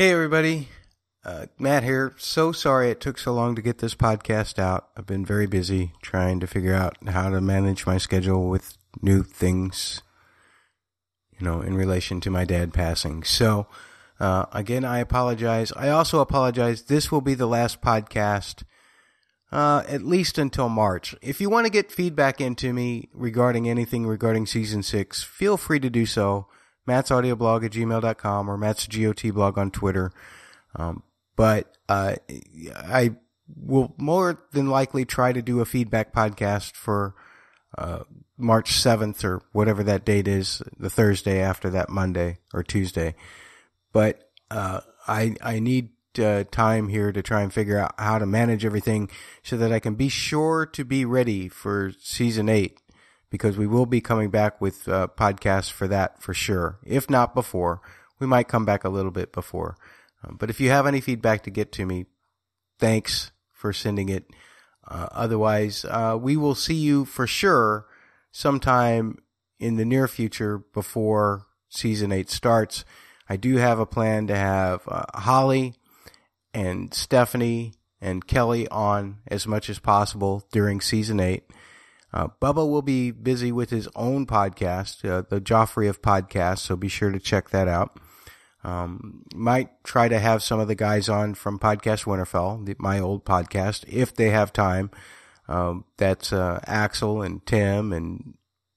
Hey, everybody. Uh, Matt here. So sorry it took so long to get this podcast out. I've been very busy trying to figure out how to manage my schedule with new things, you know, in relation to my dad passing. So, uh, again, I apologize. I also apologize. This will be the last podcast, uh, at least until March. If you want to get feedback into me regarding anything regarding season six, feel free to do so. Matt's audioblog at gmail.com or Matt's GOT blog on Twitter. Um, but uh, I will more than likely try to do a feedback podcast for uh, March 7th or whatever that date is, the Thursday after that Monday or Tuesday. But uh, I I need uh, time here to try and figure out how to manage everything so that I can be sure to be ready for season eight because we will be coming back with uh, podcasts for that for sure. If not before, we might come back a little bit before. Um, but if you have any feedback to get to me, thanks for sending it. Uh, otherwise, uh, we will see you for sure sometime in the near future before season eight starts. I do have a plan to have uh, Holly and Stephanie and Kelly on as much as possible during season eight. Uh, Bubba will be busy with his own podcast, uh, the Joffrey of Podcasts, so be sure to check that out. Um, might try to have some of the guys on from Podcast Winterfell, the, my old podcast, if they have time. Um, that's uh, Axel and Tim and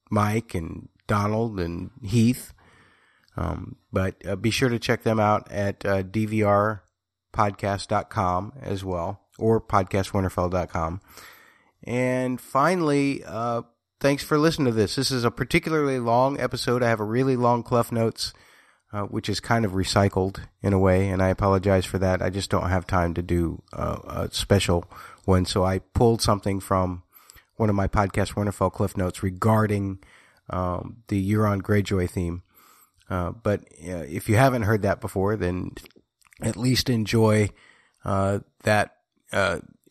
Mike and Donald and Heath. Um, but uh, be sure to check them out at uh, dvrpodcast.com as well, or podcastwinterfell.com. And finally, uh, thanks for listening to this. This is a particularly long episode. I have a really long Cliff Notes uh, which is kind of recycled in a way, and I apologize for that. I just don't have time to do uh, a special one, so I pulled something from one of my podcast Winterfell Cliff Notes regarding um, the Euron Greyjoy theme. Uh, but uh, if you haven't heard that before, then at least enjoy uh, that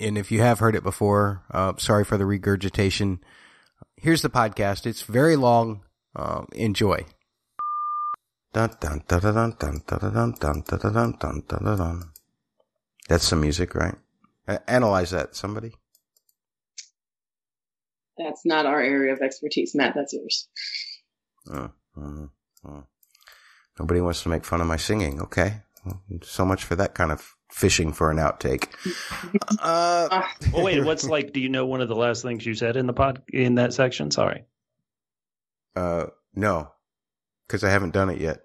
and if you have heard it before, uh, sorry for the regurgitation. Here's the podcast. It's very long. Uh, enjoy. That's some music, right? Analyze that, somebody. That's not our area of expertise, Matt. That's yours. Nobody wants to make fun of my singing. Okay. So much for that kind of fishing for an outtake. uh, well, wait. What's like? Do you know one of the last things you said in the pod in that section? Sorry. Uh, no, because I haven't done it yet.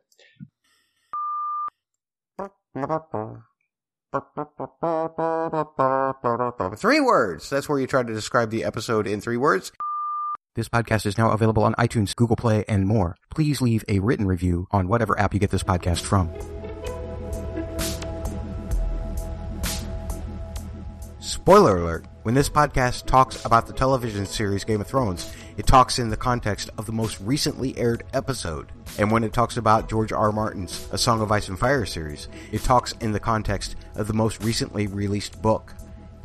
Three words. That's where you try to describe the episode in three words. This podcast is now available on iTunes, Google Play, and more. Please leave a written review on whatever app you get this podcast from. Spoiler alert. When this podcast talks about the television series Game of Thrones, it talks in the context of the most recently aired episode. And when it talks about George R. Martin's A Song of Ice and Fire series, it talks in the context of the most recently released book.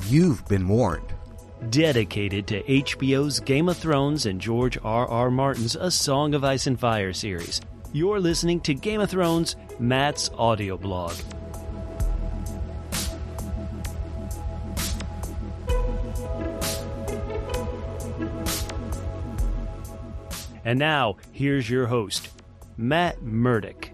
You've been warned. Dedicated to HBO's Game of Thrones and George R. R. Martin's A Song of Ice and Fire series. You're listening to Game of Thrones, Matt's audio blog. And now, here's your host, Matt Murdock.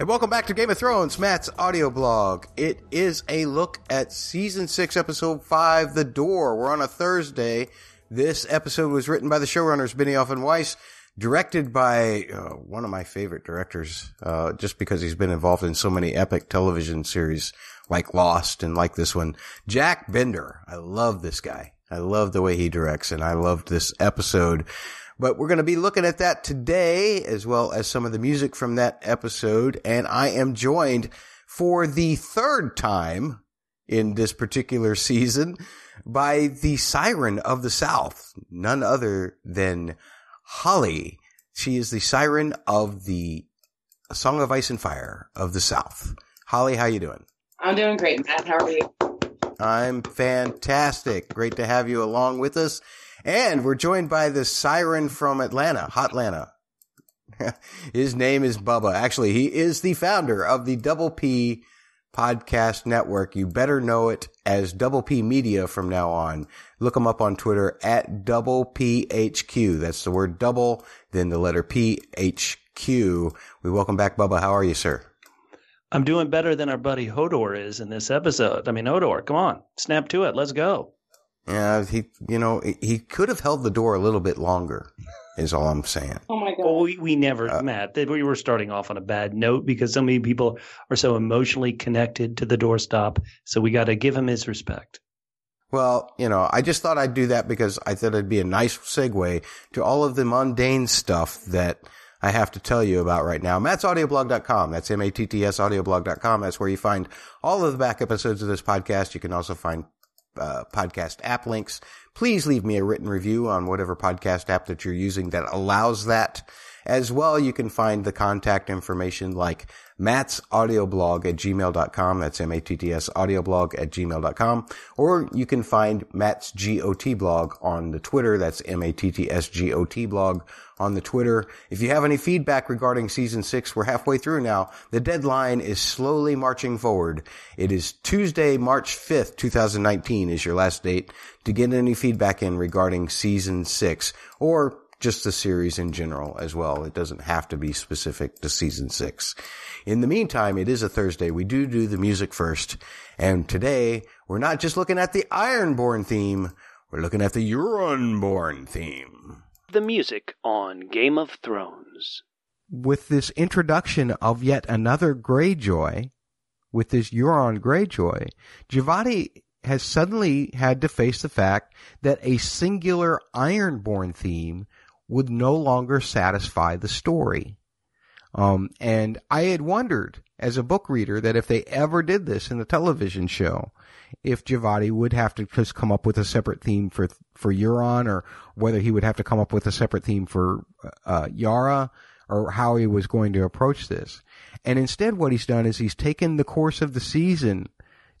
And welcome back to Game of Thrones, Matt's audio blog. It is a look at season six, episode five, The Door. We're on a Thursday. This episode was written by the showrunners, Benioff and Weiss, directed by uh, one of my favorite directors, uh, just because he's been involved in so many epic television series like Lost and like this one, Jack Bender. I love this guy. I love the way he directs and I loved this episode. But we're going to be looking at that today, as well as some of the music from that episode. And I am joined for the third time in this particular season by the siren of the South, none other than Holly. She is the siren of the Song of Ice and Fire of the South. Holly, how you doing? I'm doing great, Matt. How are you? I'm fantastic. Great to have you along with us. And we're joined by the siren from Atlanta, Hot Atlanta. His name is Bubba. Actually, he is the founder of the Double P podcast network. You better know it as Double P Media from now on. Look him up on Twitter at Double PHQ. That's the word double, then the letter PHQ. We welcome back Bubba. How are you, sir? I'm doing better than our buddy Hodor is in this episode. I mean, Hodor, come on, snap to it. Let's go. Yeah, he, you know, he could have held the door a little bit longer. Is all I'm saying. Oh my god. Well, we, we never, uh, Matt. We were starting off on a bad note because so many people are so emotionally connected to the doorstop. So we got to give him his respect. Well, you know, I just thought I'd do that because I thought it'd be a nice segue to all of the mundane stuff that I have to tell you about right now. MattsAudioblog.com. That's M-A-T-T-S audioblog.com. That's where you find all of the back episodes of this podcast. You can also find uh, podcast app links. Please leave me a written review on whatever podcast app that you're using that allows that. As well, you can find the contact information like Matt's audioblog at gmail.com. That's M-A-T-T-S audioblog at gmail.com. Or you can find Matt's GOT blog on the Twitter. That's M-A-T-T-S G-O-T blog on the Twitter. If you have any feedback regarding season six, we're halfway through now. The deadline is slowly marching forward. It is Tuesday, March 5th, 2019 is your last date to get any feedback in regarding season six or just the series in general as well. It doesn't have to be specific to season six. In the meantime, it is a Thursday. We do do the music first. And today, we're not just looking at the Ironborn theme, we're looking at the Euronborn theme. The music on Game of Thrones. With this introduction of yet another Greyjoy, with this Euron Greyjoy, Djawadi has suddenly had to face the fact that a singular Ironborn theme would no longer satisfy the story. Um, and I had wondered as a book reader that if they ever did this in the television show, if Djawadi would have to just come up with a separate theme for for Euron, or whether he would have to come up with a separate theme for uh, Yara, or how he was going to approach this. And instead, what he's done is he's taken the course of the season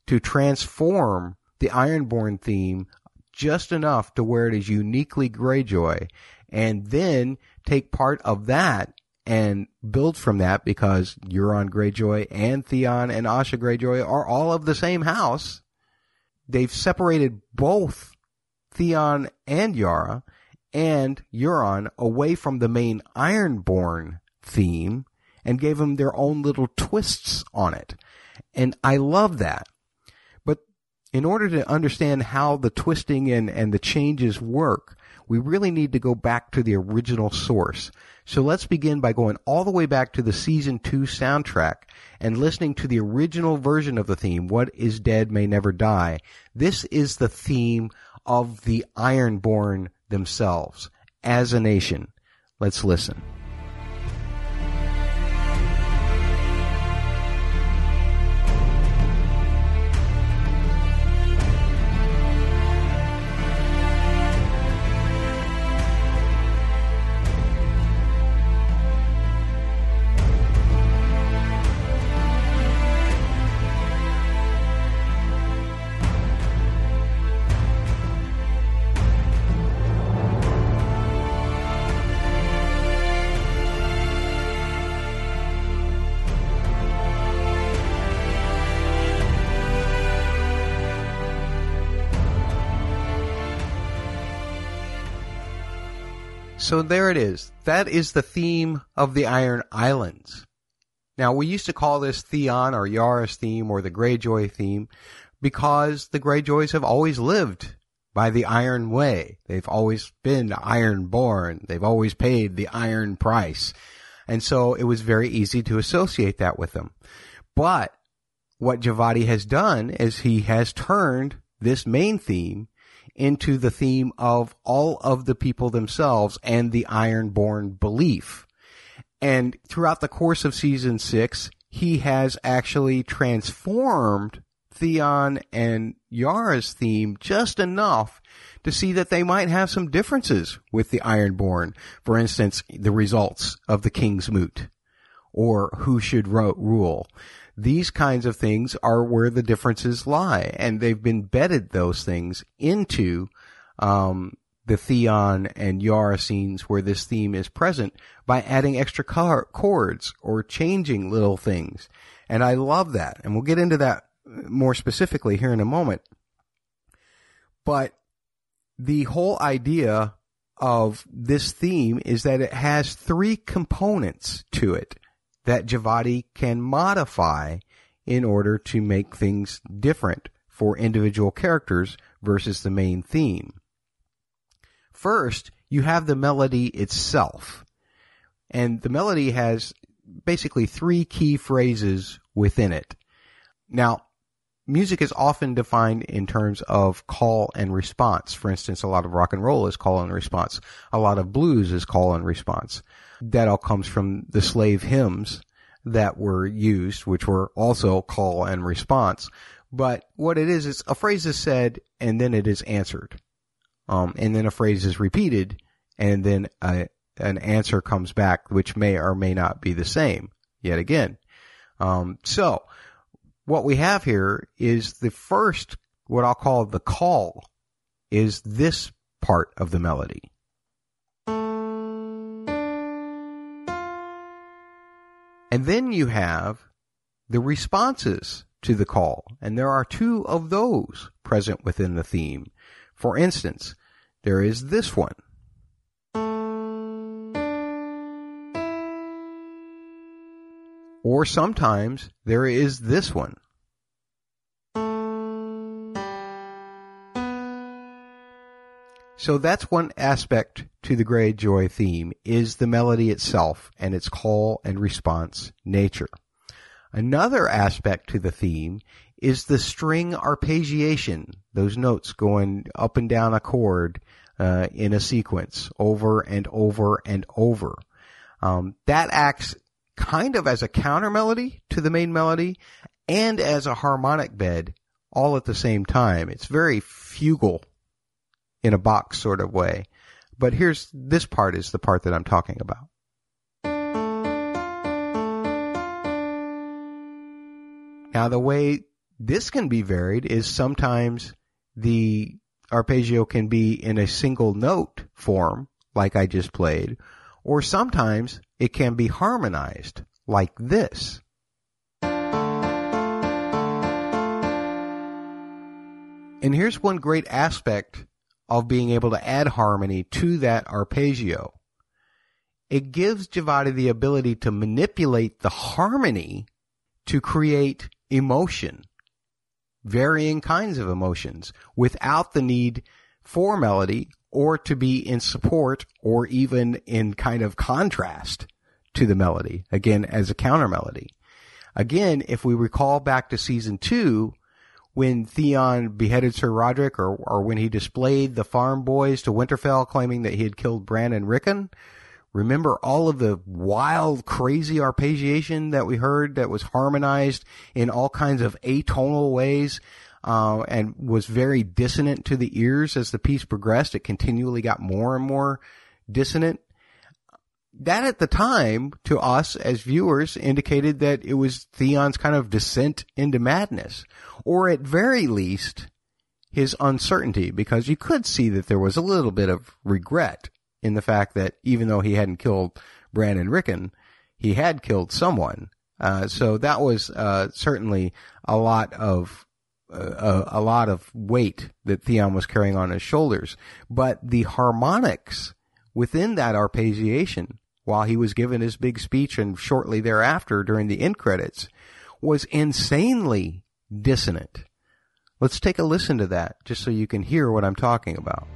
to transform the Ironborn theme just enough to where it is uniquely Greyjoy, and then take part of that and build from that because Euron Greyjoy and Theon and Asha Greyjoy are all of the same house. They've separated both Theon and Yara and Euron away from the main Ironborn theme and gave them their own little twists on it. And I love that. But in order to understand how the twisting and, and the changes work, we really need to go back to the original source. So let's begin by going all the way back to the season two soundtrack and listening to the original version of the theme, What is Dead May Never Die. This is the theme of the Ironborn themselves as a nation. Let's listen. So there it is. That is the theme of the Iron Islands. Now we used to call this Theon or Yara's theme or the Greyjoy theme because the Greyjoys have always lived by the Iron Way. They've always been iron born. They've always paid the iron price. And so it was very easy to associate that with them. But what Djawadi has done is he has turned this main theme into the theme of all of the people themselves and the Ironborn belief. And throughout the course of season six, he has actually transformed Theon and Yara's theme just enough to see that they might have some differences with the Ironborn. For instance, the results of the King's Moot or who should ro- rule. These kinds of things are where the differences lie, and they've been bedded those things into um, the Theon and Yara scenes where this theme is present by adding extra chords or changing little things. And I love that. And we'll get into that more specifically here in a moment. But the whole idea of this theme is that it has three components to it that Djawadi can modify in order to make things different for individual characters versus the main theme. First, you have the melody itself. And the melody has basically three key phrases within it. Now, music is often defined in terms of call and response. For instance, a lot of rock and roll is call and response. A lot of blues is call and response. That all comes from the slave hymns that were used, which were also call and response. But what it is, is a phrase is said and then it is answered. Um, and then a phrase is repeated and then a, an answer comes back, which may or may not be the same yet again. Um, so what we have here is the first, what I'll call the call is this part of the melody. And then you have the responses to the call. And there are two of those present within the theme. For instance, there is this one. Or sometimes there is this one. So that's one aspect to the Greyjoy theme is the melody itself and its call and response nature. Another aspect to the theme is the string arpeggiation, those notes going up and down a chord uh, in a sequence over and over and over. Um, that acts kind of as a counter melody to the main melody and as a harmonic bed all at the same time. It's very fugal in a Bach sort of way. But here's this part is the part that I'm talking about. Now the way this can be varied is sometimes the arpeggio can be in a single note form, like I just played, or sometimes it can be harmonized like this. And here's one great aspect of being able to add harmony to that arpeggio. It gives Djawadi the ability to manipulate the harmony to create emotion, varying kinds of emotions without the need for melody or to be in support or even in kind of contrast to the melody, again, as a counter melody. Again, if we recall back to season two, when Theon beheaded Sir Roderick or, or when he displayed the farm boys to Winterfell claiming that he had killed Bran and Rickon, remember all of the wild, crazy arpeggiation that we heard that was harmonized in all kinds of atonal ways uh, and was very dissonant to the ears as the piece progressed. It continually got more and more dissonant. That at the time, to us as viewers, indicated that it was Theon's kind of descent into madness, or at very least, his uncertainty, because you could see that there was a little bit of regret in the fact that even though he hadn't killed Bran and Rickon, he had killed someone. Uh, so that was uh, certainly a lot of a, a lot of weight that Theon was carrying on his shoulders. But the harmonics within that arpeggiation, while he was given his big speech and shortly thereafter during the end credits, was insanely dissonant. Let's take a listen to that just so you can hear what I'm talking about.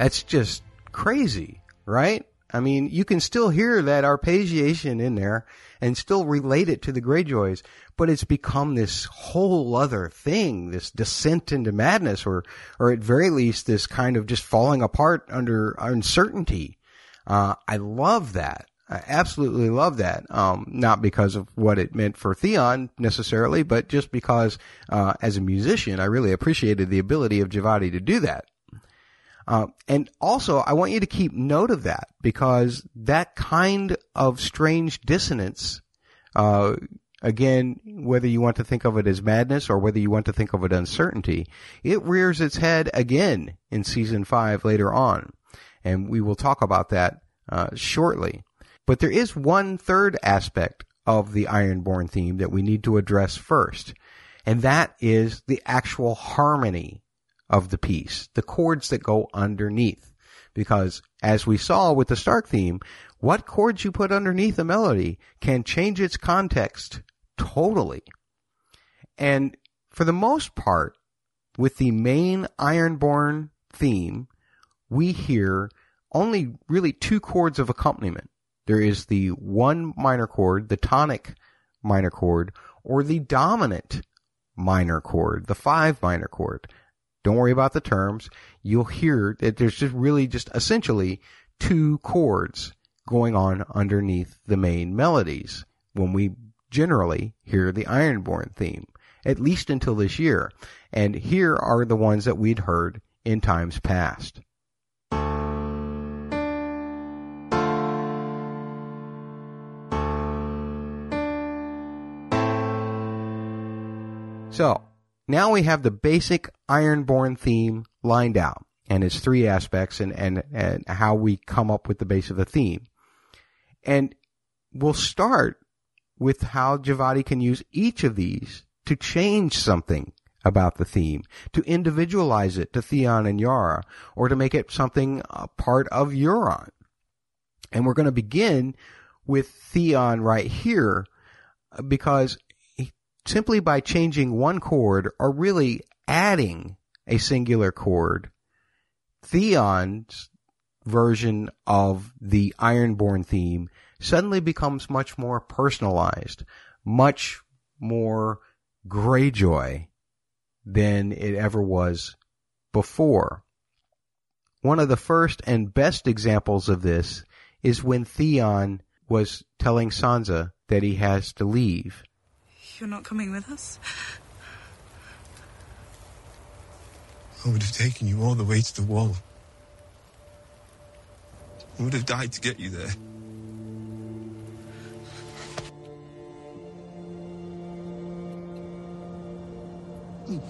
That's just crazy, right? I mean, you can still hear that arpeggiation in there and still relate it to the Greyjoys, but it's become this whole other thing, this descent into madness, or, or at very least this kind of just falling apart under uncertainty. Uh, I love that. I absolutely love that. Um, not because of what it meant for Theon necessarily, but just because, uh, as a musician, I really appreciated the ability of Djawadi to do that. Uh, and also, I want you to keep note of that because that kind of strange dissonance, uh, again, whether you want to think of it as madness or whether you want to think of it uncertainty, it rears its head again in season five later on. And we will talk about that, uh, shortly. But there is one third aspect of the Ironborn theme that we need to address first. And that is the actual harmony of the piece, the chords that go underneath. Because as we saw with the Stark theme, what chords you put underneath a melody can change its context totally. And for the most part, with the main Ironborn theme, we hear only really two chords of accompaniment. There is the one minor chord, the tonic minor chord, or the dominant minor chord, the five minor chord. Don't worry about the terms. You'll hear that there's just really just essentially two chords going on underneath the main melodies when we generally hear the Ironborn theme, at least until this year. And here are the ones that we'd heard in times past. So, now we have the basic Ironborn theme lined out and its three aspects and, and, and how we come up with the base of the theme. And we'll start with how Djawadi can use each of these to change something about the theme, to individualize it to Theon and Yara, or to make it something a part of Euron. And we're going to begin with Theon right here because simply by changing one chord or really adding a singular chord, Theon's version of the Ironborn theme suddenly becomes much more personalized, much more Greyjoy than it ever was before. One of the first and best examples of this is when Theon was telling Sansa that he has to leave. You're not coming with us? I would have taken you all the way to the wall. I would have died to get you there. I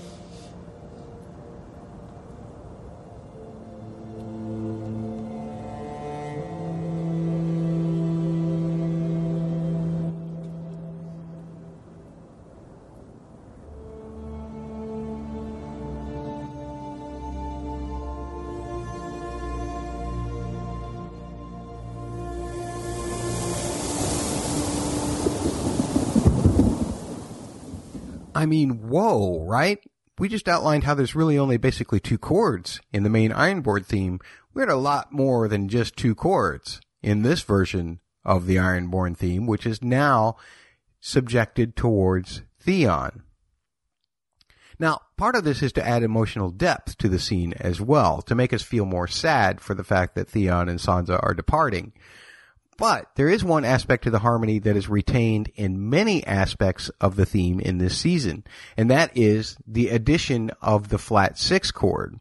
whoa, right? We just outlined how there's really only basically two chords in the main Ironborn theme. We had a lot more than just two chords in this version of the Ironborn theme, which is now subjected towards Theon. Now, part of this is to add emotional depth to the scene as well, to make us feel more sad for the fact that Theon and Sansa are departing. But there is one aspect to the harmony that is retained in many aspects of the theme in this season, and that is the addition of the flat six chord.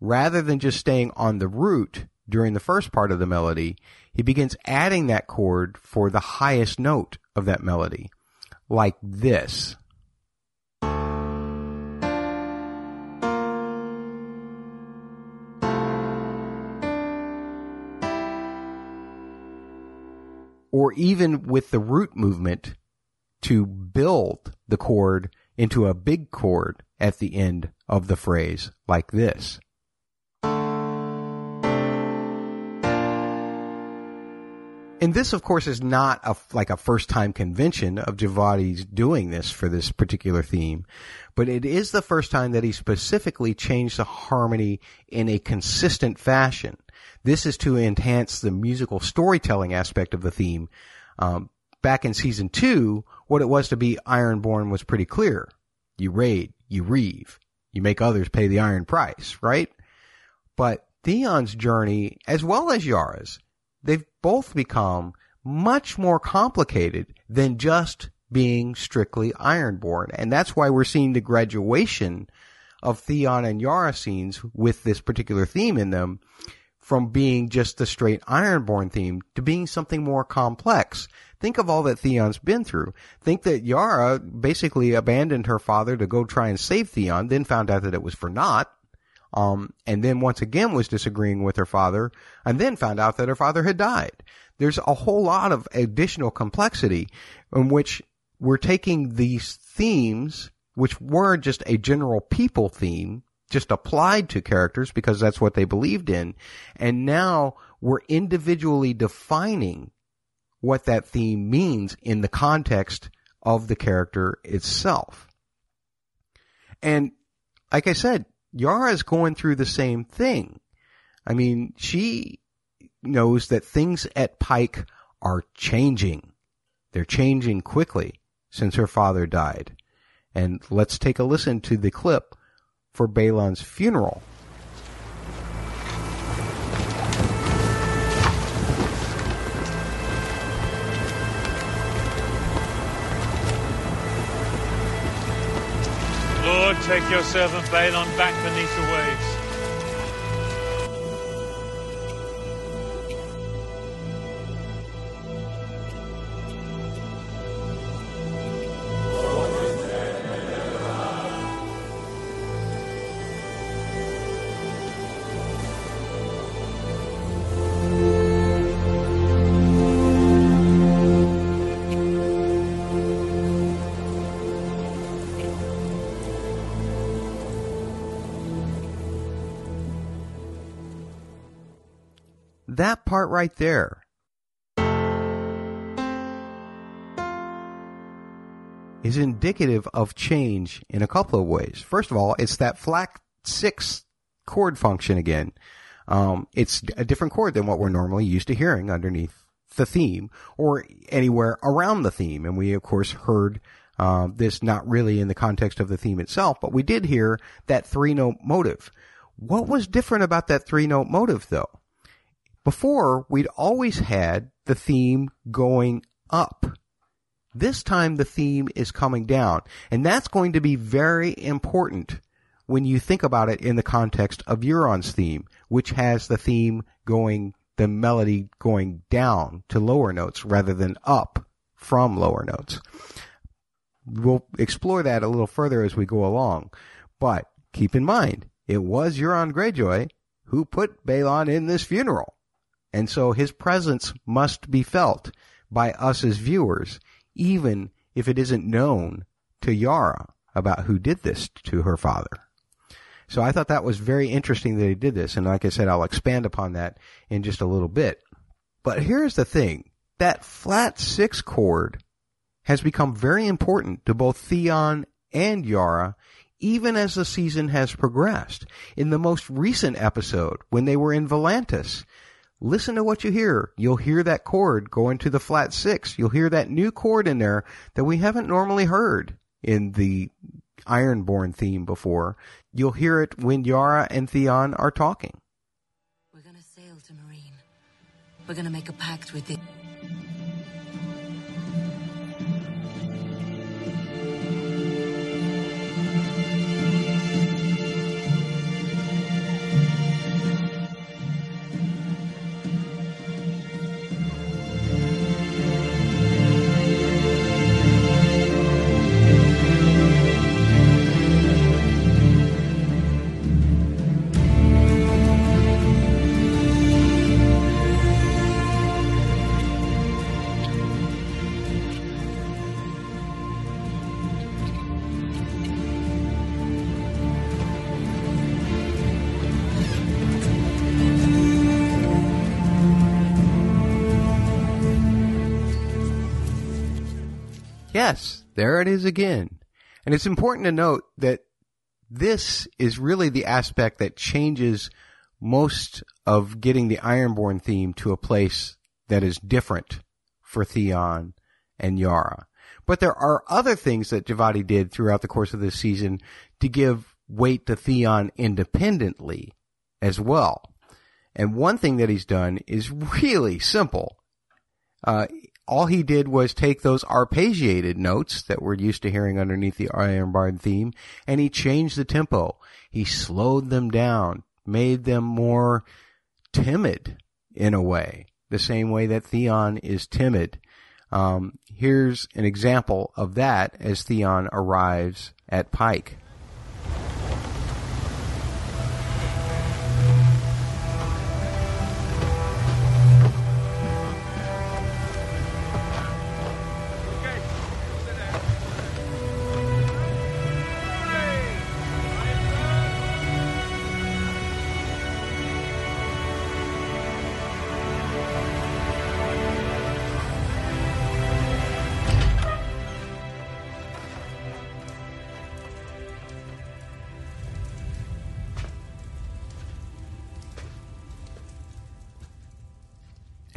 Rather than just staying on the root during the first part of the melody, he begins adding that chord for the highest note of that melody, like this. Or even with the root movement to build the chord into a big chord at the end of the phrase like this. And this, of course, is not a, like a first time convention of Djawadi's doing this for this particular theme, but it is the first time that he specifically changed the harmony in a consistent fashion. This is to enhance the musical storytelling aspect of the theme. Um, back in season two, what it was to be Ironborn was pretty clear. You raid, you reave, you make others pay the iron price, right? But Theon's journey, as well as Yara's, they've both become much more complicated than just being strictly Ironborn. And that's why we're seeing the graduation of Theon and Yara scenes with this particular theme in them from being just the straight Ironborn theme to being something more complex. Think of all that Theon's been through. Think that Yara basically abandoned her father to go try and save Theon, then found out that it was for naught. Um, and then once again was disagreeing with her father, and then found out that her father had died. There's a whole lot of additional complexity in which we're taking these themes, which were just a general people theme, just applied to characters because that's what they believed in. And now we're individually defining what that theme means in the context of the character itself. And like I said, Yara is going through the same thing. I mean, she knows that things at Pike are changing. They're changing quickly since her father died. And let's take a listen to the clip for Balon's funeral. Lord, take your servant Balon back beneath the waves. That part right there is indicative of change in a couple of ways. First of all, it's that flat six chord function again. Um, it's a different chord than what we're normally used to hearing underneath the theme or anywhere around the theme. And we, of course, heard uh, this not really in the context of the theme itself, but we did hear that three note motive. What was different about that three note motive, though? Before, we'd always had the theme going up. This time the theme is coming down. And that's going to be very important when you think about it in the context of Euron's theme, which has the theme going, the melody going down to lower notes rather than up from lower notes. We'll explore that a little further as we go along. But keep in mind, it was Euron Greyjoy who put Balon in this funeral. And so his presence must be felt by us as viewers, even if it isn't known to Yara about who did this to her father. So I thought that was very interesting that he did this. And like I said, I'll expand upon that in just a little bit. But here's the thing. That flat six chord has become very important to both Theon and Yara even as the season has progressed. In the most recent episode, when they were in Volantis, listen to what you hear. You'll hear that chord going to the flat six. You'll hear that new chord in there that we haven't normally heard in the Ironborn theme before. You'll hear it when Yara and Theon are talking. We're gonna sail to Meereen. We're gonna make a pact with the. Yes, there it is again. And it's important to note that this is really the aspect that changes most of getting the Ironborn theme to a place that is different for Theon and Yara. But there are other things that Djawadi did throughout the course of this season to give weight to Theon independently as well. And one thing that he's done is really simple. Uh, all he did was take those arpeggiated notes that we're used to hearing underneath the Iron Ironborn theme, and he changed the tempo. He slowed them down, made them more timid in a way, the same way that Theon is timid. Um, here's an example of that as Theon arrives at Pike.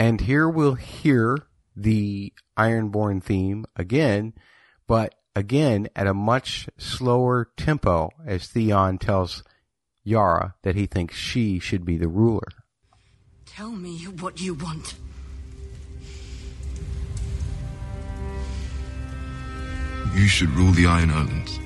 And here we'll hear the Ironborn theme again, but again at a much slower tempo as Theon tells Yara that he thinks she should be the ruler. Tell me what you want. You should rule the Iron Islands.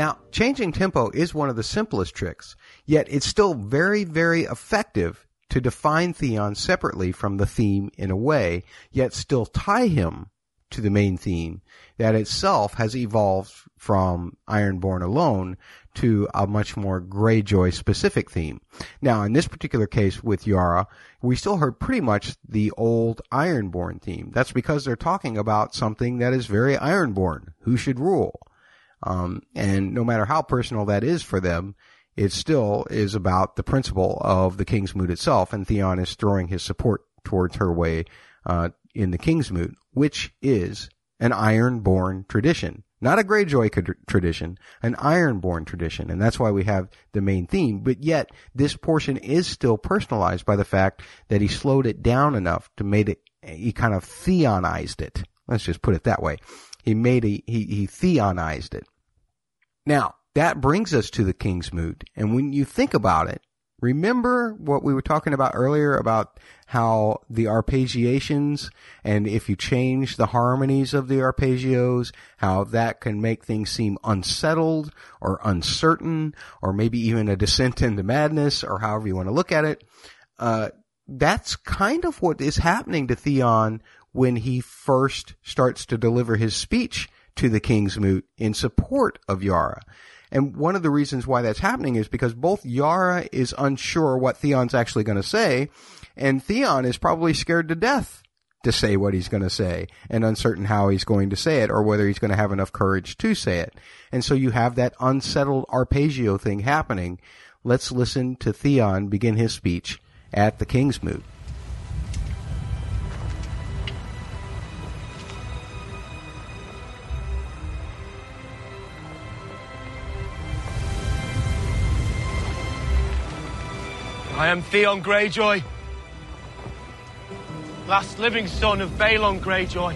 Now, changing tempo is one of the simplest tricks, yet it's still very, very effective to define Theon separately from the theme in a way, yet still tie him to the main theme that itself has evolved from Ironborn alone to a much more Greyjoy specific theme. Now, in this particular case with Yara, we still heard pretty much the old Ironborn theme. That's because they're talking about something that is very Ironborn. Who should rule? Um, and no matter how personal that is for them, it still is about the principle of the King's Moot itself, and Theon is throwing his support towards her way uh, in the King's Moot, which is an Ironborn tradition. Not a Greyjoy tradition, an Ironborn tradition, and that's why we have the main theme. But yet, this portion is still personalized by the fact that he slowed it down enough to make it, he kind of Theonized it. Let's just put it that way. He made a, he, he Theonized it. Now, that brings us to the King's Moot. And when you think about it, remember what we were talking about earlier about how the arpeggiations and if you change the harmonies of the arpeggios, how that can make things seem unsettled or uncertain or maybe even a descent into madness or however you want to look at it. Uh, that's kind of what is happening to Theon when he first starts to deliver his speech to the King's Moot in support of Yara. And one of the reasons why that's happening is because both Yara is unsure what Theon's actually going to say, and Theon is probably scared to death to say what he's going to say and uncertain how he's going to say it or whether he's going to have enough courage to say it. And so you have that unsettled arpeggio thing happening. Let's listen to Theon begin his speech at the King's Moot. I am Theon Greyjoy, last living son of Balon Greyjoy.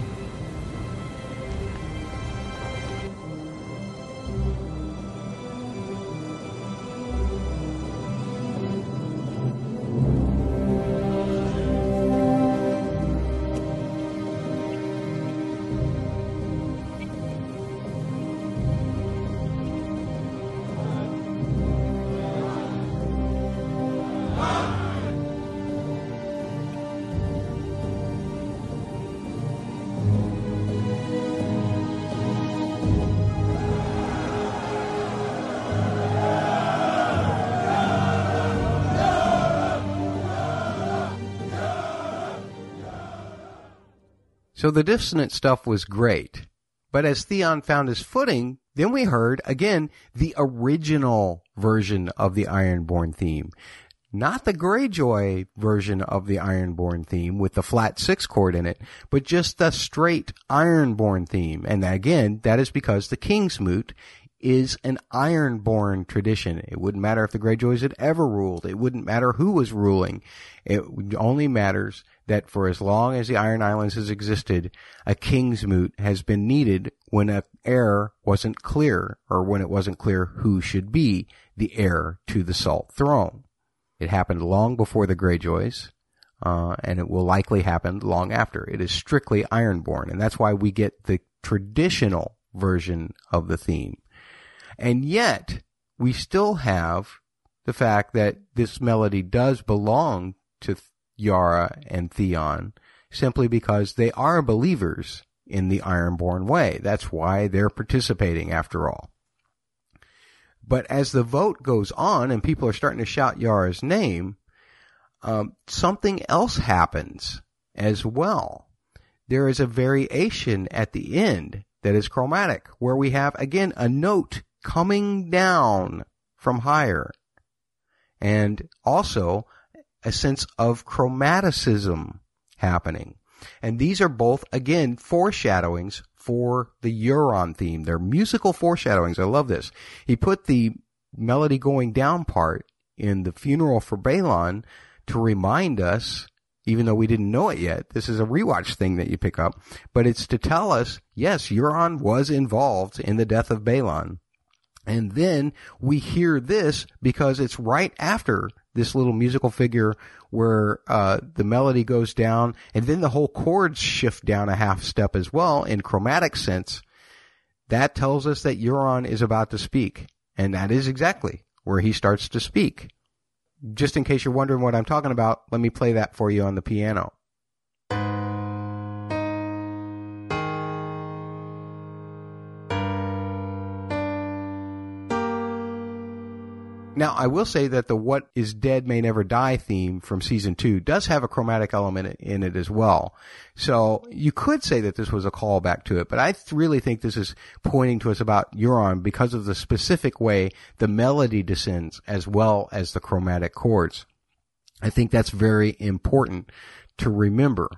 So the dissonant stuff was great. But as Theon found his footing, then we heard again the original version of the Ironborn theme. not the Greyjoy version of the Ironborn theme with the flat six chord in it, but just the straight Ironborn theme. And again, that is because the King's Moot is an Ironborn tradition. It wouldn't matter if the Greyjoys had ever ruled. It wouldn't matter who was ruling. It only matters that for as long as the Iron Islands has existed, a King's Moot has been needed when an heir wasn't clear, or when it wasn't clear who should be the heir to the Salt Throne. It happened long before the Greyjoys, uh, and it will likely happen long after. It is strictly Ironborn, and that's why we get the traditional version of the theme. And yet, we still have the fact that this melody does belong to Yara and Theon simply because they are believers in the Ironborn way. That's why they're participating after all. But as the vote goes on and people are starting to shout Yara's name, um, something else happens as well. There is a variation at the end that is chromatic, where we have again a note coming down from higher, and also a sense of chromaticism happening. And these are both, again, foreshadowings for the Euron theme. They're musical foreshadowings. I love this. He put the melody going down part in the funeral for Balon to remind us, even though we didn't know it yet, this is a rewatch thing that you pick up, but it's to tell us, yes, Euron was involved in the death of Balon. And then we hear this because it's right after this little musical figure where uh, the melody goes down and then the whole chords shift down a half step as well in chromatic sense. That tells us that Euron is about to speak. And that is exactly where he starts to speak. Just in case you're wondering what I'm talking about, let me play that for you on the piano. Now, I will say that the What is Dead May Never Die theme from season two does have a chromatic element in it as well. So you could say that this was a callback to it, but I really think this is pointing to us about Euron because of the specific way the melody descends as well as the chromatic chords. I think that's very important to remember.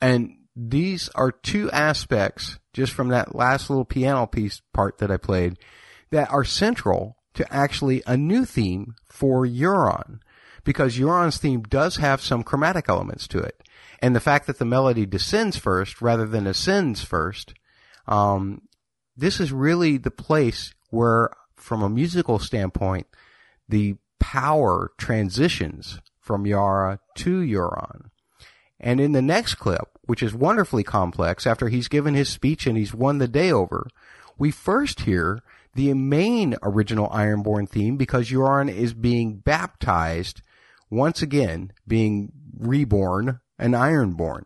And these are two aspects just from that last little piano piece part that I played that are central to actually a new theme for Euron because Euron's theme does have some chromatic elements to it. And the fact that the melody descends first rather than ascends first, um, this is really the place where, from a musical standpoint, the power transitions from Yara to Euron. And in the next clip, which is wonderfully complex, after he's given his speech and he's won the day over, we first hear the main original Ironborn theme because Euron is being baptized once again, being reborn an Ironborn.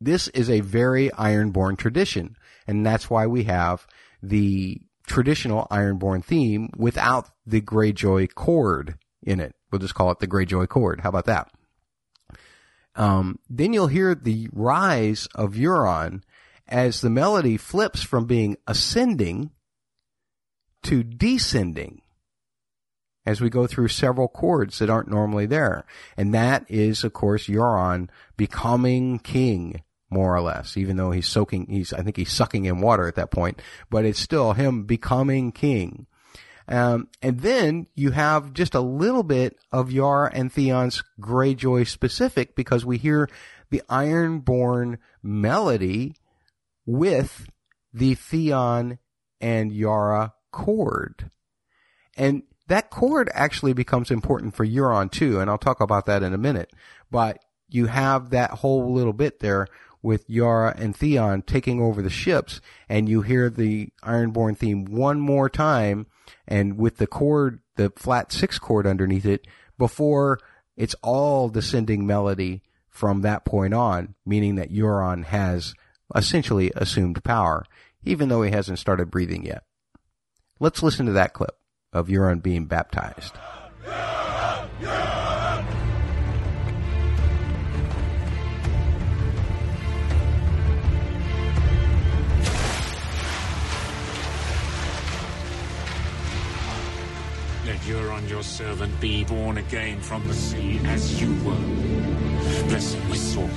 This is a very Ironborn tradition, and that's why we have the traditional Ironborn theme without the Greyjoy chord in it. We'll just call it the Greyjoy chord. How about that? Um, then you'll hear the rise of Euron as the melody flips from being ascending to descending as we go through several chords that aren't normally there. And that is, of course, Euron becoming king, more or less, even though he's soaking, he's, I think he's sucking in water at that point, but it's still him becoming king. Um, and then you have just a little bit of Yara and Theon's Greyjoy specific because we hear the Ironborn melody with the Theon and Yara chord. And that chord actually becomes important for Euron too, and I'll talk about that in a minute. But you have that whole little bit there with Yara and Theon taking over the ships, and you hear the Ironborn theme one more time, and with the chord, the flat six chord underneath it, before it's all descending melody from that point on, meaning that Euron has essentially assumed power, even though he hasn't started breathing yet. Let's listen to that clip of Euron being baptized. Let Euron your servant be born again from the sea as you were. Blessing with sword.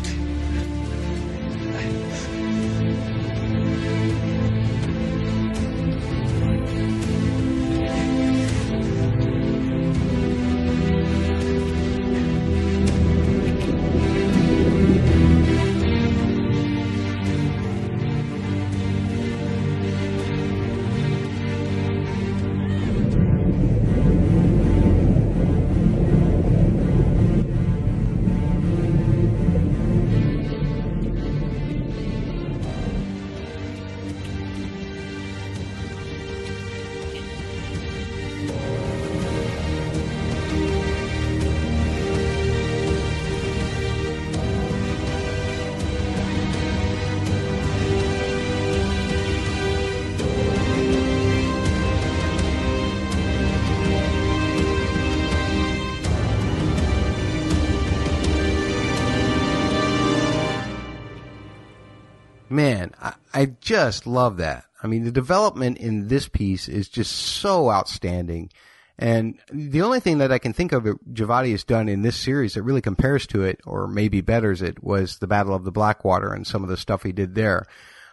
Just love that. I mean, the development in this piece is just so outstanding. And the only thing that I can think of that Djawadi has done in this series that really compares to it, or maybe betters it, was the Battle of the Blackwater and some of the stuff he did there.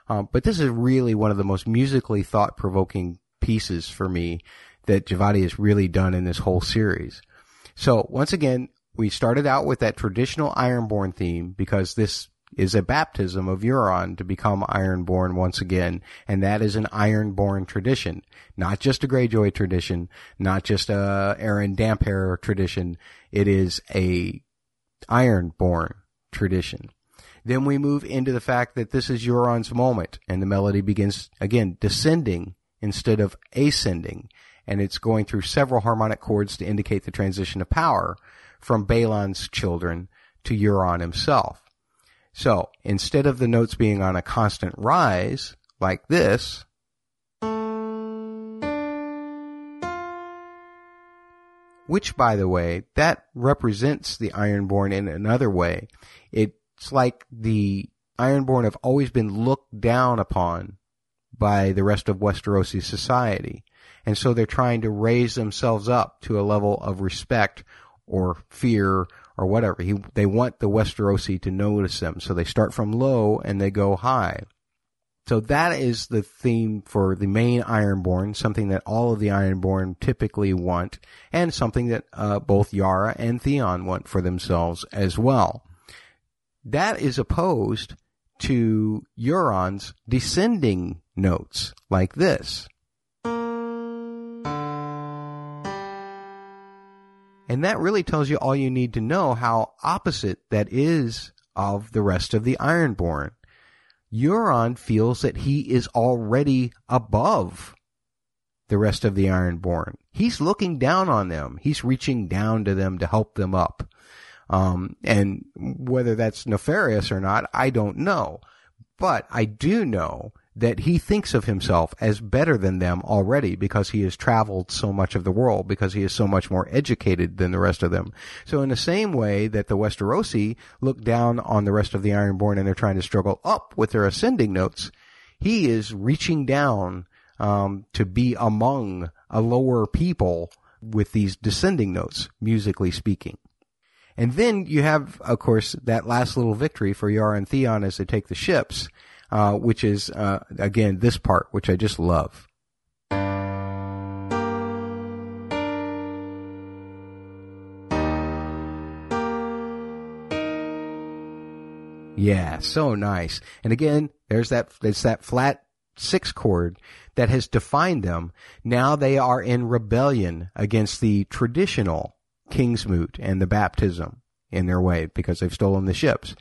Um, but this is really one of the most musically thought-provoking pieces for me that Djawadi has really done in this whole series. So once again, we started out with that traditional Ironborn theme because this is a baptism of Euron to become Ironborn once again, and that is an Ironborn tradition, not just a Greyjoy tradition, not just a Aeron Damphair tradition. It is a Ironborn tradition. Then we move into the fact that this is Euron's moment, and the melody begins again descending instead of ascending, and it's going through several harmonic chords to indicate the transition of power from Balon's children to Euron himself. So instead of the notes being on a constant rise like this, which by the way, that represents the Ironborn in another way. It's like the Ironborn have always been looked down upon by the rest of Westerosi society. And so they're trying to raise themselves up to a level of respect or fear or whatever. He, they want the Westerosi to notice them. So they start from low and they go high. So that is the theme for the main Ironborn, something that all of the Ironborn typically want, and something that uh, both Yara and Theon want for themselves as well. That is opposed to Euron's descending notes, like this. And that really tells you all you need to know how opposite that is of the rest of the Ironborn. Euron feels that he is already above the rest of the Ironborn. He's looking down on them. He's reaching down to them to help them up. Um, and whether that's nefarious or not, I don't know. But I do know that he thinks of himself as better than them already because he has traveled so much of the world, because he is so much more educated than the rest of them. So in the same way that the Westerosi look down on the rest of the Ironborn and they're trying to struggle up with their ascending notes, he is reaching down um, to be among a lower people with these descending notes, musically speaking. And then you have, of course, that last little victory for Yara and Theon as they take the ships uh, which is uh, again this part, which I just love. Yeah, so nice. And again, there's that there's that flat six chord that has defined them. Now they are in rebellion against the traditional King's Kingsmoot and the baptism in their way because they've stolen the ships.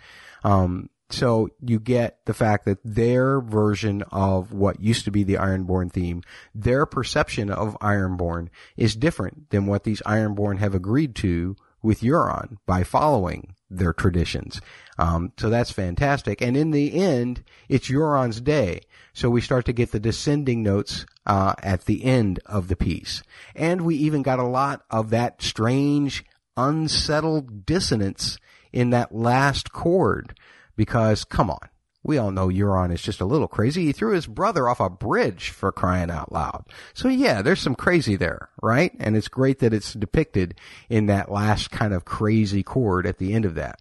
Um, so you get the fact that their version of what used to be the Ironborn theme, their perception of Ironborn is different than what these Ironborn have agreed to with Euron by following their traditions. Um, so that's fantastic. And in the end, it's Euron's day. So we start to get the descending notes uh, at the end of the piece. And we even got a lot of that strange, unsettled dissonance in that last chord because come on, we all know Euron is just a little crazy. He threw his brother off a bridge for crying out loud. So yeah, there's some crazy there, right? And it's great that it's depicted in that last kind of crazy chord at the end of that.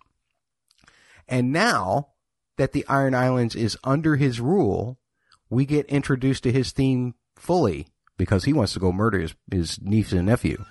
And now that the Iron Islands is under his rule, we get introduced to his theme fully because he wants to go murder his, his niece and nephew.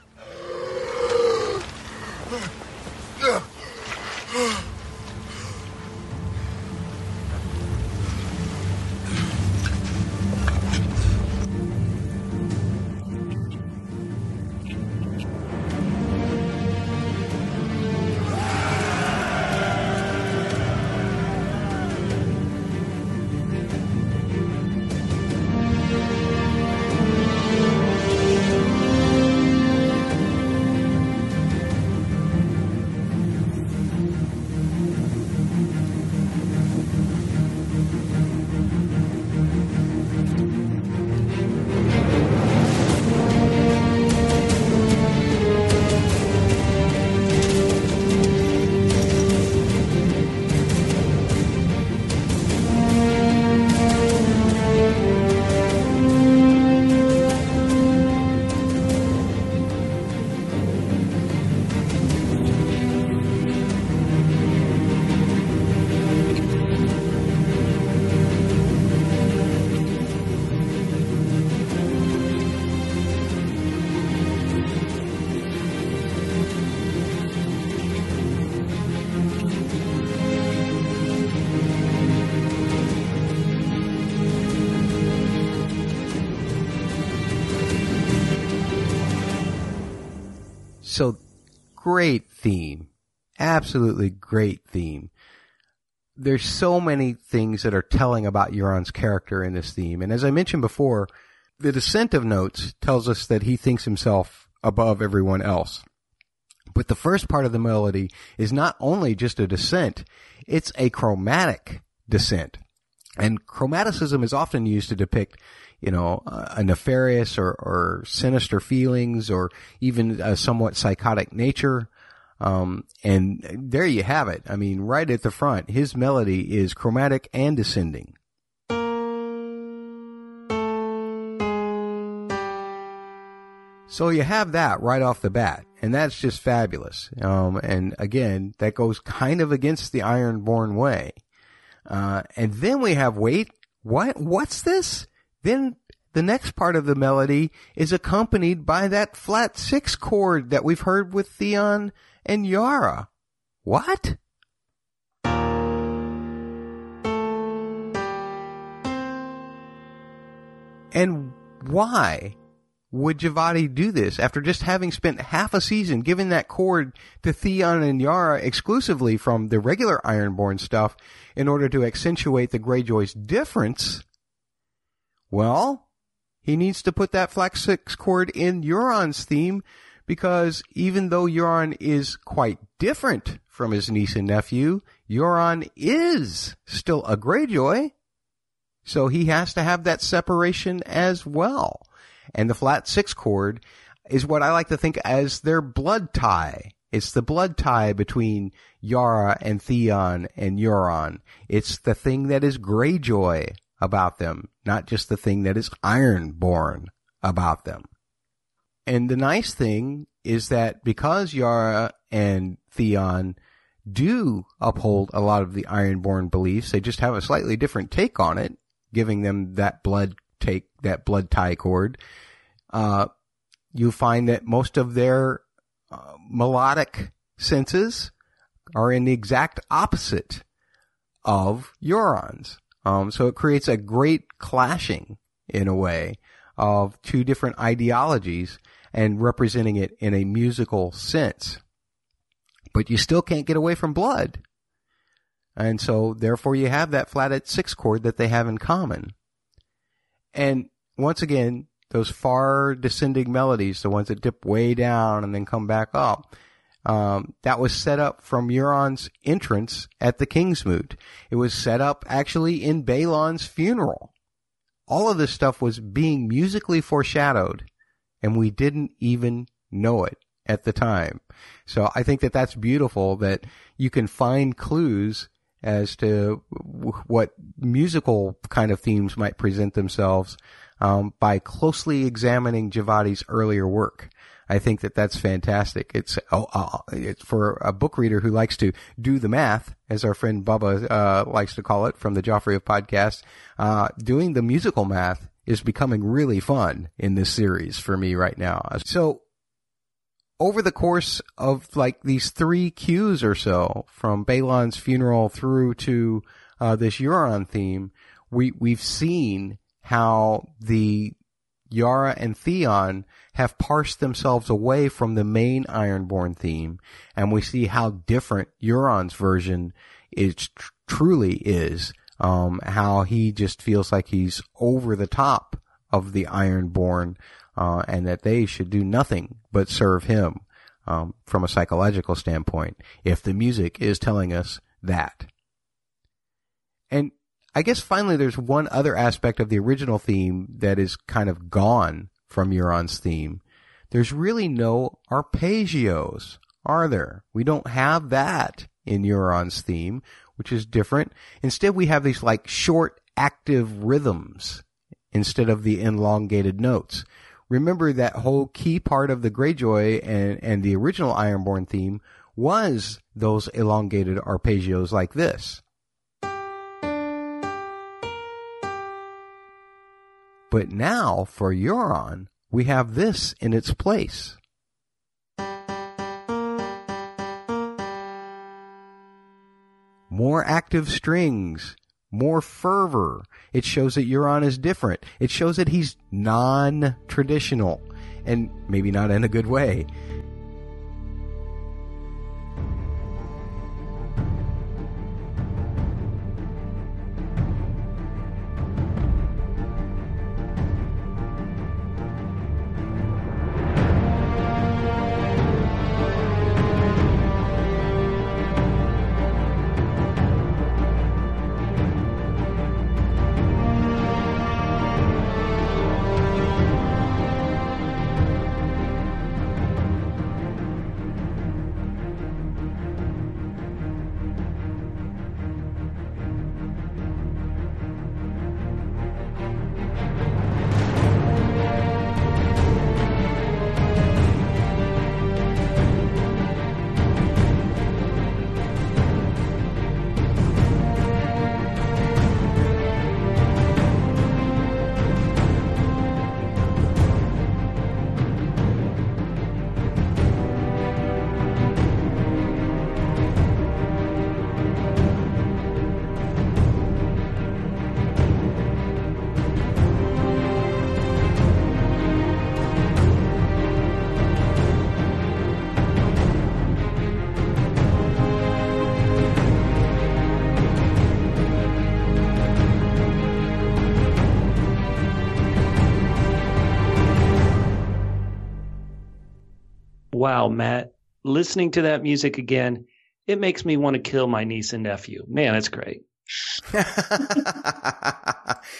Great theme. Absolutely great theme. There's so many things that are telling about Euron's character in this theme. And as I mentioned before, the descent of notes tells us that he thinks himself above everyone else. But the first part of the melody is not only just a descent, it's a chromatic descent. And chromaticism is often used to depict you know, a nefarious or, or sinister feelings or even a somewhat psychotic nature. Um, and there you have it. I mean, right at the front, his melody is chromatic and descending. So you have that right off the bat, and that's just fabulous. Um, and again, that goes kind of against the Ironborn way. Uh, and then we have wait, what? What's this? Then the next part of the melody is accompanied by that flat six chord that we've heard with Theon and Yara. What? And why would Djawadi do this after just having spent half a season giving that chord to Theon and Yara exclusively from the regular Ironborn stuff in order to accentuate the Greyjoy's difference? Well, he needs to put that flat six chord in Euron's theme because even though Euron is quite different from his niece and nephew, Euron is still a Greyjoy. So he has to have that separation as well. And the flat six chord is what I like to think as their blood tie. It's the blood tie between Yara and Theon and Euron. It's the thing that is Greyjoy about them, not just the thing that is ironborn about them. And the nice thing is that because Yara and Theon do uphold a lot of the ironborn beliefs, they just have a slightly different take on it, giving them that blood take, that blood tie chord. Uh, you find that most of their uh, melodic senses are in the exact opposite of Euron's. Um, so it creates a great clashing in a way of two different ideologies and representing it in a musical sense. But you still can't get away from blood. And so therefore you have that flatted six chord that they have in common. And once again, those far descending melodies, the ones that dip way down and then come back up, um, that was set up from Euron's entrance at the Kingsmoot. It was set up actually in Balon's funeral. All of this stuff was being musically foreshadowed, and we didn't even know it at the time. So I think that that's beautiful that you can find clues as to what musical kind of themes might present themselves um, by closely examining Djawadi's earlier work. I think that that's fantastic. It's, oh, uh, it's for a book reader who likes to do the math, as our friend Bubba uh, likes to call it from the Joffrey of podcast. Uh, doing the musical math is becoming really fun in this series for me right now. So over the course of like these three cues or so, from Balon's funeral through to uh, this Euron theme, we we've seen how the Yara and Theon have parsed themselves away from the main Ironborn theme, and we see how different Euron's version is tr- truly is. Um, how he just feels like he's over the top of the Ironborn, uh, and that they should do nothing but serve him um, from a psychological standpoint. If the music is telling us that, and I guess finally there's one other aspect of the original theme that is kind of gone from Euron's theme. There's really no arpeggios, are there? We don't have that in Euron's theme, which is different. Instead, we have these like short active rhythms instead of the elongated notes. Remember that whole key part of the Greyjoy and, and the original Ironborn theme was those elongated arpeggios like this. But now for Euron, we have this in its place. More active strings, more fervor. It shows that Euron is different. It shows that he's non-traditional and maybe not in a good way. Matt, listening to that music again, it makes me want to kill my niece and nephew. Man, it's great.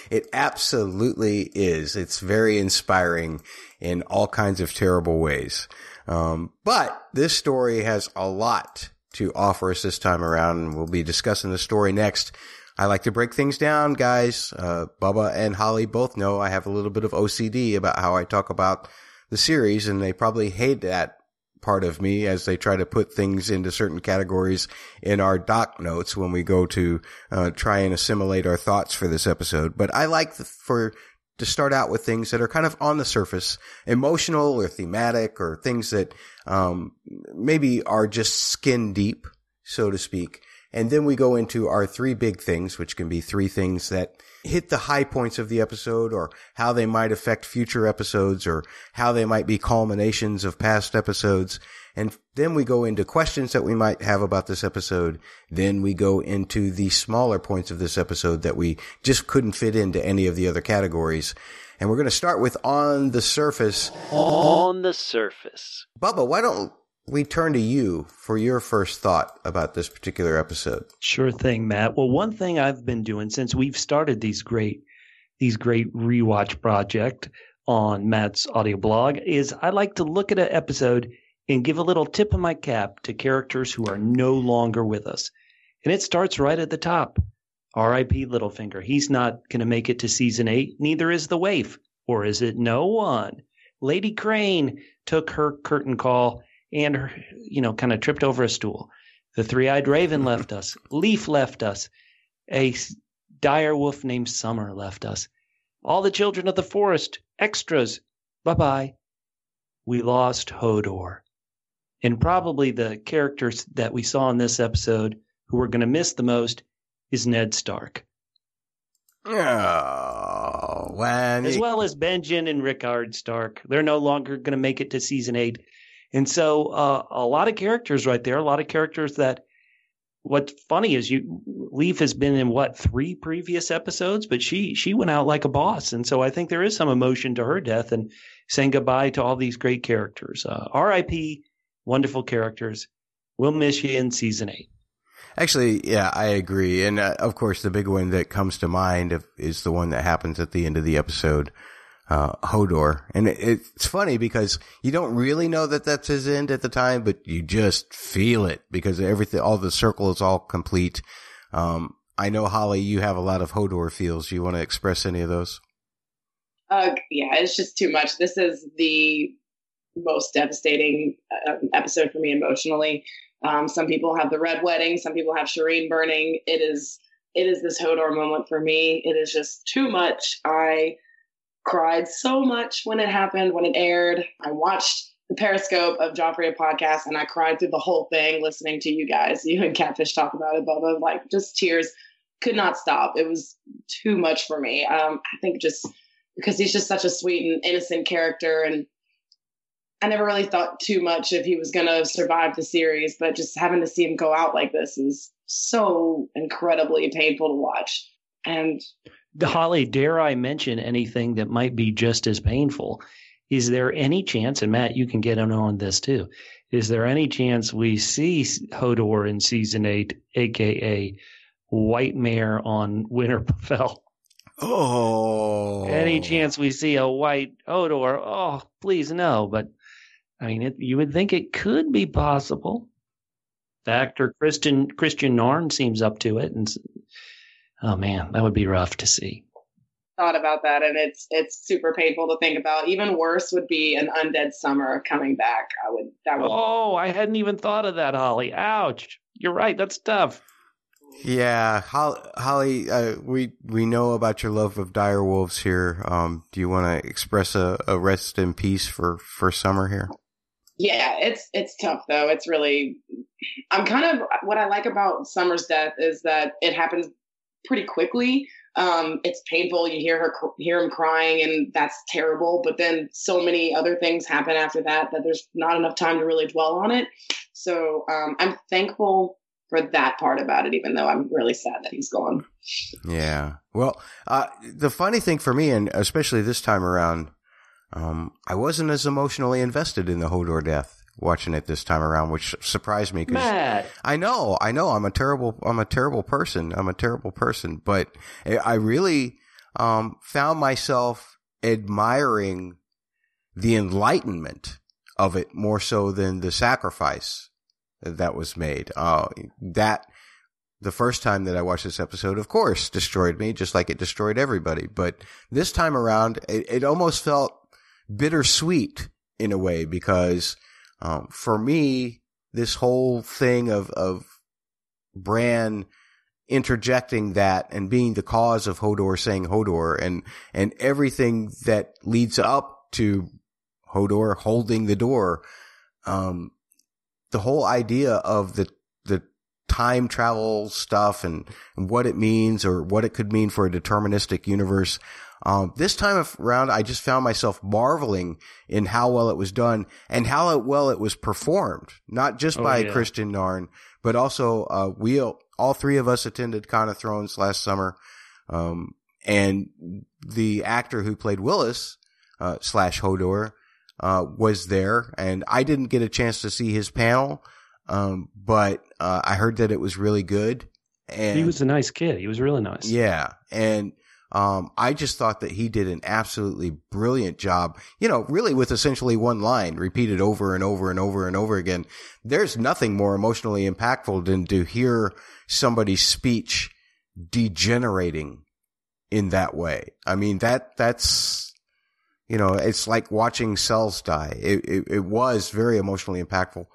it absolutely is. It's very inspiring in all kinds of terrible ways. Um, but this story has a lot to offer us this time around, and we'll be discussing the story next. I like to break things down, guys. Uh, Bubba and Holly both know I have a little bit of OCD about how I talk about the series, and they probably hate that part of me as they try to put things into certain categories in our doc notes when we go to uh, try and assimilate our thoughts for this episode. But I like the, for to start out with things that are kind of on the surface, emotional or thematic, or things that um, maybe are just skin deep, so to speak. And then we go into our three big things, which can be three things that hit the high points of the episode or how they might affect future episodes or how they might be culminations of past episodes. And then we go into questions that we might have about this episode. Then we go into the smaller points of this episode that we just couldn't fit into any of the other categories. And we're going to start with on the surface. On the surface. Bubba, why don't we turn to you for your first thought about this particular episode. Sure thing, Matt. Well, one thing I've been doing since we've started these great these great rewatch project on Matt's audio blog is I like to look at an episode and give a little tip of my cap to characters who are no longer with us. And it starts right at the top. R.I.P. Littlefinger. He's not going to make it to season eight. Neither is the waif. Or is it no one? Lady Crane took her curtain call and her, you know, kind of tripped over a stool. The three eyed raven left us. Leaf left us. A dire wolf named Summer left us. All the children of the forest, extras. Bye bye. We lost Hodor. And probably the characters that we saw in this episode who we're going to miss the most is Ned Stark. Oh, when as well as Benjen and Rickard Stark. They're no longer going to make it to season eight. And so uh, a lot of characters right there, a lot of characters that what's funny is you Leaf has been in what three previous episodes, but she she went out like a boss, and so I think there is some emotion to her death and saying goodbye to all these great characters. Uh, R.I.P. Wonderful characters. We'll miss you in season eight. Actually, yeah, I agree. And uh, of course, the big one that comes to mind is the one that happens at the end of the episode, uh, Hodor. And it, it's funny because you don't really know that that's his end at the time, but you just feel it because everything, all the circle is all complete. Um, I know Holly, you have a lot of Hodor feels. Do you want to express any of those? Uh, yeah, it's just too much. This is the most devastating uh, episode for me emotionally. Um, some people have the red wedding. Some people have Shireen burning. It is it is this Hodor moment for me. It is just too much. I cried so much when it happened, when it aired. I watched the Periscope of Joffrey podcast and I cried through the whole thing listening to you guys, you and Catfish talk about it, Bubba. Like just tears could not stop. It was too much for me. Um, I think just because he's just such a sweet and innocent character and I never really thought too much if he was going to survive the series, but just having to see him go out like this is so incredibly painful to watch. And Holly, dare I mention anything that might be just as painful? Is there any chance, and Matt, you can get in on this too, is there any chance we see Hodor in season eight, aka White Mare on Winterfell? Oh. Any chance we see a white Hodor? Oh, please no. But I mean, it, you would think it could be possible. The actor Kristian Kristian Nairn seems up to it, and oh man, that would be rough to see. Thought about that, and it's it's super painful to think about. Even worse would be an undead summer coming back. I would that would. Oh, I hadn't even thought of that, Holly. Ouch! You're right. That's tough. Yeah, Holly, uh, we we know about your love of dire wolves here. Um, do you want to express a, a rest in peace for for summer here? Yeah, it's it's tough though. It's really I'm kind of what I like about Summer's death is that it happens pretty quickly. Um, it's painful. You hear her hear him crying, and that's terrible. But then so many other things happen after that that there's not enough time to really dwell on it. So um, I'm thankful for that part about it, even though I'm really sad that he's gone. Yeah. Well, uh, the funny thing for me, and especially this time around, um, I wasn't as emotionally invested in the Hodor death watching it this time around, which surprised me. Cause I know, I know, I'm a terrible, I'm a terrible person. I'm a terrible person, but I really, um, found myself admiring the enlightenment of it more so than the sacrifice that was made. Uh, that, the first time that I watched this episode, of course, destroyed me, just like it destroyed everybody. But this time around, it, it almost felt bittersweet in a way because um, for me, this whole thing of of Bran interjecting that and being the cause of Hodor saying Hodor and and everything that leads up to Hodor holding the door, um, the whole idea of the the time travel stuff and, and what it means or what it could mean for a deterministic universe. Um, this time around, I just found myself marveling in how well it was done and how well it was performed, not just oh, by yeah. Kristian Nairn, but also, uh, we, all three of us attended Con of Thrones last summer. Um, and the actor who played Wylis, uh, slash Hodor, uh, was there and I didn't get a chance to see his panel. Um, but, uh, I heard that it was really good. And he was a nice kid. He was really nice. Yeah. And, Um, I just thought that he did an absolutely brilliant job, you know, really with essentially one line repeated over and over and over and over again. There's nothing more emotionally impactful than to hear somebody's speech degenerating in that way. I mean, that, that's, you know, it's like watching cells die. It, it, it was very emotionally impactful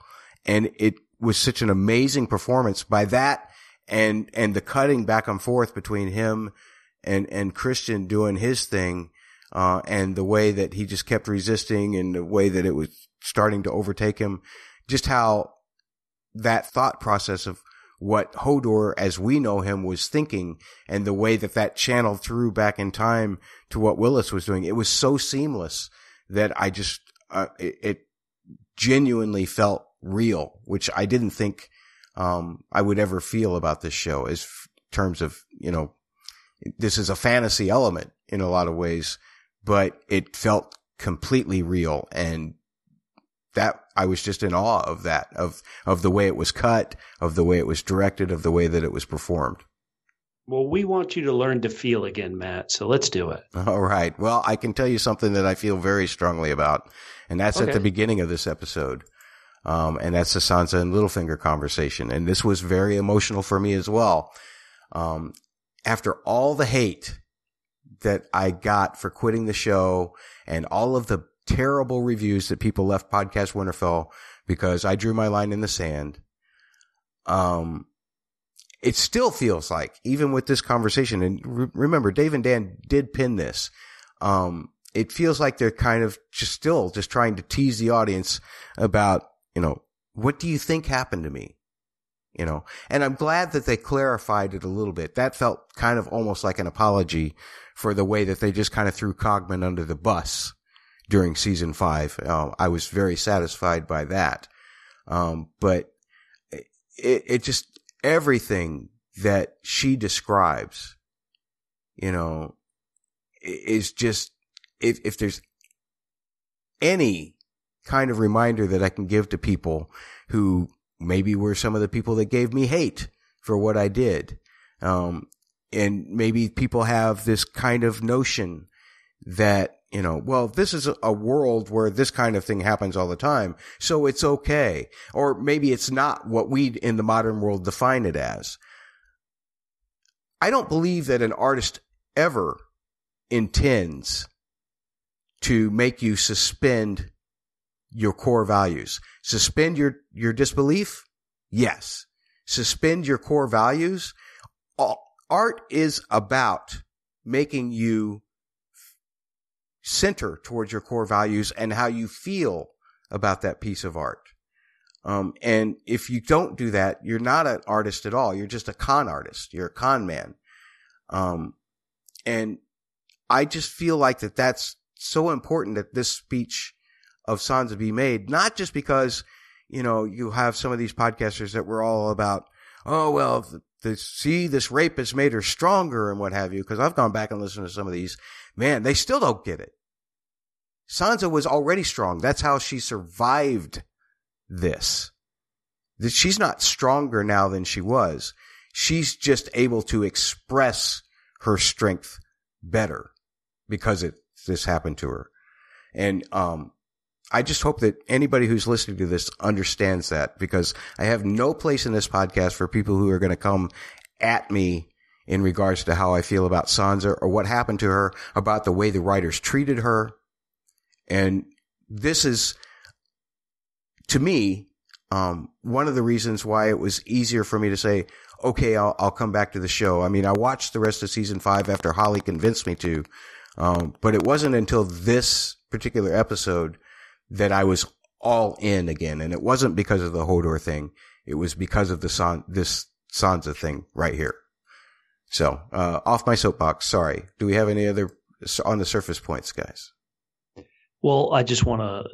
and it was such an amazing performance by that and, and the cutting back and forth between him and and Kristian doing his thing, uh, and the way that he just kept resisting, and the way that it was starting to overtake him, just how that thought process of what Hodor, as we know him, was thinking, and the way that that channeled through back in time to what Wylis was doing, it was so seamless that I just uh, it, it genuinely felt real, which I didn't think um, I would ever feel about this show as f- terms of you know this is a fantasy element in a lot of ways, but it felt completely real. And that I was just in awe of that, of, of the way it was cut, of the way it was directed, of the way that it was performed. Well, we want you to learn to feel again, Matt. So let's do it. All right. Well, I can tell you something that I feel very strongly about, and that's okay. at the beginning of this episode. Um, and that's the Sansa and Littlefinger conversation. And this was very emotional for me as well. Um, after all the hate that I got for quitting the show and all of the terrible reviews that people left podcast Winterfell because I drew my line in the sand. Um, it still feels like, even with this conversation, and re- remember, Dave and Dan did pin this. Um, it feels like they're kind of just still just trying to tease the audience about, you know, what do you think happened to me? You know, and I'm glad that they clarified it a little bit. That felt kind of almost like an apology for the way that they just kind of threw Cogman under the bus during season five. Uh, I was very satisfied by that. Um, but it, it just, everything that she describes, you know, is just, if, if there's any kind of reminder that I can give to people who maybe were some of the people that gave me hate for what I did. Um, and maybe people have this kind of notion that, you know, well, this is a world where this kind of thing happens all the time. So it's okay. Or maybe it's not what we in the modern world define it as. I don't believe that an artist ever intends to make you suspend your core values. Suspend your, your disbelief? Yes. Suspend your core values? Art is about making you center towards your core values and how you feel about that piece of art. Um, and if you don't do that, you're not an artist at all. You're just a con artist. You're a con man. Um, and I just feel like that that's so important that this speech of Sansa be made, not just because, you know, you have some of these podcasters that were all about, oh, well, the, the, see, this rape has made her stronger and what have you. Cause I've gone back and listened to some of these. Man, they still don't get it. Sansa was already strong. That's how she survived this. That she's not stronger now than she was. She's just able to express her strength better because it, this happened to her. And, um, I just hope that anybody who's listening to this understands that because I have no place in this podcast for people who are going to come at me in regards to how I feel about Sansa or what happened to her, about the way the writers treated her. And this is, to me, um, one of the reasons why it was easier for me to say, okay, I'll, I'll come back to the show. I mean, I watched the rest of season five after Holly convinced me to, um, but it wasn't until this particular episode that I was all in again. And it wasn't because of the Hodor thing. It was because of the San, this Sansa thing right here. So, uh, off my soapbox. Sorry. Do we have any other on the surface points, guys? Well, I just want to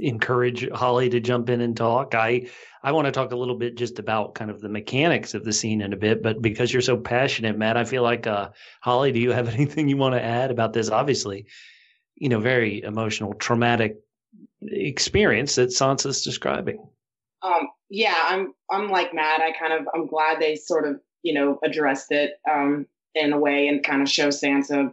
encourage Holly to jump in and talk. I I want to talk a little bit just about kind of the mechanics of the scene in a bit, but because you're so passionate, Matt, I feel like uh, Holly, do you have anything you want to add about this? Obviously, you know, very emotional, traumatic experience that Sansa's describing. Um, yeah, I'm I'm like mad. I kind of I'm glad they sort of you know addressed it. Um, in a way and kind of show Sansa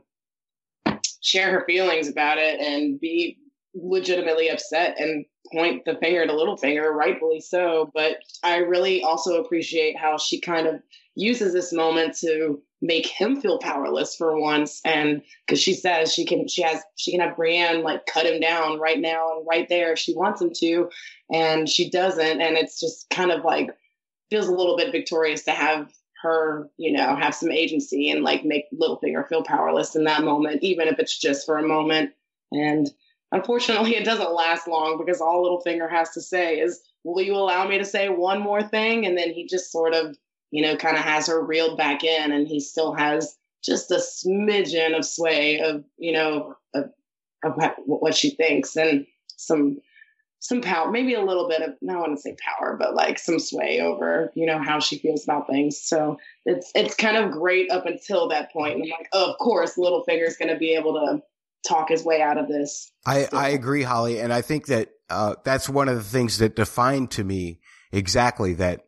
share her feelings about it and be legitimately upset and point the finger to Littlefinger, rightfully so. But I really also appreciate how she kind of uses this moment to make him feel powerless for once. And because she says she can, she has, she can have Brienne like cut him down right now and right there if she wants him to, and she doesn't. And it's just kind of like feels a little bit victorious to have her, you know, have some agency and like make Littlefinger feel powerless in that moment, even if it's just for a moment. And unfortunately, it doesn't last long because all Littlefinger has to say is, "Will you allow me to say one more thing?" And then he just sort of, you know, kind of has her reeled back in, and he still has just a smidgen of sway of, you know, of, of what she thinks and some some power, maybe a little bit of, I want to say power, but like some sway over, you know, how she feels about things. So it's, it's kind of great up until that point. And I'm like, oh, of course, Littlefinger's going to be able to talk his way out of this. I. I agree, Holly. And I think that, uh, that's one of the things that defined to me exactly that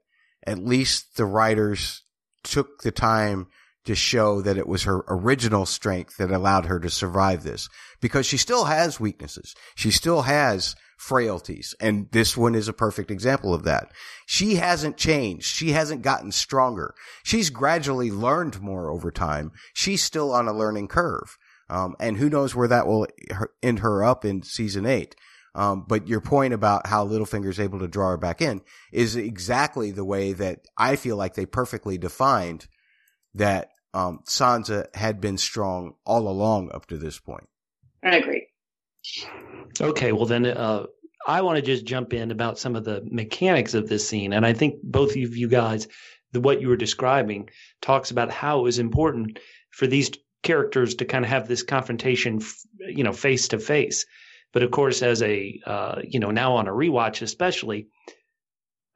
at least the writers took the time to show that it was her original strength that allowed her to survive this because she still has weaknesses. She still has frailties. And this one is a perfect example of that. She hasn't changed. She hasn't gotten stronger. She's gradually learned more over time. She's still on a learning curve. Um, and who knows where that will end her up in season eight. Um, but your point about how Littlefinger is able to draw her back in is exactly the way that I feel like they perfectly defined that um, Sansa had been strong all along up to this point. I agree. Okay, well then, uh, I want to just jump in about some of the mechanics of this scene, and I think both of you guys, the what you were describing, talks about how it was important for these characters to kind of have this confrontation, you know, face to face. But of course, as a uh, you know now on a rewatch, especially,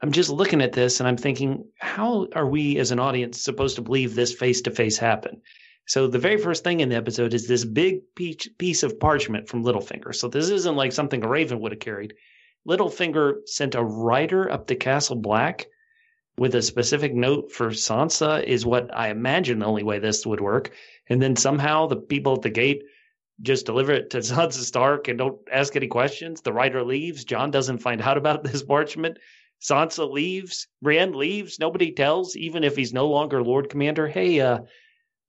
I'm just looking at this and I'm thinking, how are we as an audience supposed to believe this face to face happened? So the very first thing in the episode is this big piece of parchment from Littlefinger. So this isn't like something a Raven would have carried. Littlefinger sent a rider up to Castle Black with a specific note for Sansa is what I imagine the only way this would work. And then somehow the people at the gate just deliver it to Sansa Stark and don't ask any questions. The writer leaves. Jon doesn't find out about this parchment. Sansa leaves. Brienne leaves. Nobody tells, even if he's no longer Lord Commander. Hey, uh,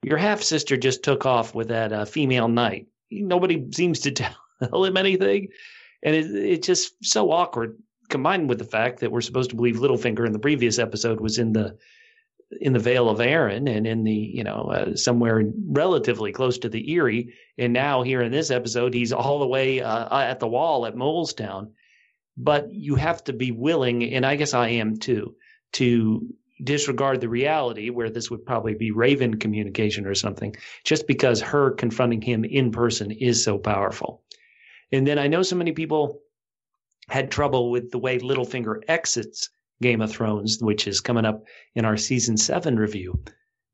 your half sister just took off with that uh, female knight. Nobody seems to tell him anything, and it, it's just so awkward. Combined with the fact that we're supposed to believe Littlefinger in the previous episode was in the in the Vale of Arryn and in the you know uh, somewhere relatively close to the Eyrie, and now here in this episode he's all the way uh, at the wall at Molestown. But you have to be willing, and I guess I am too, to disregard the reality where this would probably be Raven communication or something, just because her confronting him in person is so powerful. And then I know so many people had trouble with the way Littlefinger exits Game of Thrones, which is coming up in our season seven review.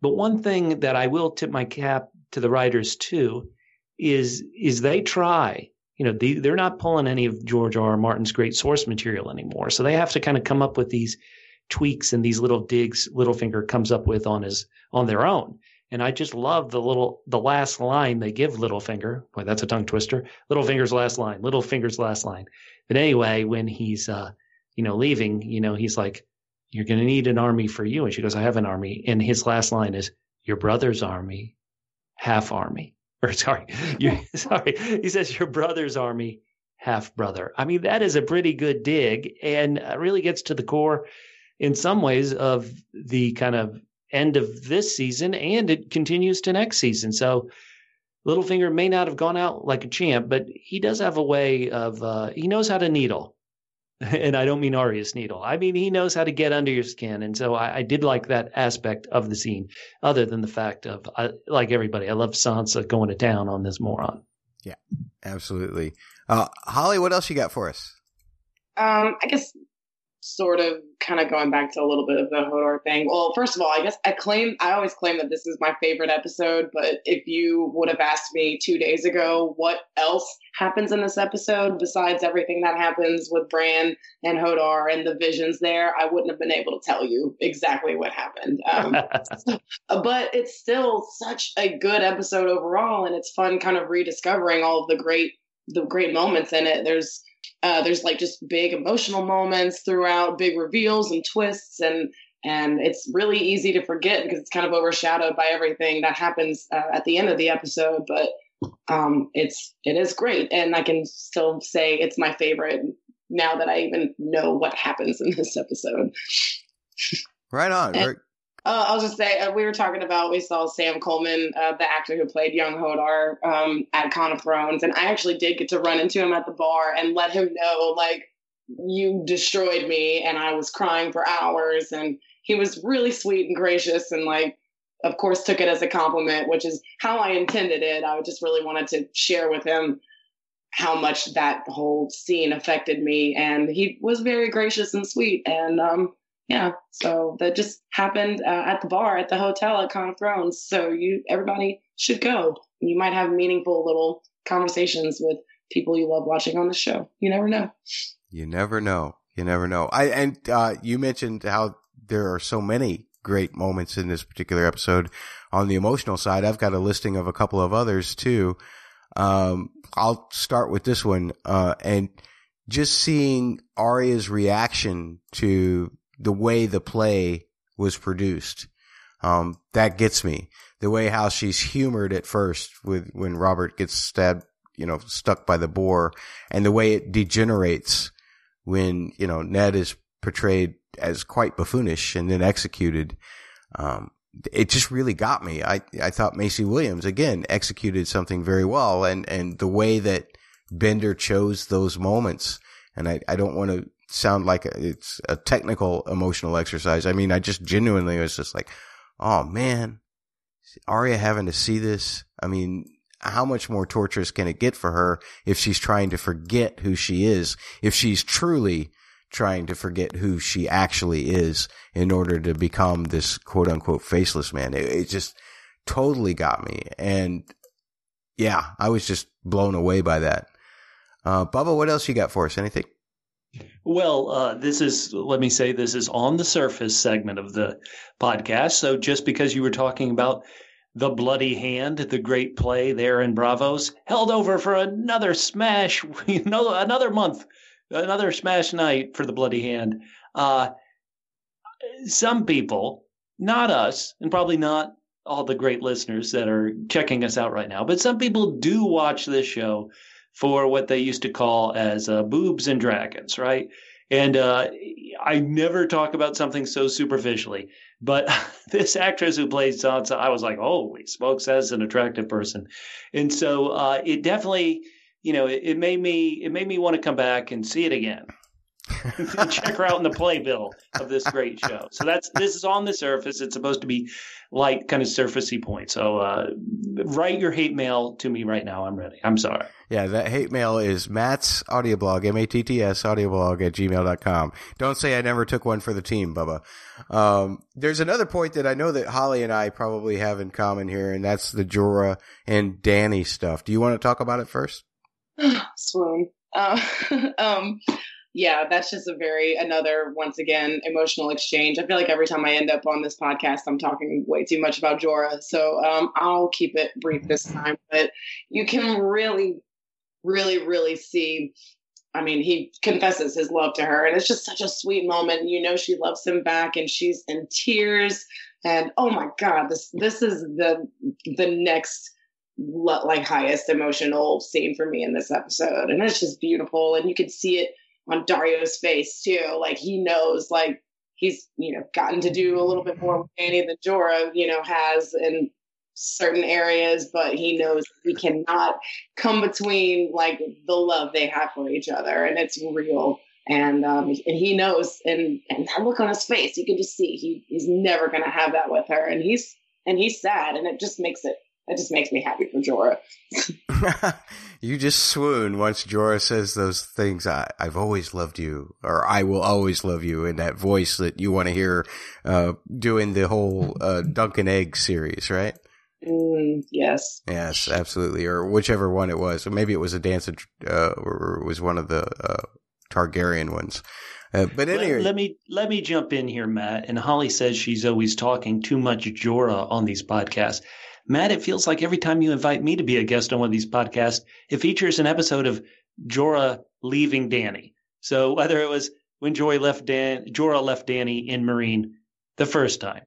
But one thing that I will tip my cap to the writers too is is they try. You know, they, they're not pulling any of George R. R. Martin's great source material anymore, so they have to kind of come up with these tweaks and these little digs Littlefinger comes up with on his on their own. And I just love the little the last line they give Littlefinger. Boy, that's a tongue twister. Littlefinger's last line. Littlefinger's last line. But anyway, when he's uh, you know, leaving, you know, he's like, You're gonna need an army for you. And she goes, I have an army. And his last line is, Your brother's army, half army. Or sorry, you sorry. He says your brother's army, half brother. I mean, that is a pretty good dig and really gets to the core in some ways of the kind of end of this season and it continues to next season. So Littlefinger may not have gone out like a champ, but he does have a way of uh, he knows how to needle. And I don't mean Arya's needle. I mean he knows how to get under your skin. And so I, I did like that aspect of the scene, other than the fact of I, like everybody, I love Sansa going to town on this moron. Yeah, absolutely. Uh, Holly, what else you got for us? Um, I guess sort of kind of going back to a little bit of the Hodor thing. Well, first of all, I guess I claim I always claim that this is my favorite episode, but if you would have asked me two days ago what else happens in this episode besides everything that happens with Bran and Hodor and the visions there, I wouldn't have been able to tell you exactly what happened. Um, but it's still such a good episode overall, and it's fun kind of rediscovering all of the great the great moments in it. There's uh, there's like just big emotional moments throughout, big reveals and twists, and and it's really easy to forget because it's kind of overshadowed by everything that happens uh, at the end of the episode. But um, it's it is great, and I can still say it's my favorite now that I even know what happens in this episode. Right on. And, uh, I'll just say uh, we were talking about we saw Sam Coleman, uh, the actor who played young Hodor, um, at Con of Thrones, and I actually did get to run into him at the bar and let him know like you destroyed me, and I was crying for hours, and he was really sweet and gracious, and like of course took it as a compliment, which is how I intended it. I just really wanted to share with him how much that whole scene affected me, and he was very gracious and sweet, and um, yeah, so that just happened uh, at the bar at the hotel at Con of Thrones. So you, everybody should go. You might have meaningful little conversations with people you love watching on the show. You never know. You never know. You never know. I and uh, you mentioned how there are so many great moments in this particular episode. On the emotional side, I've got a listing of a couple of others too. Um, I'll start with this one, uh, and just seeing Arya's reaction to the way the play was produced. Um, that gets me. The way how she's humored at first with when Robert gets stabbed, you know, stuck by the boar and the way it degenerates when, you know, Ned is portrayed as quite buffoonish and then executed. Um, it just really got me. I, I thought Maisie Williams again executed something very well and, and the way that Bender chose those moments. And I, I don't want to sound like it's a technical emotional exercise. I mean, I just genuinely was just like, oh man, Arya having to see this. I mean, how much more torturous can it get for her if she's trying to forget who she is? If she's truly trying to forget who she actually is in order to become this quote unquote faceless man. It, it just totally got me. And yeah, I was just blown away by that. Uh, Bubba, what else you got for us? Anything? Well, uh, this is, let me say, this is on the surface segment of the podcast. So just because you were talking about the Bloody Hand, the great play there in Braavos, held over for another smash, you know, another month, another smash night for the Bloody Hand. Uh, some people, not us, and probably not all the great listeners that are checking us out right now, but some people do watch this show for what they used to call as uh, boobs and dragons, right? And uh, I never talk about something so superficially, but this actress who plays Sansa, I was like, holy smokes, that's an attractive person. And so uh, it definitely, you know, it, it, made me it made me want to come back and see it again. check her out in the playbill of this great show. So that's this is on the surface. It's supposed to be light, kind of surfacey point. So uh, write your hate mail to me right now. I'm ready. I'm sorry. Yeah, that hate mail is Matt's audio blog, M-A-T-T-S audio blog at gmail.com. Don't say I never took one for the team, Bubba. Um, there's another point that I know that Holly and I probably have in common here, and that's the Jorah and Dany stuff. Do you want to talk about it first? Swoon. Uh, um, yeah, that's just a very another once again emotional exchange. I feel like every time I end up on this podcast, I'm talking way too much about Jorah, so um, I'll keep it brief this time. But you can really, really, really see. I mean, he confesses his love to her, and it's just such a sweet moment. You know, she loves him back, and she's in tears. And oh my God, this this is the the next like highest emotional scene for me in this episode, and it's just beautiful, and you can see it on Daario's face too. Like he knows, like he's you know gotten to do a little bit more with Dany than Jorah, you know, has in certain areas, but he knows he cannot come between like the love they have for each other, and it's real. And um, and he knows, and and that look on his face, you can just see he he's never gonna have that with her, and he's and he's sad, and it just makes it it just makes me happy for Jorah. you just swoon once Jorah says those things. I, I've always loved you, or I will always love you, in that voice that you want to hear uh, doing the whole uh, Dunk and Egg series, right? Mm, yes. Yes, absolutely. Or whichever one it was. Or maybe it was a dance, uh, or it was one of the uh, Targaryen ones. Uh, but anyway, let, let, me let me jump in here, Matt. And Holly says she's always talking too much Jorah on these podcasts. Matt, it feels like every time you invite me to be a guest on one of these podcasts, it features an episode of Jorah leaving Dany. So whether it was when Joy left Dan, Jorah left Dany in Meereen the first time,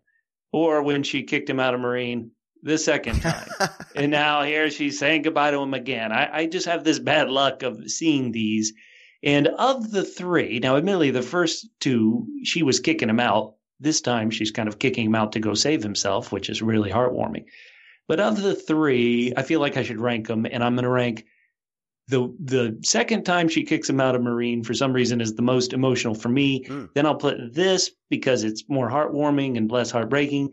or when she kicked him out of Meereen the second time, and now here she's saying goodbye to him again. I, I just have this bad luck of seeing these. And of the three, now admittedly, the first two, she was kicking him out. This time, she's kind of kicking him out to go save himself, which is really heartwarming. But of the three, I feel like I should rank them, and I'm going to rank the the second time she kicks him out of Meereen for some reason is the most emotional for me. Mm. Then I'll put this because it's more heartwarming and less heartbreaking.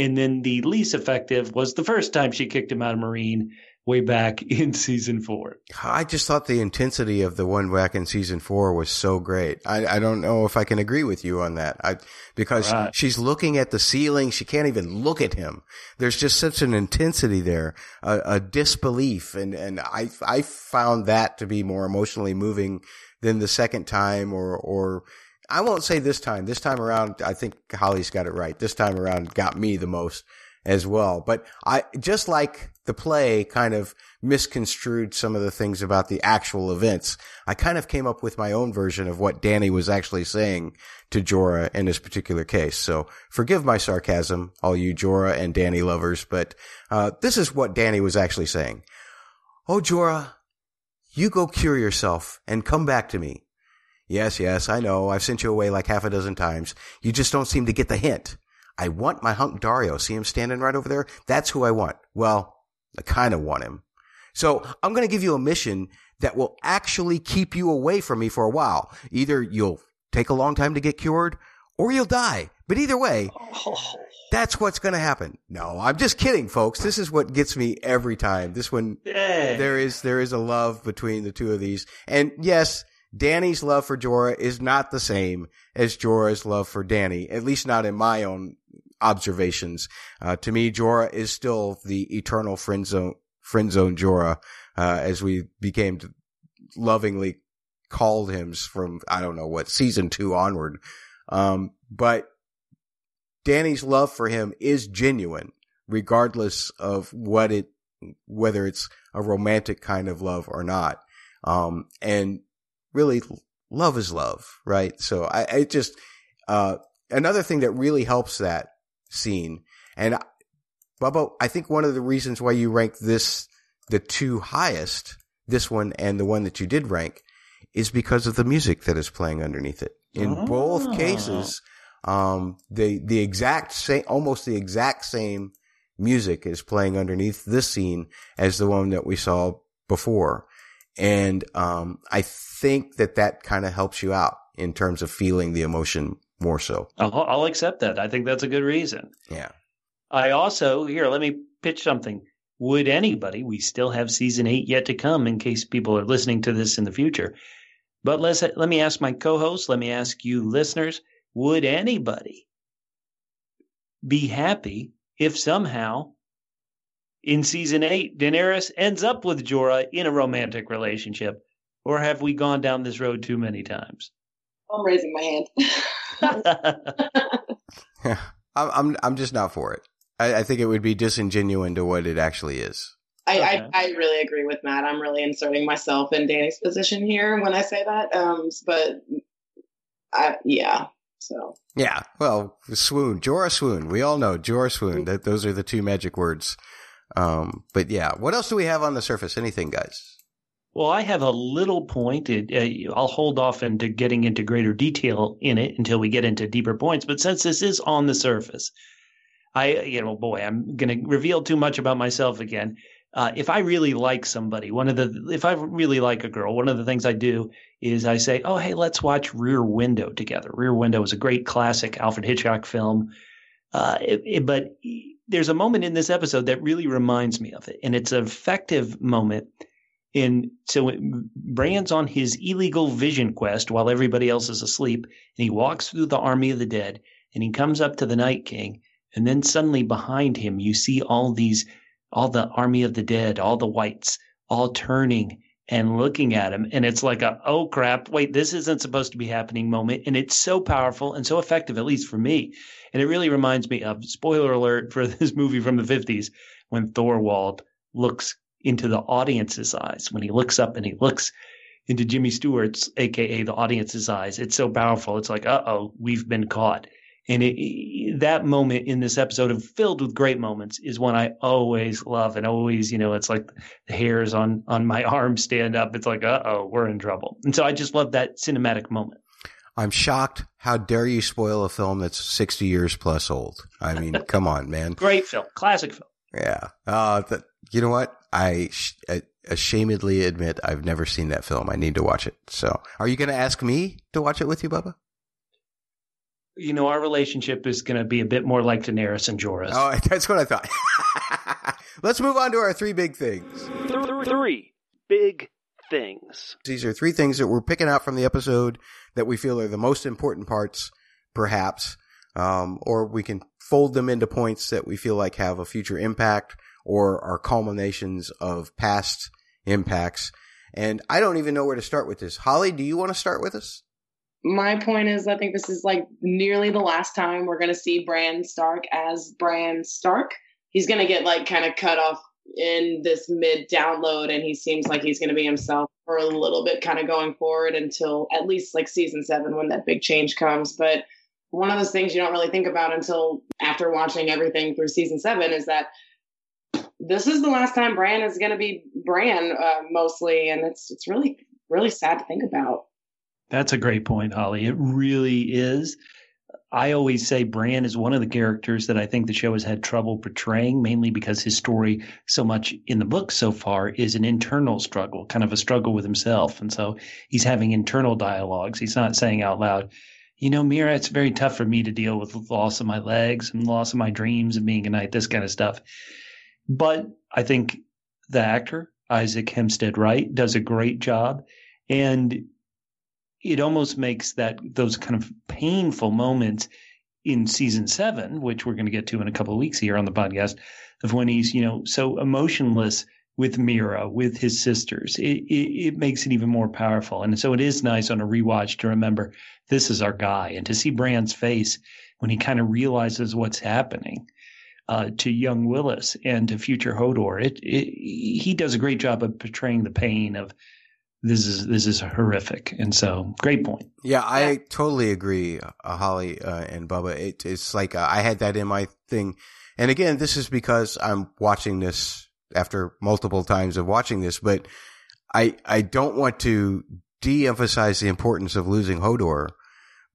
And then the least effective was the first time she kicked him out of Meereen way back in season four. I just thought the intensity of the one back in season four was so great. I, I don't know if I can agree with you on that. I, because right. she's looking at the ceiling. She can't even look at him. There's just such an intensity there, a, a disbelief. And, and I, I found that to be more emotionally moving than the second time or, or, I won't say this time. This time around, I think Holly's got it right. This time around got me the most as well. But I, just like the play kind of misconstrued some of the things about the actual events, I kind of came up with my own version of what Dany was actually saying to Jorah in this particular case. So forgive my sarcasm, all you Jorah and Dany lovers, but, uh, this is what Dany was actually saying. Oh, Jorah, you go cure yourself and come back to me. Yes, yes, I know. I've sent you away like half a dozen times. You just don't seem to get the hint. I want my hunk Daario. See him standing right over there? That's who I want. Well, I kind of want him. So I'm going to give you a mission that will actually keep you away from me for a while. Either you'll take a long time to get cured or you'll die. But either way, oh. that's what's going to happen. No, I'm just kidding, folks. This is what gets me every time. This one, there is, there is a love between the two of these. And yes, Dany's love for Jorah is not the same as Jorah's love for Dany, at least not in my own observations. Uh, to me, Jorah is still the eternal friend zone, friend zone Jorah, uh, as we became to lovingly called him from, I don't know what, season two onward. Um, but Dany's love for him is genuine, regardless of what it, whether it's a romantic kind of love or not. Um, and really love is love, right? So I, I just, uh, another thing that really helps that scene. And Bubba, I think one of the reasons why you rank this the two highest, this one and the one that you did rank, is because of the music that is playing underneath it. In oh. both cases, um, the the exact same, almost the exact same music is playing underneath this scene as the one that we saw before, and um, I think that that kind of helps you out in terms of feeling the emotion more so. I'll, I'll accept that. I think that's a good reason. Yeah. I also here let me pitch something. Would anybody? We still have season eight yet to come, in case people are listening to this in the future. But let's let me ask my co-host. Let me ask you, listeners. Would anybody be happy if somehow in season eight Daenerys ends up with Jorah in a romantic relationship, or have we gone down this road too many times? I'm raising my hand. yeah, I'm I'm just not for it. I, I, think it would be disingenuous to what it actually is. I, okay. I, I, really agree with Matt. I'm really inserting myself in Dany's position here when I say that. Um, but I, yeah, so yeah. Well, swoon, Jorah swoon. We all know Jorah swoon. That those are the two magic words. Um, but yeah, what else do we have on the surface? Anything, guys? Well, I have a little point. Uh, I'll hold off into getting into greater detail in it until we get into deeper points. But since this is on the surface, I, you know, boy, I'm going to reveal too much about myself again. Uh, if I really like somebody, one of the, if I really like a girl, one of the things I do is I say, oh, hey, let's watch Rear Window together. Rear Window is a great classic Alfred Hitchcock film. Uh, it, it, but there's a moment in this episode that really reminds me of it. And it's an effective moment And so Bran's on his illegal vision quest while everybody else is asleep, and he walks through the army of the dead, and he comes up to the Night King, and then suddenly behind him you see all these, all the army of the dead, all the whites, all turning and looking at him, and it's like a oh crap, wait, this isn't supposed to be happening moment, and it's so powerful and so effective, at least for me, and it really reminds me of spoiler alert for this movie from the fifties when Thorwald looks into the audience's eyes when he looks up and he looks into Jimmy Stewart's, aka the audience's eyes. It's so powerful. It's like, uh oh, we've been caught. And it, that moment in this episode, of filled with great moments, is one I always love, and always, you know, it's like the hairs on on my arm stand up. It's like, uh oh, we're in trouble. And so I just love that cinematic moment. I'm shocked. How dare you spoil a film that's 60 years plus old? I mean, come on, man. Great film, classic film. Yeah. Uh, the, you know what? I, sh- I ashamedly admit I've never seen that film. I need to watch it. So, are you going to ask me to watch it with you, Bubba? You know, our relationship is going to be a bit more like Daenerys and Jorah's. Oh, that's what I thought. Let's move on to our three big things. Three big things. These are three things that we're picking out from the episode that we feel are the most important parts, perhaps, um, or we can fold them into points that we feel like have a future impact or are culminations of past impacts. And I don't even know where to start with this. Holly, do you want to start with us? My point is, I think this is like nearly the last time we're going to see Bran Stark as Bran Stark. He's going to get like kind of cut off in this mid download, and he seems like he's going to be himself for a little bit, kind of going forward until at least like season seven when that big change comes. But one of those things you don't really think about until after watching everything through season seven is that this is the last time Bran is going to be Bran uh, mostly, and it's it's really really sad to think about. That's a great point, Holly. It really is. I always say Bran is one of the characters that I think the show has had trouble portraying, mainly because his story, so much in the book so far, is an internal struggle, kind of a struggle with himself. And so he's having internal dialogues. He's not saying out loud, you know, Meera, it's very tough for me to deal with the loss of my legs and loss of my dreams and being a knight, this kind of stuff. But I think the actor, Isaac Hempstead Wright, does a great job. And it almost makes that those kind of painful moments in season seven, which we're going to get to in a couple of weeks here on the podcast, of when he's, you know, so emotionless with Meera, with his sisters. It, it, it, makes it even more powerful. And so it is nice on a rewatch to remember this is our guy and to see Bran's face when he kind of realizes what's happening uh, to young Wylis and to future Hodor. It, it, he does a great job of portraying the pain of this is this is horrific. And so great point. Yeah, I yeah. totally agree, uh, Holly uh, and Bubba. It, it's like uh, I had that in my thing. And again, this is because I'm watching this after multiple times of watching this, but I, I don't want to de-emphasize the importance of losing Hodor,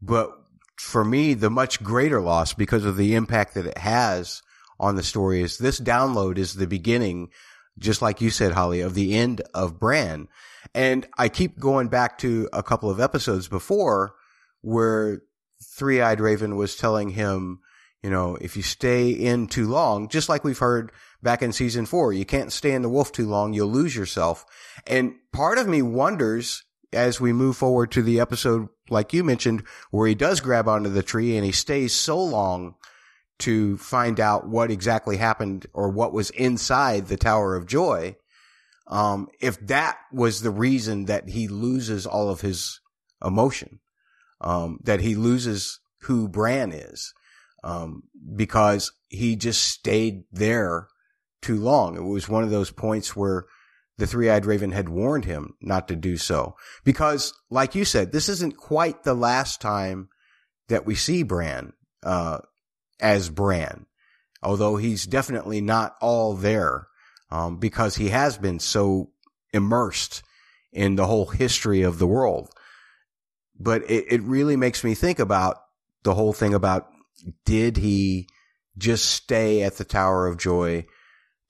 but for me, the much greater loss because of the impact that it has on the story is this download is the beginning, just like you said, Holly, of the end of Bran. And I keep going back to a couple of episodes before where Three Eyed Raven was telling him, you know, if you stay in too long, just like we've heard back in season four. You can't stay in the wolf too long. You'll lose yourself. And part of me wonders as we move forward to the episode, like you mentioned, where he does grab onto the tree and he stays so long to find out what exactly happened or what was inside the Tower of Joy. Um, if that was the reason that he loses all of his emotion, um, that he loses who Bran is, um, because he just stayed there too long. It was one of those points where the three-eyed raven had warned him not to do so. Because, like you said, this isn't quite the last time that we see Bran, uh, as Bran. Although he's definitely not all there, um, because he has been so immersed in the whole history of the world. But it, it really makes me think about the whole thing about did he just stay at the Tower of Joy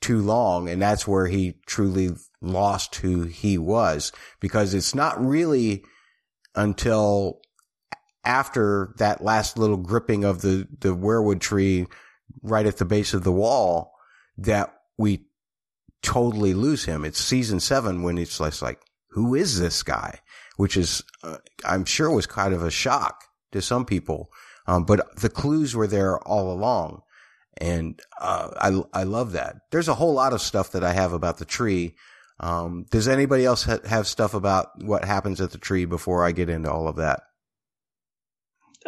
too long. And that's where he truly lost who he was because it's not really until after that last little gripping of the, the weirwood tree right at the base of the wall that we totally lose him. It's season seven when it's like, who is this guy? Which is, uh, I'm sure was kind of a shock to some people. Um, but the clues were there all along. And, uh, I, I love that. There's a whole lot of stuff that I have about the tree. Um, does anybody else ha- have stuff about what happens at the tree before I get into all of that?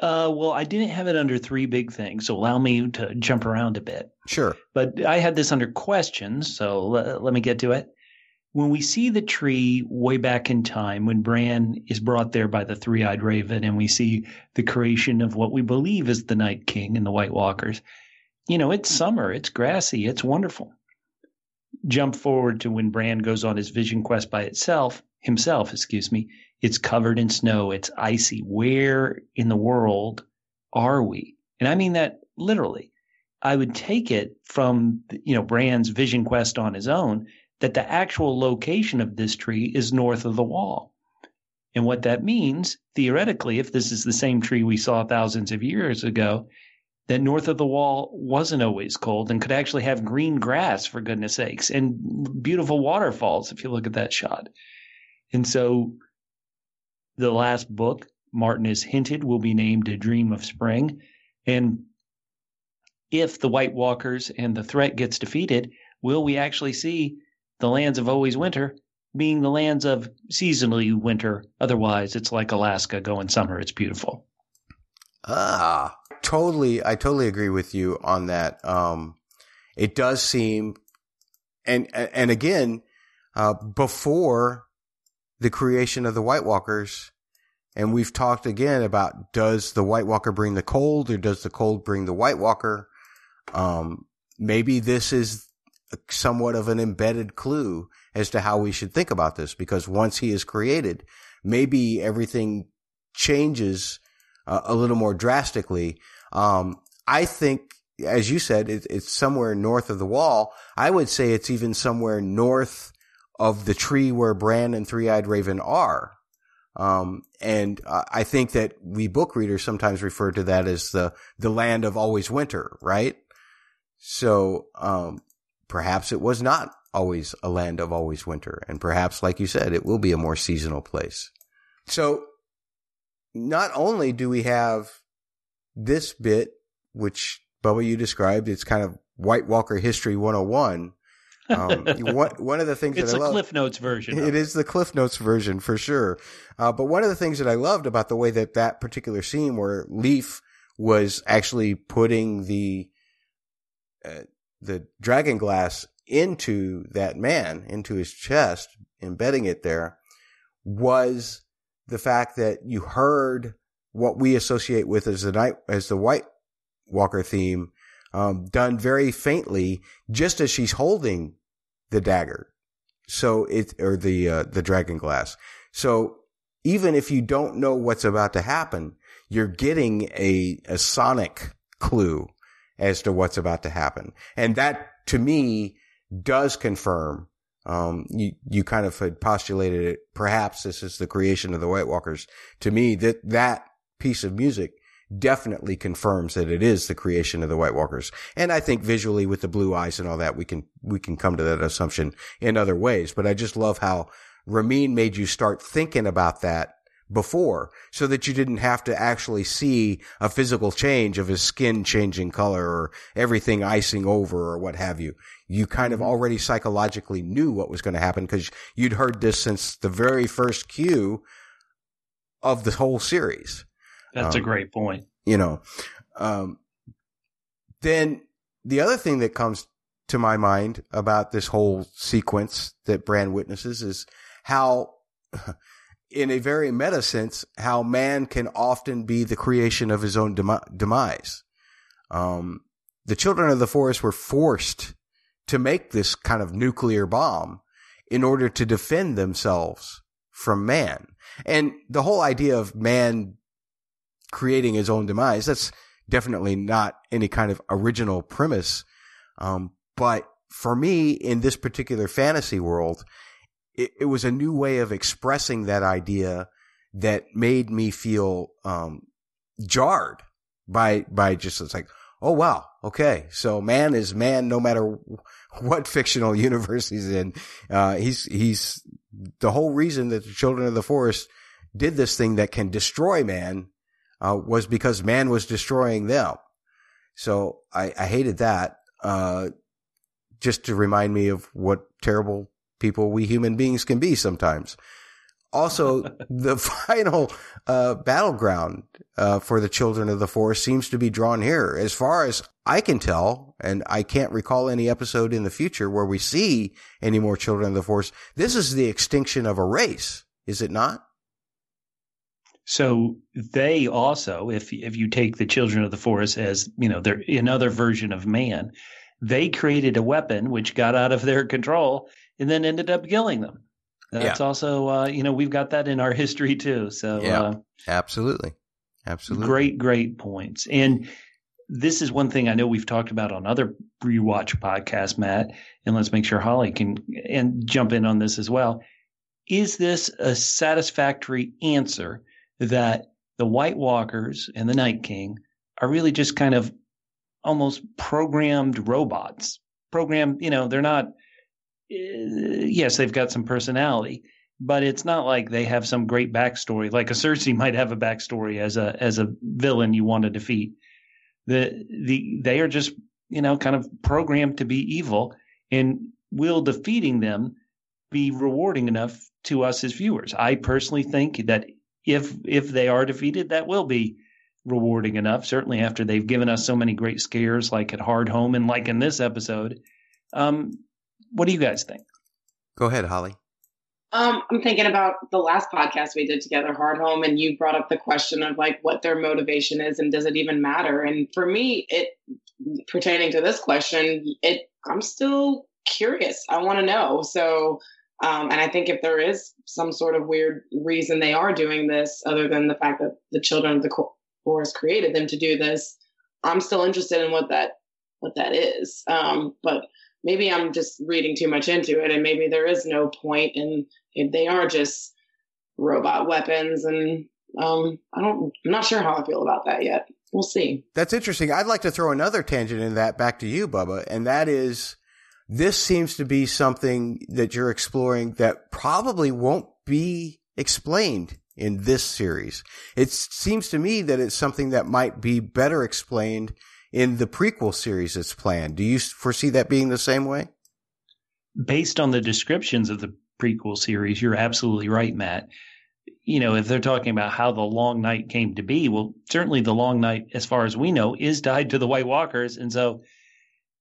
Uh, well, I didn't have it under three big things, so allow me to jump around a bit. Sure. But I had this under questions, so l- let me get to it. When we see the tree way back in time, when Bran is brought there by the three eyed raven, and we see the creation of what we believe is the Night King and the White Walkers, you know, it's summer, it's grassy, it's wonderful. Jump forward to when Bran goes on his vision quest by itself, himself, excuse me, it's covered in snow. It's icy. Where in the world are we? And I mean that literally. I would take it from, you know, Bran's vision quest on his own that the actual location of this tree is north of the wall. And what that means, theoretically, if this is the same tree we saw thousands of years ago, that north of the wall wasn't always cold and could actually have green grass, for goodness sakes, and beautiful waterfalls if you look at that shot. And so the last book, Martin has hinted, will be named A Dream of Spring. And if the White Walkers and the threat gets defeated, will we actually see the lands of always winter being the lands of seasonally winter? Otherwise, it's like Alaska going summer. It's beautiful. Ah, totally. I totally agree with you on that. Um, it does seem, and, and again, uh, before the creation of the White Walkers. And we've talked again about does the White Walker bring the cold or does the cold bring the White Walker? Um, maybe this is somewhat of an embedded clue as to how we should think about this because once he is created, maybe everything changes uh, a little more drastically. Um, I think, as you said, it, it's somewhere north of the wall. I would say it's even somewhere north of the tree where Bran and Three Eyed Raven are. Um, and uh, I think that we book readers sometimes refer to that as the, the land of always winter, right? So, um, perhaps it was not always a land of always winter. And perhaps, like you said, it will be a more seasonal place. So not only do we have this bit, which Bubba, you described, it's kind of White Walker History 101. Um, one, one of the things it's that I love, Cliff Notes version. It is the Cliff Notes version for sure. Uh, but one of the things that I loved about the way that that particular scene where Leaf was actually putting the, uh, the dragon glass into that man, into his chest, embedding it there was the fact that you heard what we associate with as the night, as the White Walker theme um, done very faintly, just as she's holding the dagger. So it, or the, uh, the dragon glass. So even if you don't know what's about to happen, you're getting a, a sonic clue as to what's about to happen. And that to me does confirm, um, you, you kind of had postulated it. Perhaps this is the creation of the White Walkers. To me, that, that piece of music definitely confirms that it is the creation of the White Walkers. And I think visually with the blue eyes and all that, we can, we can come to that assumption in other ways. But I just love how Ramin made you start thinking about that before so that you didn't have to actually see a physical change of his skin changing color or everything icing over or what have you. You kind of mm-hmm. already psychologically knew what was going to happen because you'd heard this since the very first cue of the whole series. That's Um, a great point. you know. Um, then the other thing that comes to my mind about this whole sequence that Bran witnesses is how, in a very meta sense, how man can often be the creation of his own demi- demise. Um, the children of the forest were forced to make this kind of nuclear bomb in order to defend themselves from man. And the whole idea of man creating his own demise. That's definitely not any kind of original premise. Um, but for me, in this particular fantasy world, it, it was a new way of expressing that idea that made me feel, um, jarred by, by just, it's like, oh wow, okay, so man is man no matter what fictional universe he's in. Uh, he's he's the whole reason that the children of the forest did this thing that can destroy man uh, was because man was destroying them. So I, I hated that. Uh, just to remind me of what terrible people we human beings can be sometimes. Also, the final uh, battleground uh, for the children of the forest seems to be drawn here. As far as I can tell, and I can't recall any episode in the future where we see any more children of the forest. This is the extinction of a race, is it not? So they also, if if you take the children of the forest as you know, they're another version of man, they created a weapon which got out of their control and then ended up killing them. That's yeah. also, uh, you know, we've got that in our history too. So yeah, uh, absolutely, absolutely, great, great points. And this is one thing I know we've talked about on other rewatch podcasts, Matt. And let's make sure Holly can and jump in on this as well. Is this a satisfactory answer that the White Walkers and the Night King are really just kind of almost programmed robots. Programmed, you know, they're not. Uh, yes, they've got some personality, but it's not like they have some great backstory. Like a Cersei might have a backstory as a as a villain you want to defeat. The the they are just you know kind of programmed to be evil, and will defeating them be rewarding enough to us as viewers? I personally think that if if they are defeated, that will be rewarding enough. Certainly after they've given us so many great scares, like at Hardhome and like in this episode. Um, what do you guys think? Go ahead, Holly. Um, I'm thinking about the last podcast we did together, Hardhome, and you brought up the question of like what their motivation is and does it even matter? And for me, it pertaining to this question, it I'm still curious. I want to know. So um, and I think if there is some sort of weird reason they are doing this, other than the fact that the children of the forest created them to do this, I'm still interested in what that what that is. Um, but maybe I'm just reading too much into it, and maybe there is no point, and they are just robot weapons. And um, I don't, I'm not sure how I feel about that yet. We'll see. That's interesting. I'd like to throw another tangent in that back to you, Bubba, and that is this seems to be something that you're exploring that probably won't be explained in this series. It seems to me that it's something that might be better explained in the prequel series that's planned. Do you foresee that being the same way? Based on the descriptions of the prequel series, you're absolutely right, Matt. You know, if they're talking about how the long night came to be, well, certainly the long night, as far as we know, is tied to the White Walkers. And so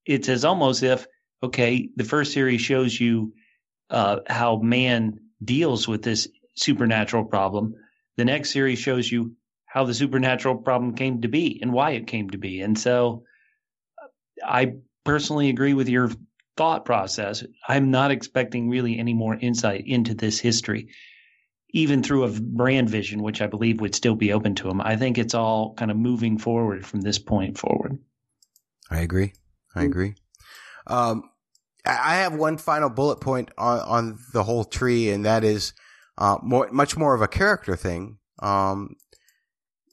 it's as almost if okay, the first series shows you uh, how man deals with this supernatural problem. The next series shows you how the supernatural problem came to be and why it came to be. And so I personally agree with your thought process. I'm not expecting really any more insight into this history, even through a Bran vision, which I believe would still be open to them. I think it's all kind of moving forward from this point forward. I agree. I agree. Um, I have one final bullet point on, on the whole tree, and that is uh, more, much more of a character thing. Um,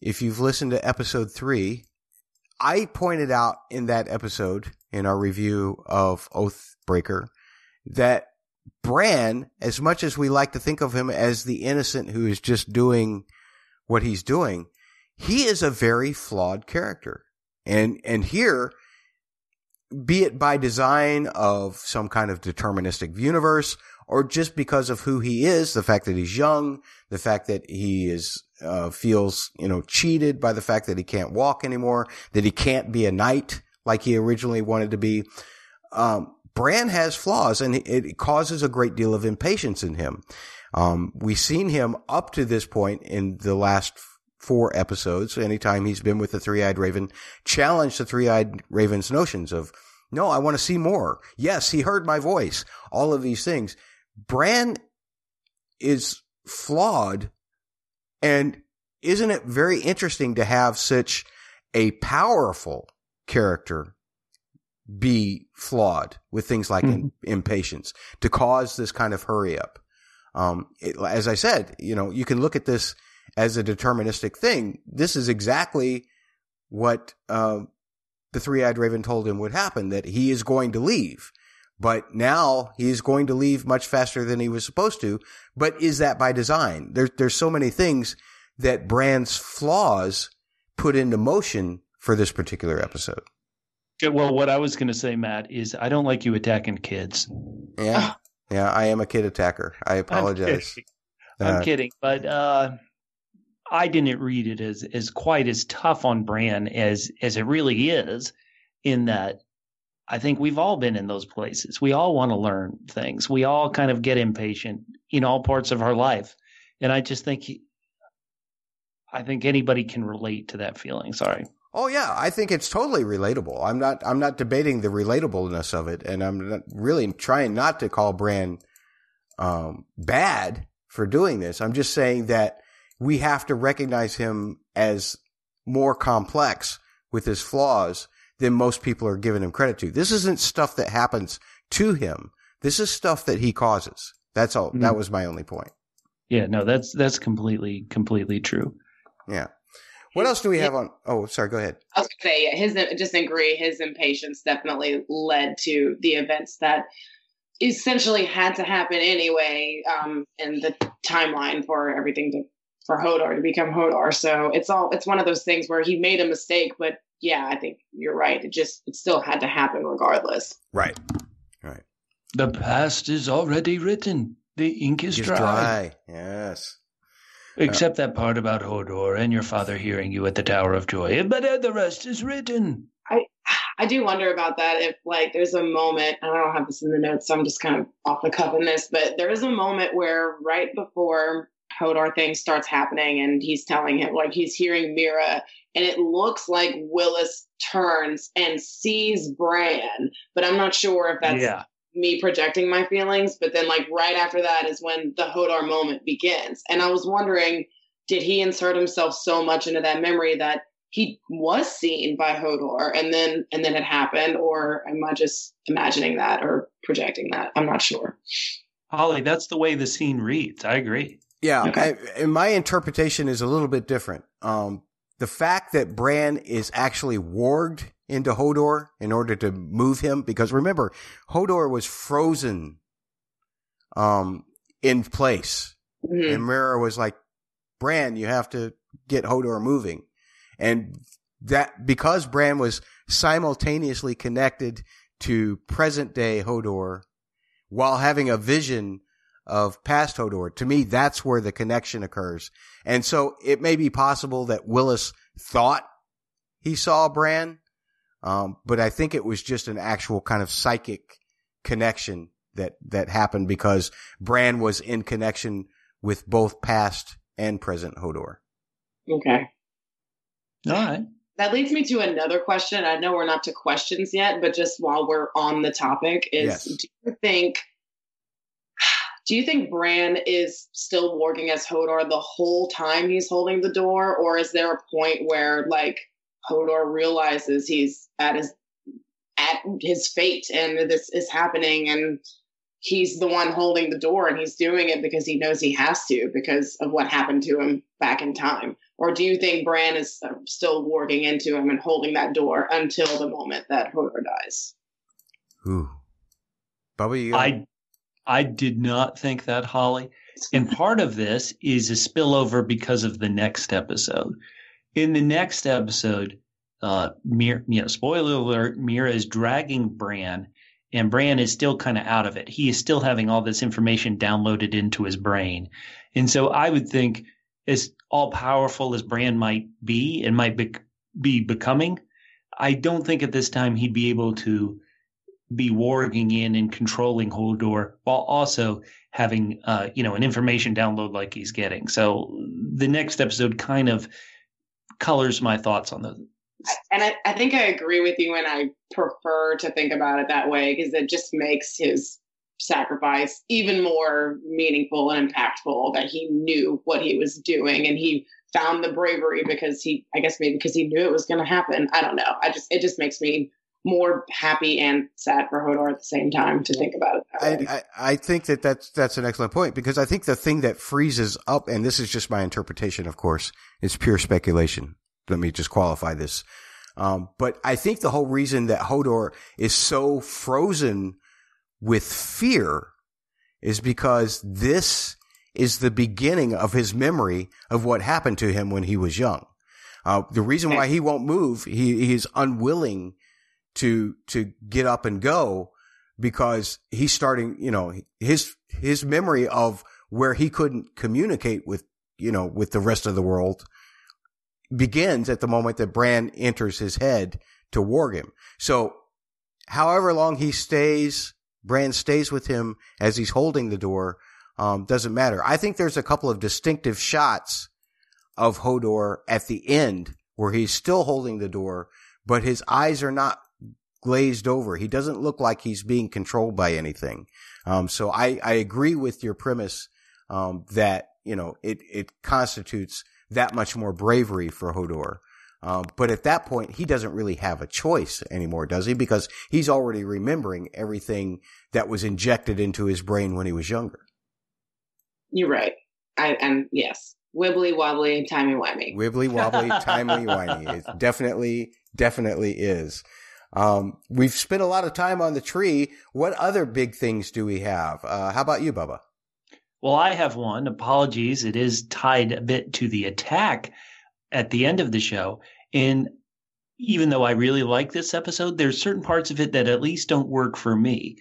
if you've listened to episode three, I pointed out in that episode in our review of Oathbreaker that Bran, as much as we like to think of him as the innocent who is just doing what he's doing, he is a very flawed character. And, and here be it by design of some kind of deterministic universe or just because of who he is, the fact that he's young, the fact that he is, uh, feels, you know, cheated by the fact that he can't walk anymore, that he can't be a knight like he originally wanted to be. Um, Bran has flaws and it causes a great deal of impatience in him. Um, we've seen him up to this point in the last four episodes, anytime he's been with the Three Eyed Raven, challenged the Three Eyed Raven's notions of, no, I want to see more. Yes, he heard my voice. All of these things. Bran is flawed. And isn't it very interesting to have such a powerful character be flawed with things like mm-hmm. in, impatience to cause this kind of hurry up? Um, it, as I said, you know, you can look at this as a deterministic thing. This is exactly what uh, the three eyed raven told him would happen, that he is going to leave. But now he's going to leave much faster than he was supposed to. But is that by design? There's, there's so many things that Bran's flaws put into motion for this particular episode. Well, what I was going to say, Matt, is I don't like you attacking kids. Yeah. Yeah. I am a kid attacker. I apologize. I'm kidding. I'm Uh, kidding, but uh, I didn't read it as as quite as tough on Bran as as it really is. In that, I think we've all been in those places. We all want to learn things. We all kind of get impatient in all parts of our life, and I just think he, I think anybody can relate to that feeling. Sorry. Oh yeah, I think it's totally relatable. I'm not I'm not debating the relatableness of it, and I'm not really trying not to call Bran um, bad for doing this. I'm just saying that we have to recognize him as more complex with his flaws than most people are giving him credit to. This isn't stuff that happens to him. This is stuff that he causes. That's all. That Mm. was my only point. Yeah, no, that's that's completely completely true. Yeah. What else do we have on? Oh, sorry. Go ahead. I was gonna say, yeah, his just agree. His impatience definitely led to the events that essentially had to happen anyway, um, in the timeline for everything to for Hodor to become Hodor. So it's all it's one of those things where he made a mistake, but yeah, I think you're right. It just it still had to happen regardless. Right. Right. The past is already written. The ink is It's dry. dry. Yes. Except that part about Hodor and your father hearing you at the Tower of Joy. But uh, the rest is written. I I do wonder about that. If like there's a moment, and I don't have this in the notes, so I'm just kind of off the cuff in this, but there is a moment where right before Hodor thing starts happening, and he's telling him like he's hearing Meera, and it looks like Wylis turns and sees Bran, but I'm not sure if that's yeah. me projecting my feelings. But then like right after that is when the Hodor moment begins, and I was wondering, did he insert himself so much into that memory that he was seen by Hodor and then and then it happened, or am I just imagining that or projecting that? I'm not sure. Holly, that's the way the scene reads. I agree. Yeah, Okay. I, and my interpretation is a little bit different. Um, the fact that Bran is actually warged into Hodor in order to move him, because remember, Hodor was frozen, um, in place, Mhm. and Meera was like, "Bran, you have to get Hodor moving," and that because Bran was simultaneously connected to present day Hodor while having a vision of past Hodor. To me, that's where the connection occurs. And so it may be possible that Wylis thought he saw Bran, um, but I think it was just an actual kind of psychic connection that, that happened because Bran was in connection with both past and present Hodor. Okay. All right. That leads me to another question. I know we're not to questions yet, but just while we're on the topic, is Yes. do you think do you think Bran is still working as Hodor the whole time he's holding the door, or is there a point where like Hodor realizes he's at his at his fate and this is happening and he's the one holding the door and he's doing it because he knows he has to because of what happened to him back in time? Or do you think Bran is uh, still warging into him and holding that door until the moment that Hodor dies? Ooh. Bubba, you I I did not think that, Holly. And part of this is a spillover because of the next episode. In the next episode, uh, Mir, you know, spoiler alert, Meera is dragging Bran, and Bran is still kind of out of it. He is still having all this information downloaded into his brain. And so I would think, as all powerful as Bran might be and might be, be becoming, I don't think at this time he'd be able to be warging in and controlling Hodor while also having uh, you know an information download like he's getting. So the next episode kind of colors my thoughts on the And I, I think I agree with you, and I prefer to think about it that way because it just makes his sacrifice even more meaningful and impactful that he knew what he was doing and he found the bravery because he, I guess maybe because he knew it was going to happen. I don't know. I just, it just makes me more happy and sad for Hodor at the same time to think about it. I, I, I think that that's, that's an excellent point because I think the thing that freezes up, and this is just my interpretation, of course, it's pure speculation. Let me just qualify this. Um, but I think the whole reason that Hodor is so frozen with fear is because this is the beginning of his memory of what happened to him when he was young. Uh, the reason why he won't move, he, he's unwilling to, to get up and go because he's starting, you know, his, his memory of where he couldn't communicate with, you know, with the rest of the world begins at the moment that Bran enters his head to warg him. So however long he stays, Bran stays with him as he's holding the door, um, doesn't matter. I think there's a couple of distinctive shots of Hodor at the end where he's still holding the door, but his eyes are not glazed over. He doesn't look like he's being controlled by anything. Um, so I, I agree with your premise, um, that, you know, it, it constitutes that much more bravery for Hodor. Um, but at that point, he doesn't really have a choice anymore, does he? Because he's already remembering everything that was injected into his brain when he was younger. You're right. I, and yes, wibbly wobbly, timey wimey. Wibbly wobbly, timey wimey. It definitely, definitely is. Um, we've spent a lot of time on the tree. What other big things do we have? Uh, how about you, Bubba? Well, I have one. Apologies. It is tied a bit to the attack at the end of the show. And even though I really like this episode, there's certain parts of it that at least don't work for me.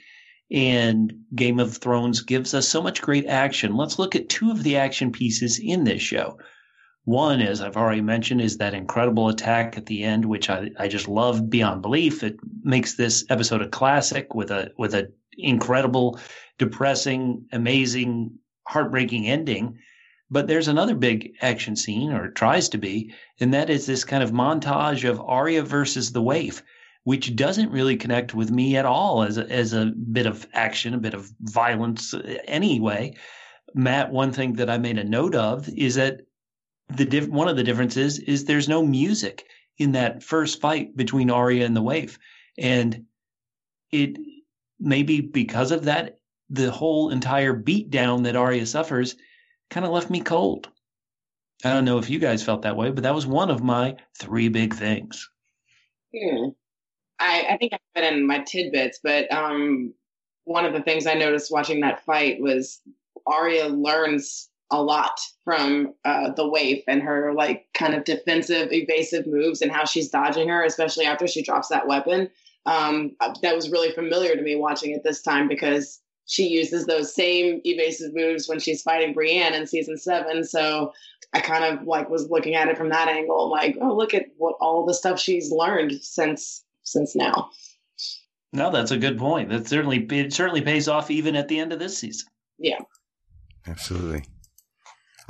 And Game of Thrones gives us so much great action. Let's look at two of the action pieces in this show. One, as I've already mentioned, is that incredible attack at the end, which I, I just love beyond belief. It makes this episode a classic with a with a incredible, depressing, amazing, heartbreaking ending. But there's another big action scene, or tries to be, and that is this kind of montage of Arya versus the Waif, which doesn't really connect with me at all as a, as a bit of action, a bit of violence uh, anyway. Matt, one thing that I made a note of is that the diff- one of the differences is there's no music in that first fight between Arya and the Waif, and it maybe because of that, the whole entire beatdown that Arya suffers kind of left me cold. I don't know if you guys felt that way, but that was one of my three big things. Hmm. I, I think I it in my tidbits, but um, one of the things I noticed watching that fight was Arya learns a lot from uh, the waif and her like kind of defensive, evasive moves and how she's dodging her, especially after she drops that weapon. Um, that was really familiar to me watching it this time because she uses those same evasive moves when she's fighting Brienne in season seven. So I kind of like was looking at it from that angle, like, oh, look at what all the stuff she's learned since since now. No, that's a good point. That certainly it certainly pays off even at the end of this season. Yeah, absolutely.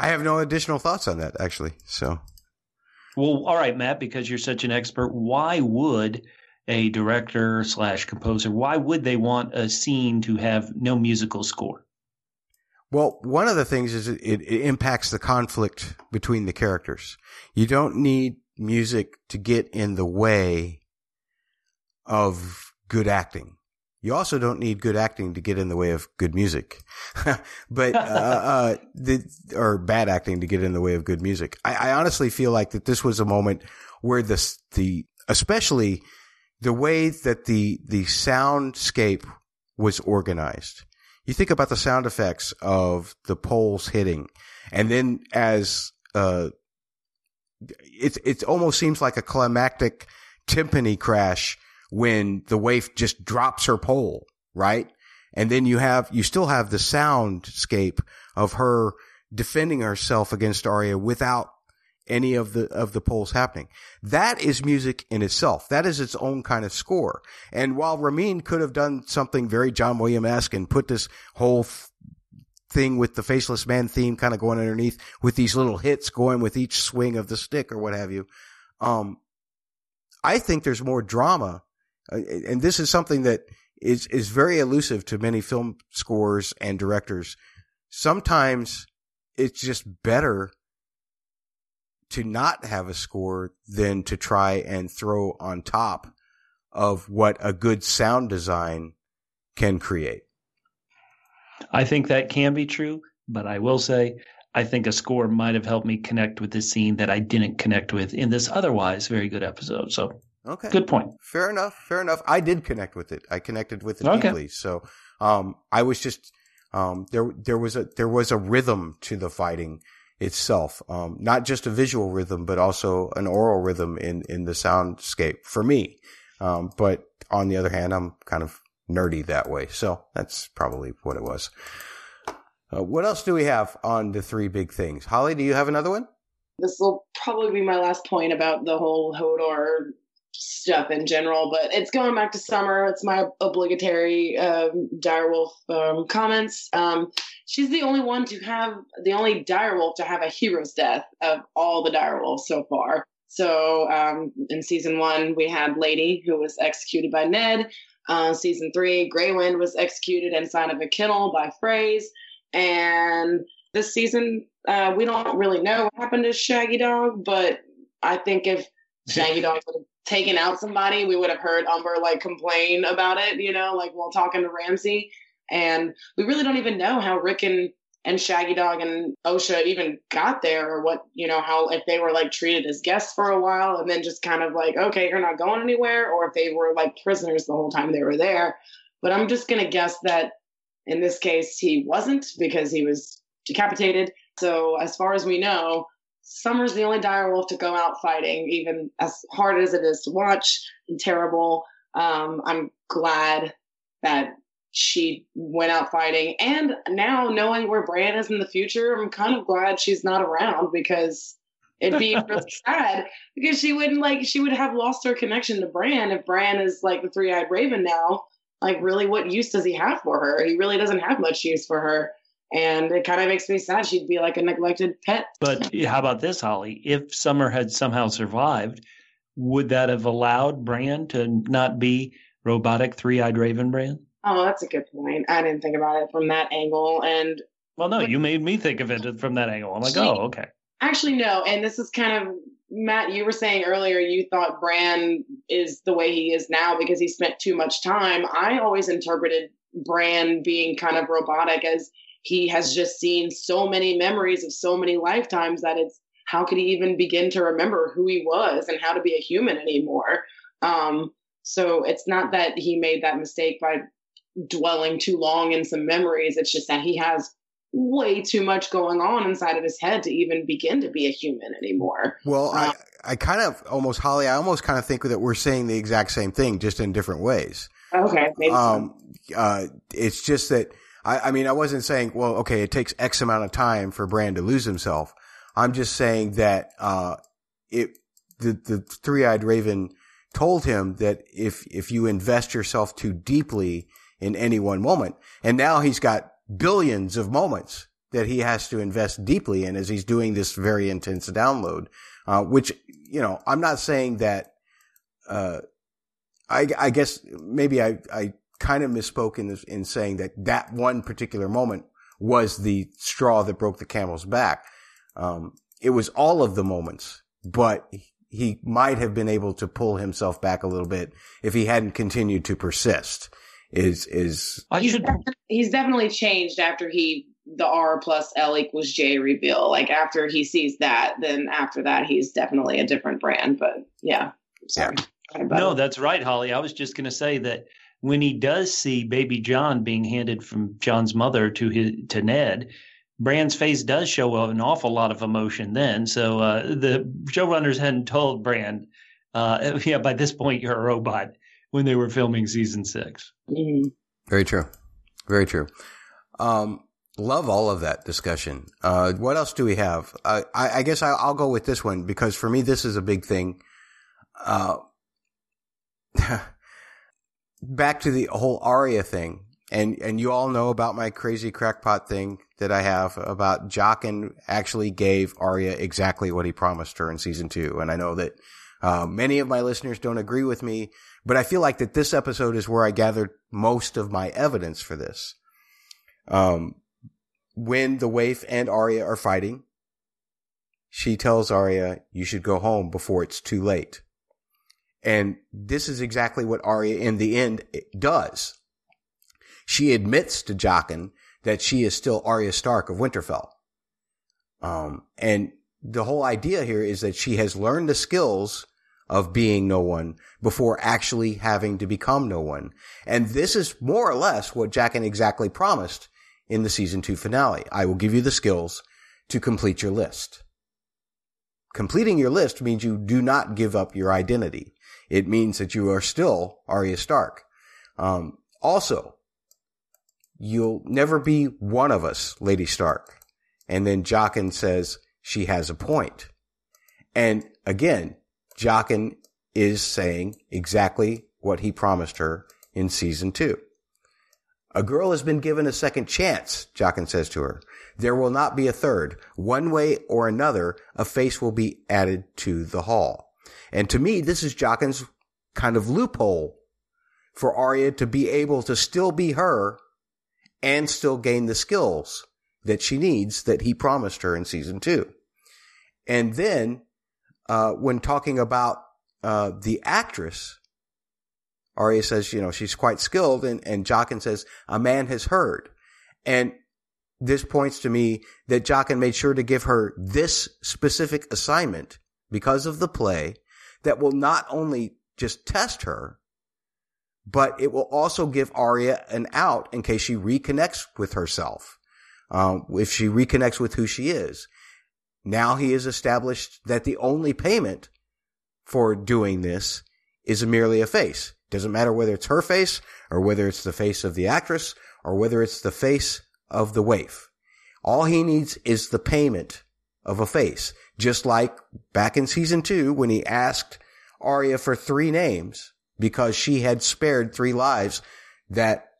I have no additional thoughts on that, actually. So, well, all right, Matt, because you're such an expert, why would a director slash composer, why would they want a scene to have no musical score? Well, one of the things is it, it, impacts the conflict between the characters. You don't need music to get in the way of good acting. You also don't need good acting to get in the way of good music, but uh, uh, the, or bad acting to get in the way of good music. I, I honestly feel like that this was a moment where the the especially the way that the the soundscape was organized. You think about the sound effects of the poles hitting, and then as uh, it it almost seems like a climactic timpani crash when the waif just drops her pole, right? And then you have, you still have the soundscape of her defending herself against Arya without any of the, of the poles happening. That is music in itself. That is its own kind of score. And while Ramin could have done something very John Williams-esque and put this whole thing with the faceless man theme kind of going underneath with these little hits going with each swing of the stick or what have you. Um, I think there's more drama and this is something that is is very elusive to many film scores and directors. Sometimes it's just better to not have a score than to try and throw on top of what a good sound design can create. I think that can be true, but I will say I think a score might have helped me connect with this scene that I didn't connect with in this otherwise very good episode. So Okay. Good point. Fair enough. Fair enough. I did connect with it. I connected with it Okay. deeply. So, um, I was just, um, there, there was a, there was a rhythm to the fighting itself. Um, not just a visual rhythm, but also an oral rhythm in, in the soundscape for me. Um, but on the other hand, I'm kind of nerdy that way. So that's probably what it was. Uh, what else do we have on the three big things? Holly, do you have another one? This will probably be my last point about the whole Hodor stuff in general, but it's going back to summer. It's my obligatory um, direwolf um, comments. Um, she's the only one to have the only direwolf to have a hero's death of all the direwolves so far. So um, in season one, we had Lady, who was executed by Ned. Uh, season three, Grey Wind was executed inside of a kennel by Freys. And this season, uh, we don't really know what happened to Shaggy Dog, but I think if Shaggy Dog would have taken out somebody, we would have heard Umber like complain about it, you know, like while talking to Ramsay. And we really don't even know how Rickon, and Shaggy Dog and Osha even got there or what, you know, how if they were like treated as guests for a while and then just kind of like, okay, you're not going anywhere, or if they were like prisoners the whole time they were there. But I'm just going to guess that in this case, he wasn't because he was decapitated. So, as far as we know, Summer's the only direwolf to go out fighting, even as hard as it is to watch and terrible. Um, I'm glad that she went out fighting. And now, knowing where Bran is in the future, I'm kind of glad she's not around because it'd be really sad because she wouldn't like, she would have lost her connection to Bran if Bran is like the three eyed raven now. Like, really, what use does he have for her? He really doesn't have much use for her. And it kind of makes me sad. She'd be like a neglected pet. But how about this, Holly? If Summer had somehow survived, would that have allowed Bran to not be robotic three eyed Raven Bran? Oh, that's a good point. I didn't think about it from that angle. And Well, no, you made me think of it from that angle. I'm like, She- oh, okay. actually, no. And this is kind of Matt. You were saying earlier you thought Bran is the way he is now because he spent too much time. I always interpreted Bran being kind of robotic as he has just seen so many memories of so many lifetimes that it's how could he even begin to remember who he was and how to be a human anymore? Um, so it's not that he made that mistake by dwelling too long in some memories. It's just that he has way too much going on inside of his head to even begin to be a human anymore. Well, Uh, I, I kind of almost, Holly, I almost kind of think that we're saying the exact same thing, just in different ways. Okay, maybe so. Um, uh, it's just that, I, I mean, I wasn't saying, well, okay, it takes X amount of time for Bran to lose himself. I'm just saying that, uh, it, the, the three-eyed raven told him that if, if you invest yourself too deeply in any one moment, and now he's got billions of moments that he has to invest deeply in as he's doing this very intense download, uh, which, you know, I'm not saying that, uh, I, I guess maybe I, I kind of misspoke in this, in saying that that one particular moment was the straw that broke the camel's back. Um, it was all of the moments, but he might have been able to pull himself back a little bit if he hadn't continued to persist. Is is he's, should. defi- he's definitely changed after he the R plus L equals J reveal. Like after he sees that, then after that he's definitely a different Bran. But yeah, sorry. Sorry about No, that's right, Holly. I was just going to say that when he does see baby Jon being handed from Jon's mother to his to Ned, Bran's face does show an awful lot of emotion then. So uh, the showrunners hadn't told Bran, uh, yeah, by this point you're a robot when they were filming season six. Mhm. very true, very true. Um, love all of that discussion. Uh, what else do we have? Uh, I, I guess I, I'll go with this one because for me this is a big thing. Back to the whole Arya thing, and and you all know about my crazy crackpot thing that I have about Jaqen actually gave Arya exactly what he promised her in season two, and I know that uh, many of my listeners don't agree with me, but I feel like that this episode is where I gathered most of my evidence for this. Um, when the waif and Arya are fighting, she tells Arya, "You should go home before it's too late." And this is exactly what Arya in the end does. She admits to Jaqen that she is still Arya Stark of Winterfell. Um, and the whole idea here is that she has learned the skills of being no one before actually having to become no one. And this is more or less what Jaqen exactly promised in the season two finale. I will give you the skills to complete your list. Completing your list means you do not give up your identity. It means that you are still Arya Stark. Um, also, you'll never be one of us, Lady Stark. And then Jaqen says she has a point. And again, Jaqen is saying exactly what he promised her in season two. A girl has been given a second chance, Jaqen says to her. There will not be a third. One way or another, a face will be added to the hall. And to me, this is Jaqen's kind of loophole for Arya to be able to still be her and still gain the skills that she needs that he promised her in season two. And then uh, when talking about uh, the actress, Arya says, you know, she's quite skilled, and, and Jaqen says, a man has heard. And this points to me that Jaqen made sure to give her this specific assignment because of the play that will not only just test her, but it will also give Arya an out in case she reconnects with herself. Um, if she reconnects with who she is. Now he has established that the only payment for doing this is merely a face. Doesn't matter whether it's her face or whether it's the face of the actress or whether it's the face of the waif. All he needs is the payment of a face. Just like back in season two when he asked Arya for three names because she had spared three lives that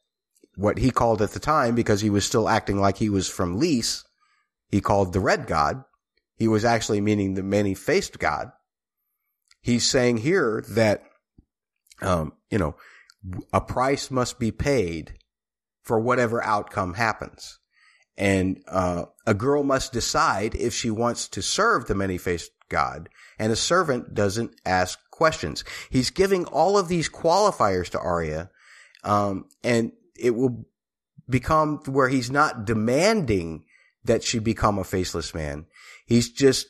what he called at the time because he was still acting like he was from Lys, he called the Red God. He was actually meaning the many faced God. He's saying here that, um, you know, a price must be paid for whatever outcome happens. And, uh, a girl must decide if she wants to serve the many faced God and a servant doesn't ask questions. He's giving all of these qualifiers to Arya, um, and it will become where he's not demanding that she become a faceless man. He's just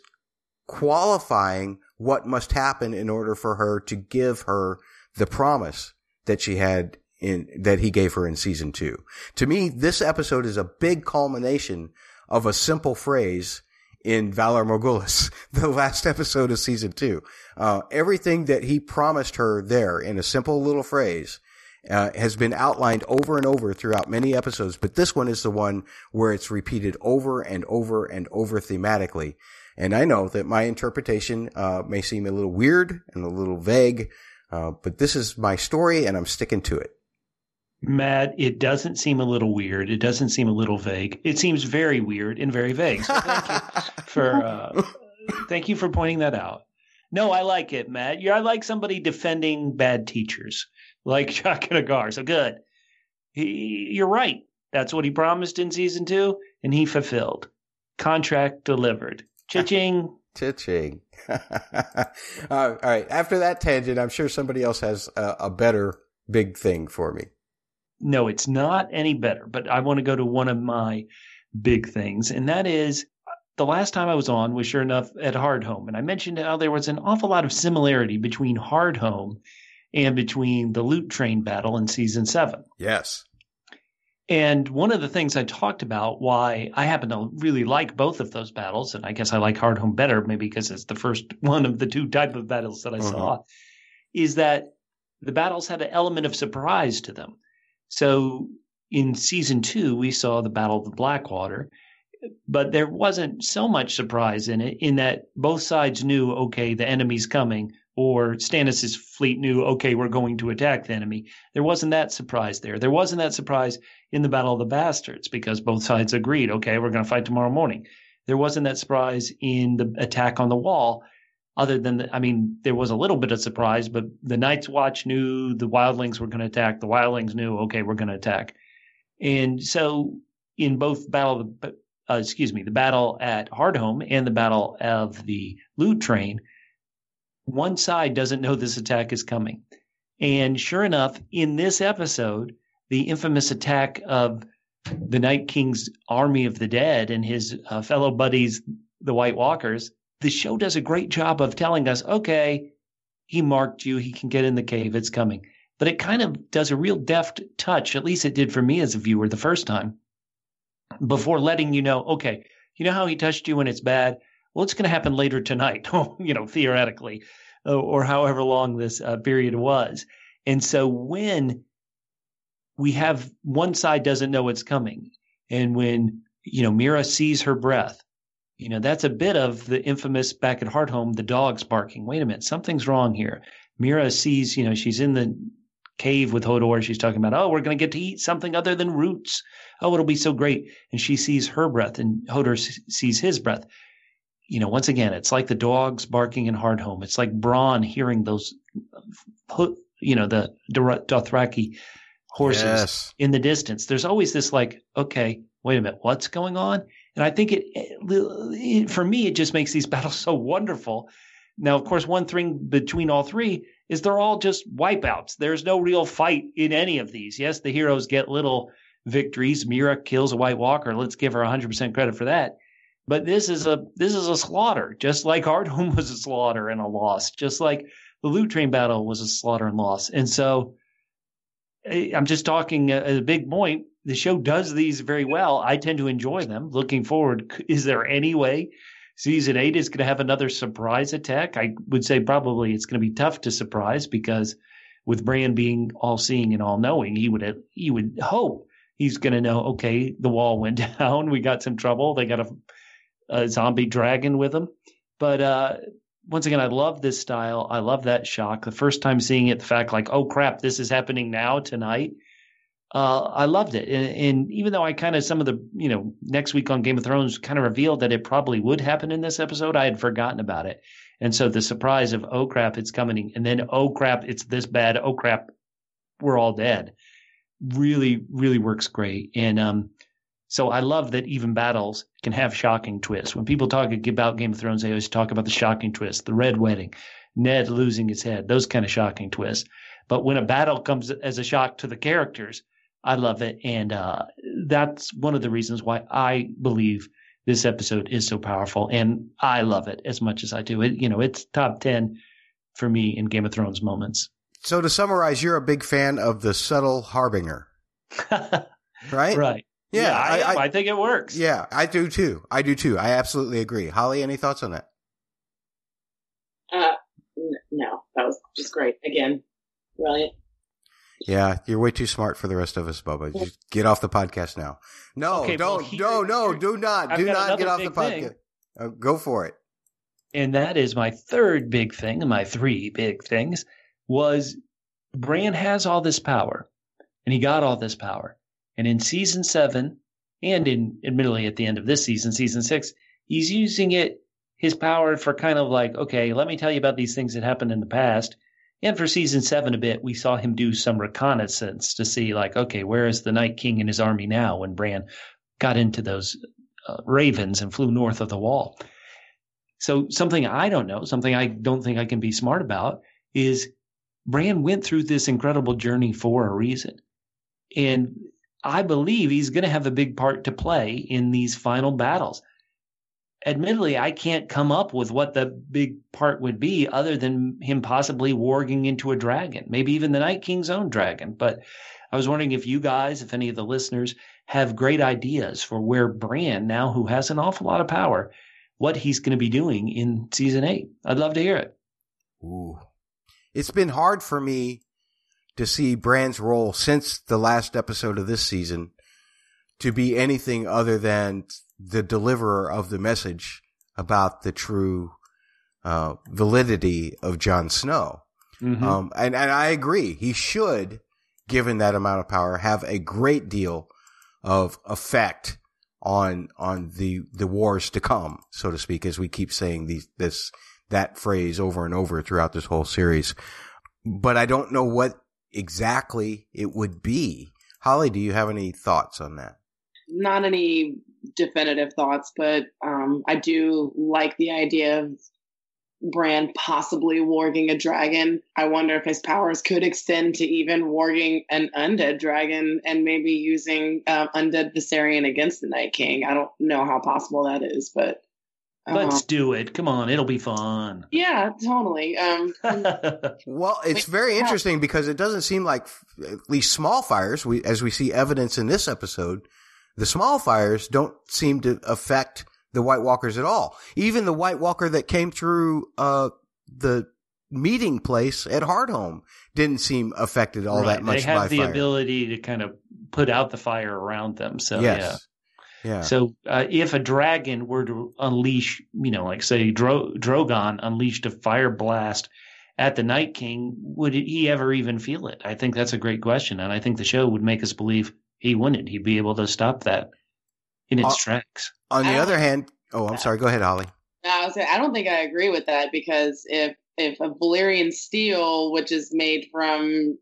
qualifying what must happen in order for her to give her the promise that she had in, that he gave her in season two. To me, this episode is a big culmination of a simple phrase in Valar Morghulis, the last episode of season two. Uh, everything that he promised her there in a simple little phrase uh, has been outlined over and over throughout many episodes, but this one is the one where it's repeated over and over and over thematically. And I know that my interpretation uh, may seem a little weird and a little vague, uh, but this is my story, and I'm sticking to it. Matt, it doesn't seem a little weird. It doesn't seem a little vague. It seems very weird and very vague. So thank you for uh, thank you for pointing that out. No, I like it, Matt. You're, I like somebody defending bad teachers like Jaqen H'ghar. So good. He, you're right. That's what he promised in season two, and he fulfilled. Contract delivered. Cha-ching. Cha-ching. uh, all right. After that tangent, I'm sure somebody else has a, a better big thing for me. No, it's not any better, but I want to go to one of my big things, and that is the last time I was on was sure enough at Hardhome, and I mentioned how there was an awful lot of similarity between Hardhome and between the loot train battle in season seven. Yes. And one of the things I talked about why I happen to really like both of those battles, and I guess I like Hardhome better, maybe because it's the first one of the two type of battles that I uh-huh. saw, is that the battles had an element of surprise to them. So in season two, we saw the Battle of the Blackwater, but there wasn't so much surprise in it, in that both sides knew, okay, the enemy's coming, or Stannis' fleet knew, okay, we're going to attack the enemy. There wasn't that surprise there. There wasn't that surprise in the Battle of the Bastards because both sides agreed, okay, we're going to fight tomorrow morning. There wasn't that surprise in the attack on the wall, other than, the, I mean, there was a little bit of surprise, but the Night's Watch knew the Wildlings were going to attack. The Wildlings knew, okay, we're going to attack. And so in both Battle, uh, excuse me, the battle at Hardhome and the Battle of the Loot Train, one side doesn't know this attack is coming. And sure enough, in this episode, the infamous attack of the Night King's army of the dead and his uh, fellow buddies, the White Walkers, the show does a great job of telling us, okay, he marked you. He can get in the cave. It's coming. But it kind of does a real deft touch. At least it did for me as a viewer the first time. Before letting you know, okay, you know how he touched you when it's bad. Well, it's going to happen later tonight. you know, theoretically, uh, or however long this uh, period was. And so when we have one side doesn't know it's coming, and when you know Meera sees her breath you know, that's a bit of the infamous back at Hardhome, the dogs barking. Wait a minute, something's wrong here. Meera sees, you know, she's in the cave with Hodor. She's talking about, oh, we're going to get to eat something other than roots. Oh, it'll be so great. And she sees her breath and Hodor sees his breath. You know, once again, it's like the dogs barking in Hardhome. It's like Bronn hearing those, you know, the Dothraki horses yes. in the distance. There's always this like, okay, wait a minute, what's going on? And I think it, it, for me, it just makes these battles so wonderful. Now, of course, one thing between all three is they're all just wipeouts. There's no real fight in any of these. Yes, the heroes get little victories. Meera kills a White Walker. Let's give her 100% credit for that. But this is a this is a slaughter, just like Hardhome was a slaughter and a loss, just like the Loot Train battle was a slaughter and loss. And so eh, I'm just talking a, a big point the show does these very well. I tend to enjoy them. Looking forward, is there any way season eight is going to have another surprise attack? I would say probably it's going to be tough to surprise because with Bran being all seeing and all knowing, he would he would hope he's going to know. Okay, the wall went down. We got some trouble. They got a, a zombie dragon with them. But uh, once again, I love this style. I love that shock. The first time seeing it, the fact like, oh crap, this is happening now tonight uh, I loved it. And, and, even though I kind of, some of the, you know, next week on Game of Thrones kind of revealed that it probably would happen in this episode, I had forgotten about it. And so the surprise of, oh crap, it's coming. And then, oh crap, it's this bad. Oh crap, we're all dead. Really, really works great. And, um, so I love that even battles can have shocking twists. When people talk about Game of Thrones, they always talk about the shocking twist, the red wedding, Ned losing his head, those kind of shocking twists. But when a battle comes as a shock to the characters, I love it. And uh, that's one of the reasons why I believe this episode is so powerful. And I love it as much as I do. It, you know, it's top 10 for me in Game of Thrones moments. So to summarize, you're a big fan of the subtle harbinger, right? Right. Yeah, yeah I, I, I, think it works. Yeah, I do too. I do too. I absolutely agree. Holly, any thoughts on that? Uh, n- no, that was just great. Again, brilliant. Yeah, you're way too smart for the rest of us, Bubba. Just get off the podcast now. No, okay, don't, well, no, no, do not, do not get off the podcast. Uh, go for it. And that is my third big thing, and my three big things was Bran has all this power, and he got all this power. And in season seven, and in admittedly at the end of this season, season six, he's using it his power for kind of like, okay, let me tell you about these things that happened in the past and for season seven, a bit, we saw him do some reconnaissance to see, like, okay, where is the Night King and his army now when Bran got into those uh, ravens and flew north of the wall. So, something I don't know, something I don't think I can be smart about is Bran went through this incredible journey for a reason. And I believe he's going to have a big part to play in these final battles admittedly, I can't come up with what the big part would be other than him possibly warging into a dragon, maybe even the Night King's own dragon. But I was wondering if you guys, if any of the listeners, have great ideas for where Bran, now who has an awful lot of power, what he's going to be doing in season eight. I'd love to hear it. Ooh. It's been hard for me to see Bran's role since the last episode of this season to be anything other than the deliverer of the message about the true uh, validity of Jon Snow. Mm-hmm. Um, and, and I agree. He should, given that amount of power, have a great deal of effect on on the the wars to come, so to speak, as we keep saying these this that phrase over and over throughout this whole series. But I don't know what exactly it would be. Holly, do you have any thoughts on that? Not any definitive thoughts, but um, I do like the idea of Bran possibly warging a dragon. I wonder if his powers could extend to even warging an undead dragon and maybe using uh, undead Viserion against the Night King. I don't know how possible that is, but Let's Uh-huh. do it. Come on, it'll be fun. Yeah, totally. Um, Well, it's very interesting because it doesn't seem like at least small fires, we, as we see evidence in this episode, the small fires don't seem to affect the White Walkers at all. Even the White Walker that came through, uh, the meeting place at Hardhome didn't seem affected all Right, that much They have by the fire. ability to kind of put out the fire around them. So yeah. Yeah. So uh, if a dragon were to unleash, you know, like say Dro- Drogon unleashed a fire blast at the Night King, would he ever even feel it? I think that's a great question, and I think the show would make us believe he wouldn't. He'd be able to stop that in its Uh, tracks. On the other hand, oh, I'm sorry. Go ahead, Holly. No, I was saying, I don't think I agree with that because if if a Valyrian steel, which is made from,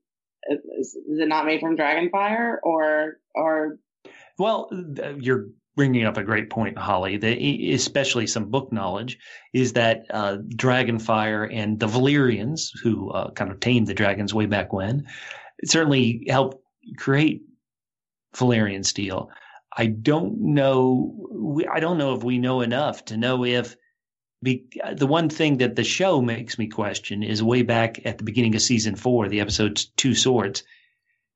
is, is it not made from dragon fire or or Well, you're bringing up a great point, Holly. The, e- especially some book knowledge is that uh, Dragonfire and the Valyrians, who uh, kind of tamed the dragons way back when, certainly helped create Valyrian steel. I don't know. We, I don't know if we know enough to know if be, the one thing that the show makes me question is way back at the beginning of season four, the episode Two Swords.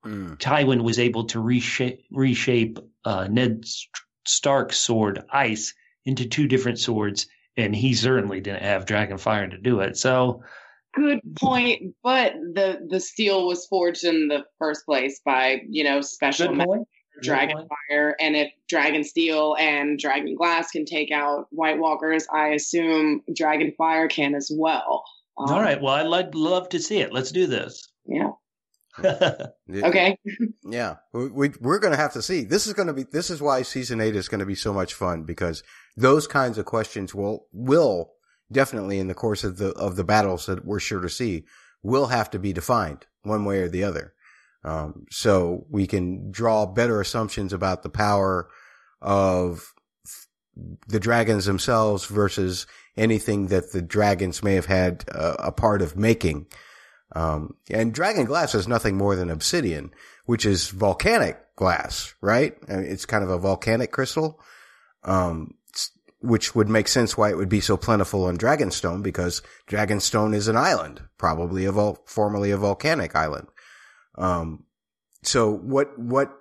Mm. Tywin was able to reshape, reshape uh, Ned Stark's sword, Ice, into two different swords, and he certainly didn't have Dragonfire to do it. So, good point. But the the steel was forged in the first place by you know special good point. Of dragon fire, and if dragon steel and dragon glass can take out White Walkers, I assume dragon fire can as well. Um, All right. Well, I'd like, love to see it. Let's do this. Yeah. Yeah. Okay. Yeah, we, we we're going to have to see. This is going to be. This is why season eight is going to be so much fun because those kinds of questions will will definitely in the course of the of the battles that we're sure to see will have to be defined one way or the other. Um, so we can draw better assumptions about the power of the dragons themselves versus anything that the dragons may have had uh, a part of making. Um, and dragon glass is nothing more than obsidian, which is volcanic glass, right? It's kind of a volcanic crystal, um, which would make sense why it would be so plentiful on Dragonstone because Dragonstone is an island, probably a vol- formerly a volcanic island. Um, so what, what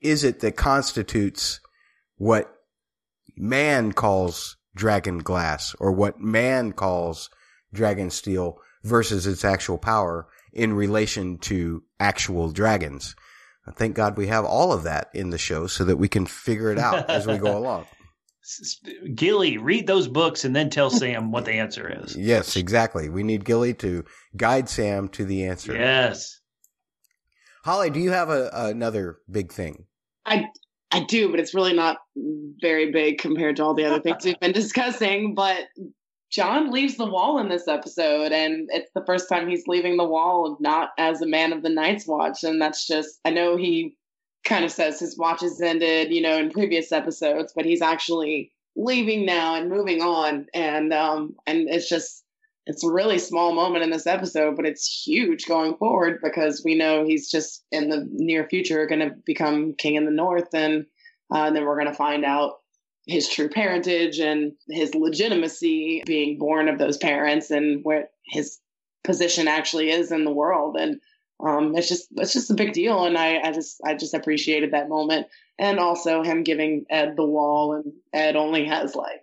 is it that constitutes what man calls dragon glass or what man calls dragon steel versus its actual power in relation to actual dragons. Thank God we have all of that in the show so that we can figure it out as we go along. Gilly, read those books and then tell Sam what the answer is. Yes, exactly. We need Gilly to guide Sam to the answer. Yes. Holly, do you have a, another big thing? I I do, but it's really not very big compared to all the other things we've been discussing. But Jon leaves the wall in this episode, and it's the first time he's leaving the wall not as a man of the Night's Watch, and that's just I know he kind of says his watch has ended, you know, in previous episodes, but he's actually leaving now and moving on, and um, and it's just it's a really small moment in this episode, but it's huge going forward because we know he's just in the near future going to become king in the north, and, uh, and then we're going to find out his true parentage and his legitimacy being born of those parents and where his position actually is in the world. And um, it's just it's just a big deal. And I, I just I just appreciated that moment. And also him giving Ed the wall and Ed only has like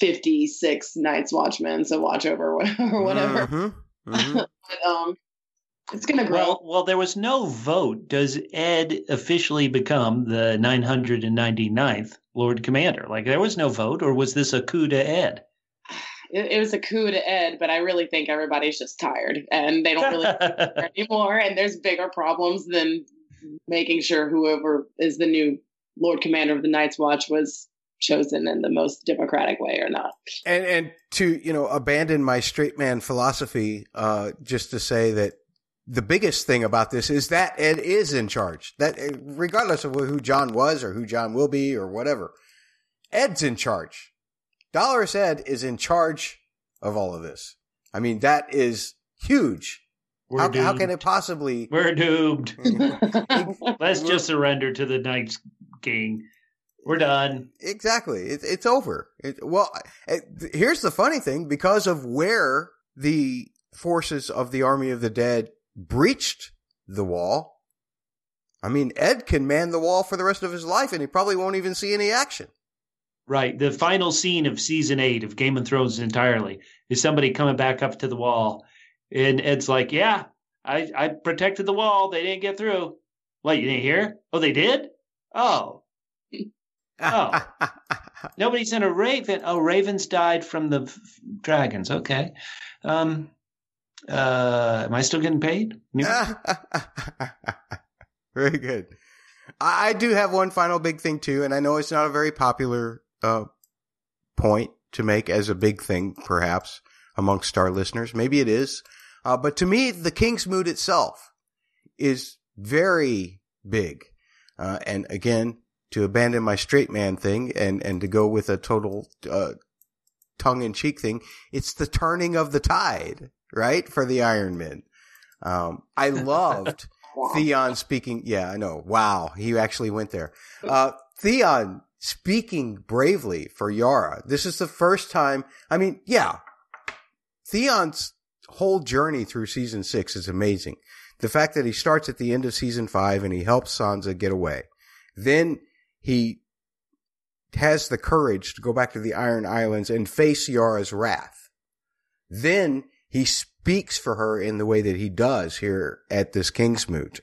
56 Night's Watchmen to watch over or whatever. Mhm, mhm. But, um, it's gonna grow. Well, well, there was no vote. Does Ed officially become the 999th Lord Commander? Like, there was no vote, or was this a coup to Ed? it, it was a coup to Ed, but I really think everybody's just tired and they don't really care anymore. And there's bigger problems than making sure whoever is the new Lord Commander of the Night's Watch was chosen in the most democratic way or not. and and to you know abandon my straight man philosophy uh just to say that the biggest thing about this is that Ed is in charge that uh, regardless of who Jon was or who Jon will be or whatever Ed's in charge Dolorous Ed is in charge of all of this I mean that is huge how, how can it possibly We're doomed. Let's just surrender to the Night's King. We're done. Exactly. It, it's over. It, well, it, here's the funny thing because of where the forces of the Army of the Dead breached the wall. I mean, Ed can man the wall for the rest of his life and he probably won't even see any action. Right. The final scene of season eight of Game of Thrones entirely is somebody coming back up to the wall. And Ed's like, Yeah, I, I protected the wall. They didn't get through. What, you didn't hear? Oh, they did? Oh. Oh. Nobody sent a raven. Oh, ravens died from the f- dragons. Okay. Um, uh, am I still getting paid? Very good. I, I do have one final big thing too, and I know it's not a very popular uh, point to make as a big thing, perhaps amongst our listeners. Maybe it is, uh, but to me, the Kingsmoot itself is very big. Uh, and again, to abandon my straight man thing and and to go with a total uh, tongue in cheek thing, it's the turning of the tide, right, for the Iron Men. Um, I loved. Theon speaking. Yeah, I know. Wow. He actually went there. Uh, Theon speaking bravely for Yara. This is the first time. I mean, yeah, Theon's whole journey through season six is amazing. The fact that he starts at the end of season five and he helps Sansa get away. Then he has the courage to go back to the Iron Islands and face Yara's wrath. Then he speaks for her in the way that he does here at this Kingsmoot.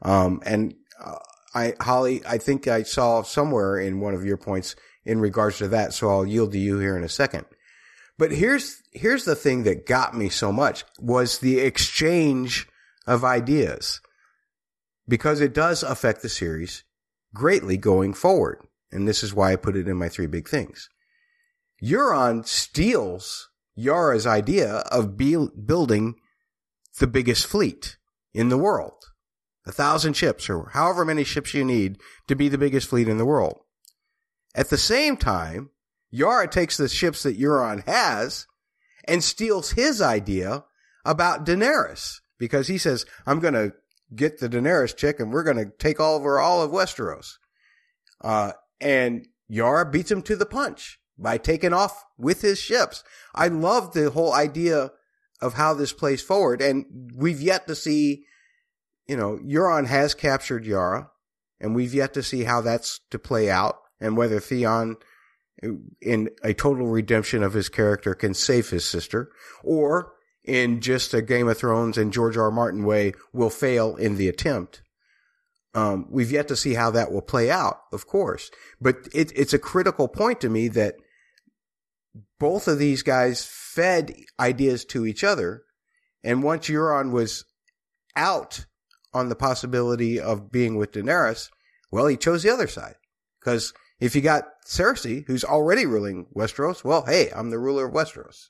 Um, and uh, I, Holly, I think I saw somewhere in one of your points in regards to that, so I'll yield to you here in a second. But here's here's the thing that got me so much was the exchange of ideas because it does affect the series greatly going forward. And this is why I put it in my three big things. Euron steals Yara's idea of be- building the biggest fleet in the world. A thousand ships or however many ships you need to be the biggest fleet in the world. At the same time, Yara takes the ships that Euron has and steals his idea about Daenerys because he says, I'm going to get the Daenerys chick and we're going to take over all of Westeros. Uh, and Yara beats him to the punch by taking off with his ships. I love the whole idea of how this plays forward. And we've yet to see, you know, Euron has captured Yara and we've yet to see how that's to play out and whether Theon in a total redemption of his character can save his sister or in just a Game of Thrones and George R. R. Martin way will fail in the attempt. Um, we've yet to see how that will play out, of course, but it, it's a critical point to me that both of these guys fed ideas to each other. And once Euron was out on the possibility of being with Daenerys, well, he chose the other side. Because if you got Cersei, who's already ruling Westeros, well, hey, I'm the ruler of Westeros.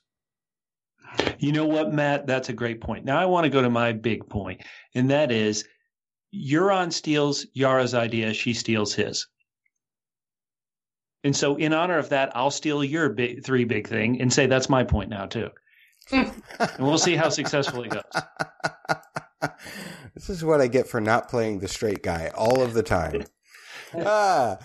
You know what, Matt? That's a great point. Now I want to go to my big point, and that is Euron steals Yara's idea, she steals his. And so, in honor of that, I'll steal your big, three big thing and say that's my point now, too. and we'll see how successful it goes. This is what I get for not playing the straight guy all of the time. ah.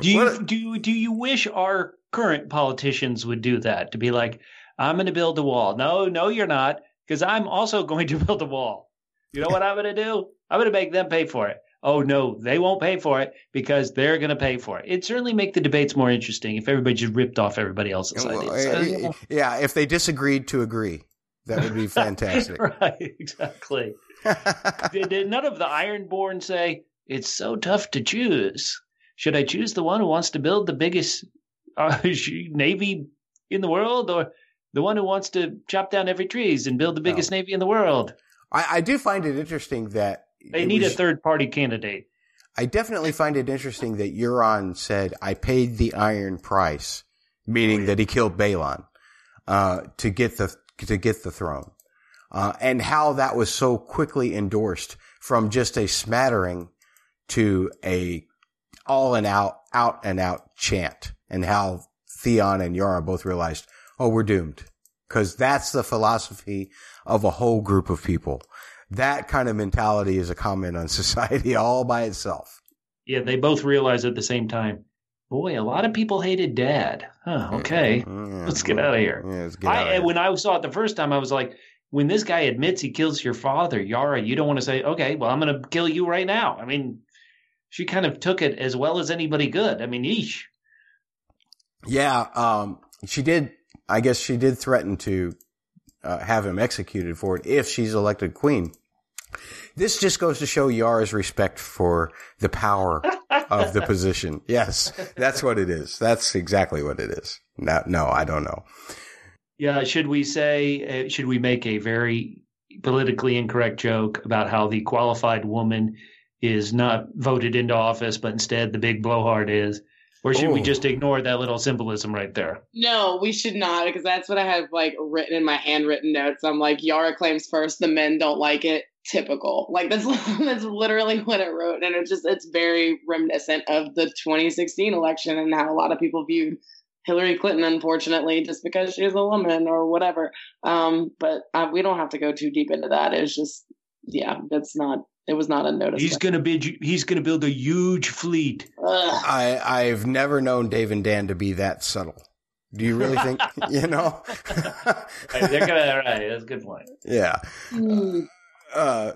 do you do do you wish our current politicians would do that to be like i'm going to build a wall. No no you're not because i'm also going to build a wall. You know what i'm going to do? I'm going to make them pay for it. Oh no they won't pay for it because they're going to pay for it. It'd certainly make the debates more interesting if everybody just ripped off everybody else's well, ideas. Eh, eh, yeah if they disagreed to agree that would be fantastic. Right exactly. Did, did none of the ironborn say it's so tough to choose. Should I choose the one who wants to build the biggest uh, navy in the world, or the one who wants to chop down every trees and build the biggest navy in the world? I, I, do find it interesting that they need was, a third party candidate. I definitely find it interesting that Euron said, "I paid the iron price," meaning that he killed Balon uh, to get the to get the throne, uh, and how that was so quickly endorsed from just a smattering to a all and out, out and out chant and how Theon and Yara both realized, oh, we're doomed. Cause that's the philosophy of a whole group of people. That kind of mentality is a comment on society all by itself. Yeah, they both realized at the same time. Boy, a lot of people hated Dad. Huh, mm-hmm. okay, Yeah, let's get out of here. yeah, let's get out of here. when I saw it the first time, I was like, when this guy admits he kills your father, Yara, you don't want to say, okay, well, I'm going to kill you right now. I mean, she kind of took it as well as anybody could. I mean, eesh. Yeah, um, she did. I guess she did threaten to uh, have him executed for it if she's elected queen. This just goes to show Yara's respect for the power of the position. Yes, that's what it is. That's exactly what it is. No, no, I don't know. Yeah, should we say, uh, should we make a very politically incorrect joke about how the qualified woman is not voted into office, but instead the big blowhard is? Or should we Oh. just ignore that little symbolism right there? No, we should not because that's what I have like written in my handwritten notes. I'm like, Yara claims first, the men don't like it. Typical. Like that's that's literally what I wrote, and it's just it's very reminiscent of the 2016 election and how a lot of people viewed Hillary Clinton, unfortunately, just because she's a woman or whatever. Um, but uh, we don't have to go too deep into that. It's just, yeah, that's not. It was not unnoticed. He's gonna build. He's gonna build a huge fleet. Ugh. I I've never known Dave and Dan to be that subtle. Do you really think? you know? Right, they're gonna. All right, that's a good point. yeah. Hmm. Uh,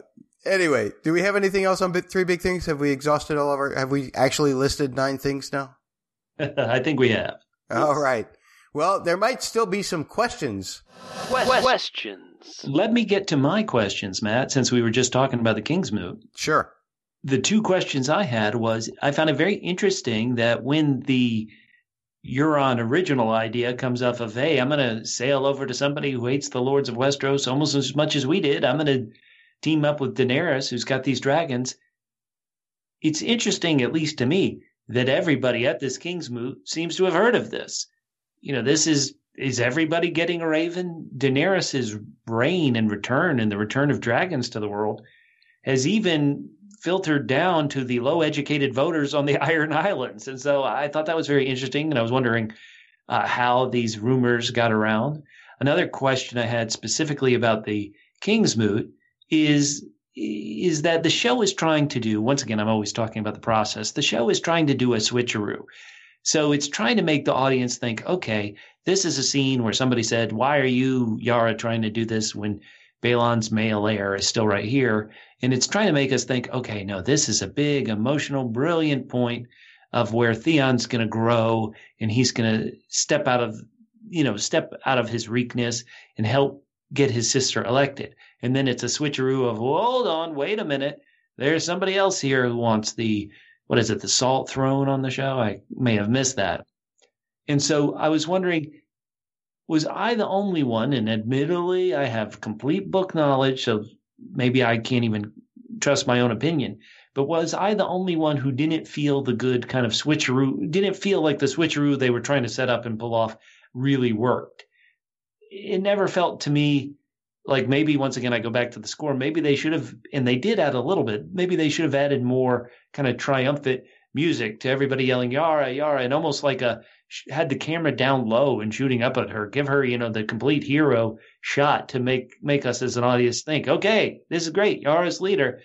anyway, do we have anything else on bit three big things? Have we exhausted all of our? Have we actually listed nine things now? I think we have. All right. Well, there might still be some questions. Questions. Let me get to my questions, Matt. Since we were just talking about the Kingsmoot, Sure. the two questions I had was I found it very interesting that when the Euron original idea comes off of, hey, I'm going to sail over to somebody who hates the Lords of Westeros almost as much as we did. I'm going to team up with Daenerys, who's got these dragons. It's interesting, at least to me, that everybody at this Kingsmoot seems to have heard of this. You know, this is is everybody getting a raven? Daenerys's reign and return and the return of dragons to the world has even filtered down to the low educated voters on the Iron Islands. And so I thought that was very interesting. And I was wondering uh, how these rumors got around. Another question I had specifically about the Kingsmoot is is that the show is trying to do once again i'm always talking about the process the show is trying to do a switcheroo so it's trying to make the audience think okay this is a scene where somebody said why are you yara trying to do this when balon's male heir is still right here? And it's trying to make us think okay no this is a big emotional brilliant point of where theon's going to grow and he's going to step out of you know step out of his weakness and help get his sister elected. And then it's a switcheroo of hold on wait a minute. There's somebody else here who wants the what is it the salt throne on the show? I may have missed that and so i was wondering was i the only one and admittedly i have complete book knowledge so maybe i can't even trust my own opinion but was i the only one who didn't feel the good kind of switcheroo didn't feel like the switcheroo they were trying to set up and pull off really worked it never felt to me like maybe once again I go back to the score. Maybe they should have, and they did add a little bit. Maybe they should have added more kind of triumphant music to everybody yelling Yara, Yara, and almost like a had the camera down low and shooting up at her. Give her, you know, the complete hero shot to make make us as an audience think, okay, this is great, Yara's leader.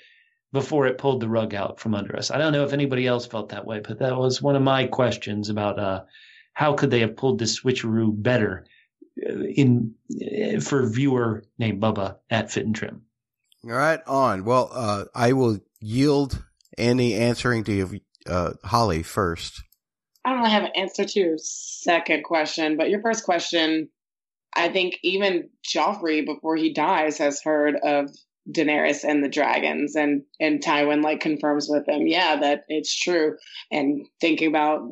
Before it pulled the rug out from under us. I don't know if anybody else felt that way, but that was one of my questions about uh, how could they have pulled this switcheroo better in for viewer named Bubba at Fit and Trim. All right, on. Well, uh, I will yield any answering to uh, Holly first. I don't really have an answer to your second question, but your first question, I think even Joffrey, before he dies, has heard of Daenerys and the dragons, and and Tywin like confirms with him, yeah, that it's true. And thinking about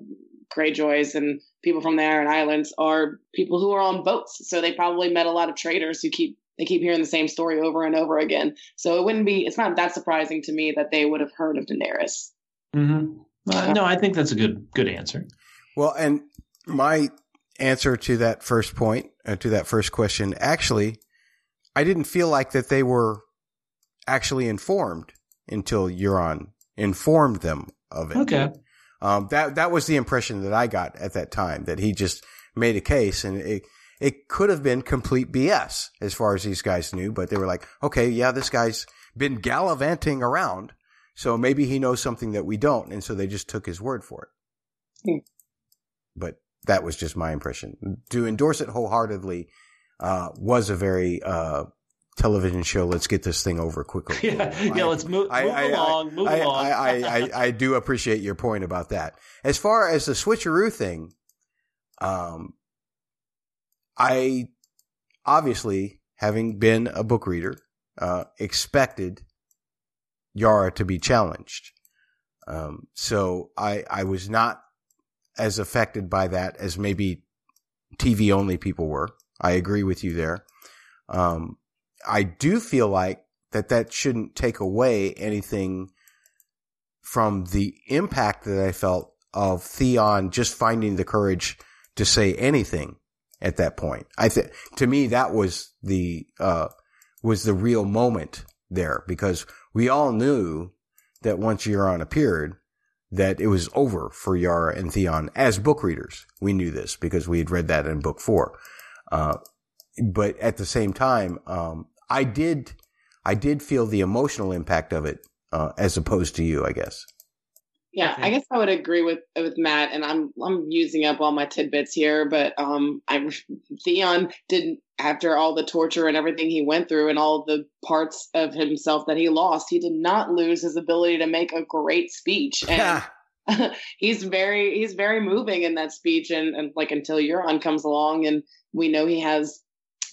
Greyjoys and people from the Iron Islands are people who are on boats, so they probably met a lot of traders who keep they keep hearing the same story over and over again. So it wouldn't be it's not that surprising to me that they would have heard of Daenerys. Mm-hmm. Uh, no, I think that's a good good answer. Well, and my answer to that first point, uh, to that first question, actually, I didn't feel like that they were actually informed until Euron informed them of it. Okay. Um, that that was the impression that I got at that time that he just made a case, and it it could have been complete BS as far as these guys knew, but they were like, okay, yeah, this guy's been gallivanting around So maybe he knows something that we don't, and so they just took his word for it. Hmm. But that was just my impression. To endorse it wholeheartedly uh, was a very uh, television show. Let's get this thing over quickly. Yeah, yeah. Let's move, move along. move I, along. I, I, I, I do appreciate your point about that. As far as the switcheroo thing, um, I obviously, having been a book reader, uh, expected Yara to be challenged. Um, so I, I was not as affected by that as maybe TV only people were. I agree with you there. Um, I do feel like that that shouldn't take away anything from the impact that I felt of Theon just finding the courage to say anything at that point. I think to me that was the uh, was the real moment there because we all knew that once Euron appeared, that it was over for Yara and Theon as book readers. We knew this because we had read that in book four. Uh, but at the same time, um, I did, I did feel the emotional impact of it, uh, as opposed to you, I guess. Yeah, I guess I would agree with with Matt, and I'm I'm using up all my tidbits here, but um, I Theon didn't after all the torture and everything he went through and all the parts of himself that he lost, he did not lose his ability to make a great speech, and he's very he's very moving in that speech, and and like until Euron comes along, and we know he has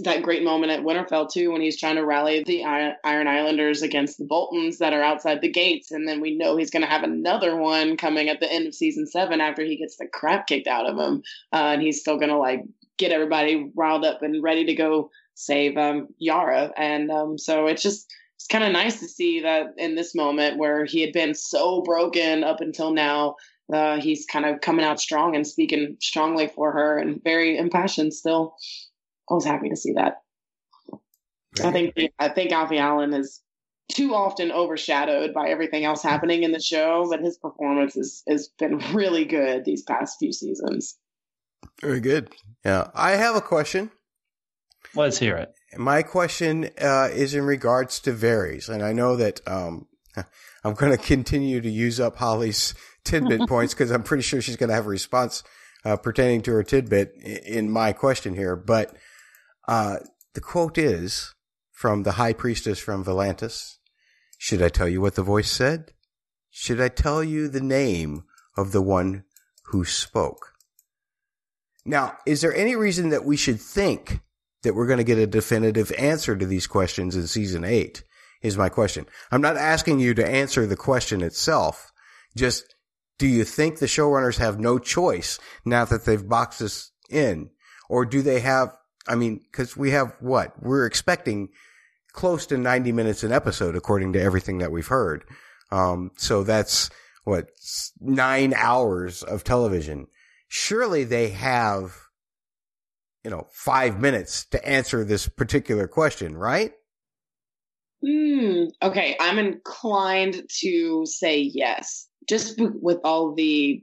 that great moment at Winterfell too, when he's trying to rally the Iron Islanders against the Boltons that are outside the gates, and then we know he's going to have another one coming at the end of season seven after he gets the crap kicked out of him, uh, and he's still going to like get everybody riled up and ready to go save um, Yara, and um, so it's just it's kind of nice to see that in this moment where he had been so broken up until now. Uh, he's kind of coming out strong and speaking strongly for her and very impassioned still. I was happy to see that. I think I think Alfie Allen is too often overshadowed by everything else happening in the show, but his performance is has been really good these past few seasons. Very good. Yeah, I have a question. Let's hear it. My question uh, is in regards to Varys, and I know that um, I'm going to continue to use up Holly's tidbit points because I'm pretty sure she's going to have a response uh, pertaining to her tidbit in my question here, but uh, the quote is from the high priestess from Volantis. Should I tell you what the voice said? Should I tell you the name of the one who spoke? Now, is there any reason that we should think that we're going to get a definitive answer to these questions in season eight? Is my question. I'm not asking you to answer the question itself. Just, do you think the showrunners have no choice now that they've boxed us in? Or do they have I mean, cause we have what? We're expecting close to 90 minutes an episode according to everything that we've heard. Um, so that's what nine hours of television. Surely they have, you know, five minutes to answer this particular question, right? Hmm. Okay. I'm inclined to say yes. Just with all the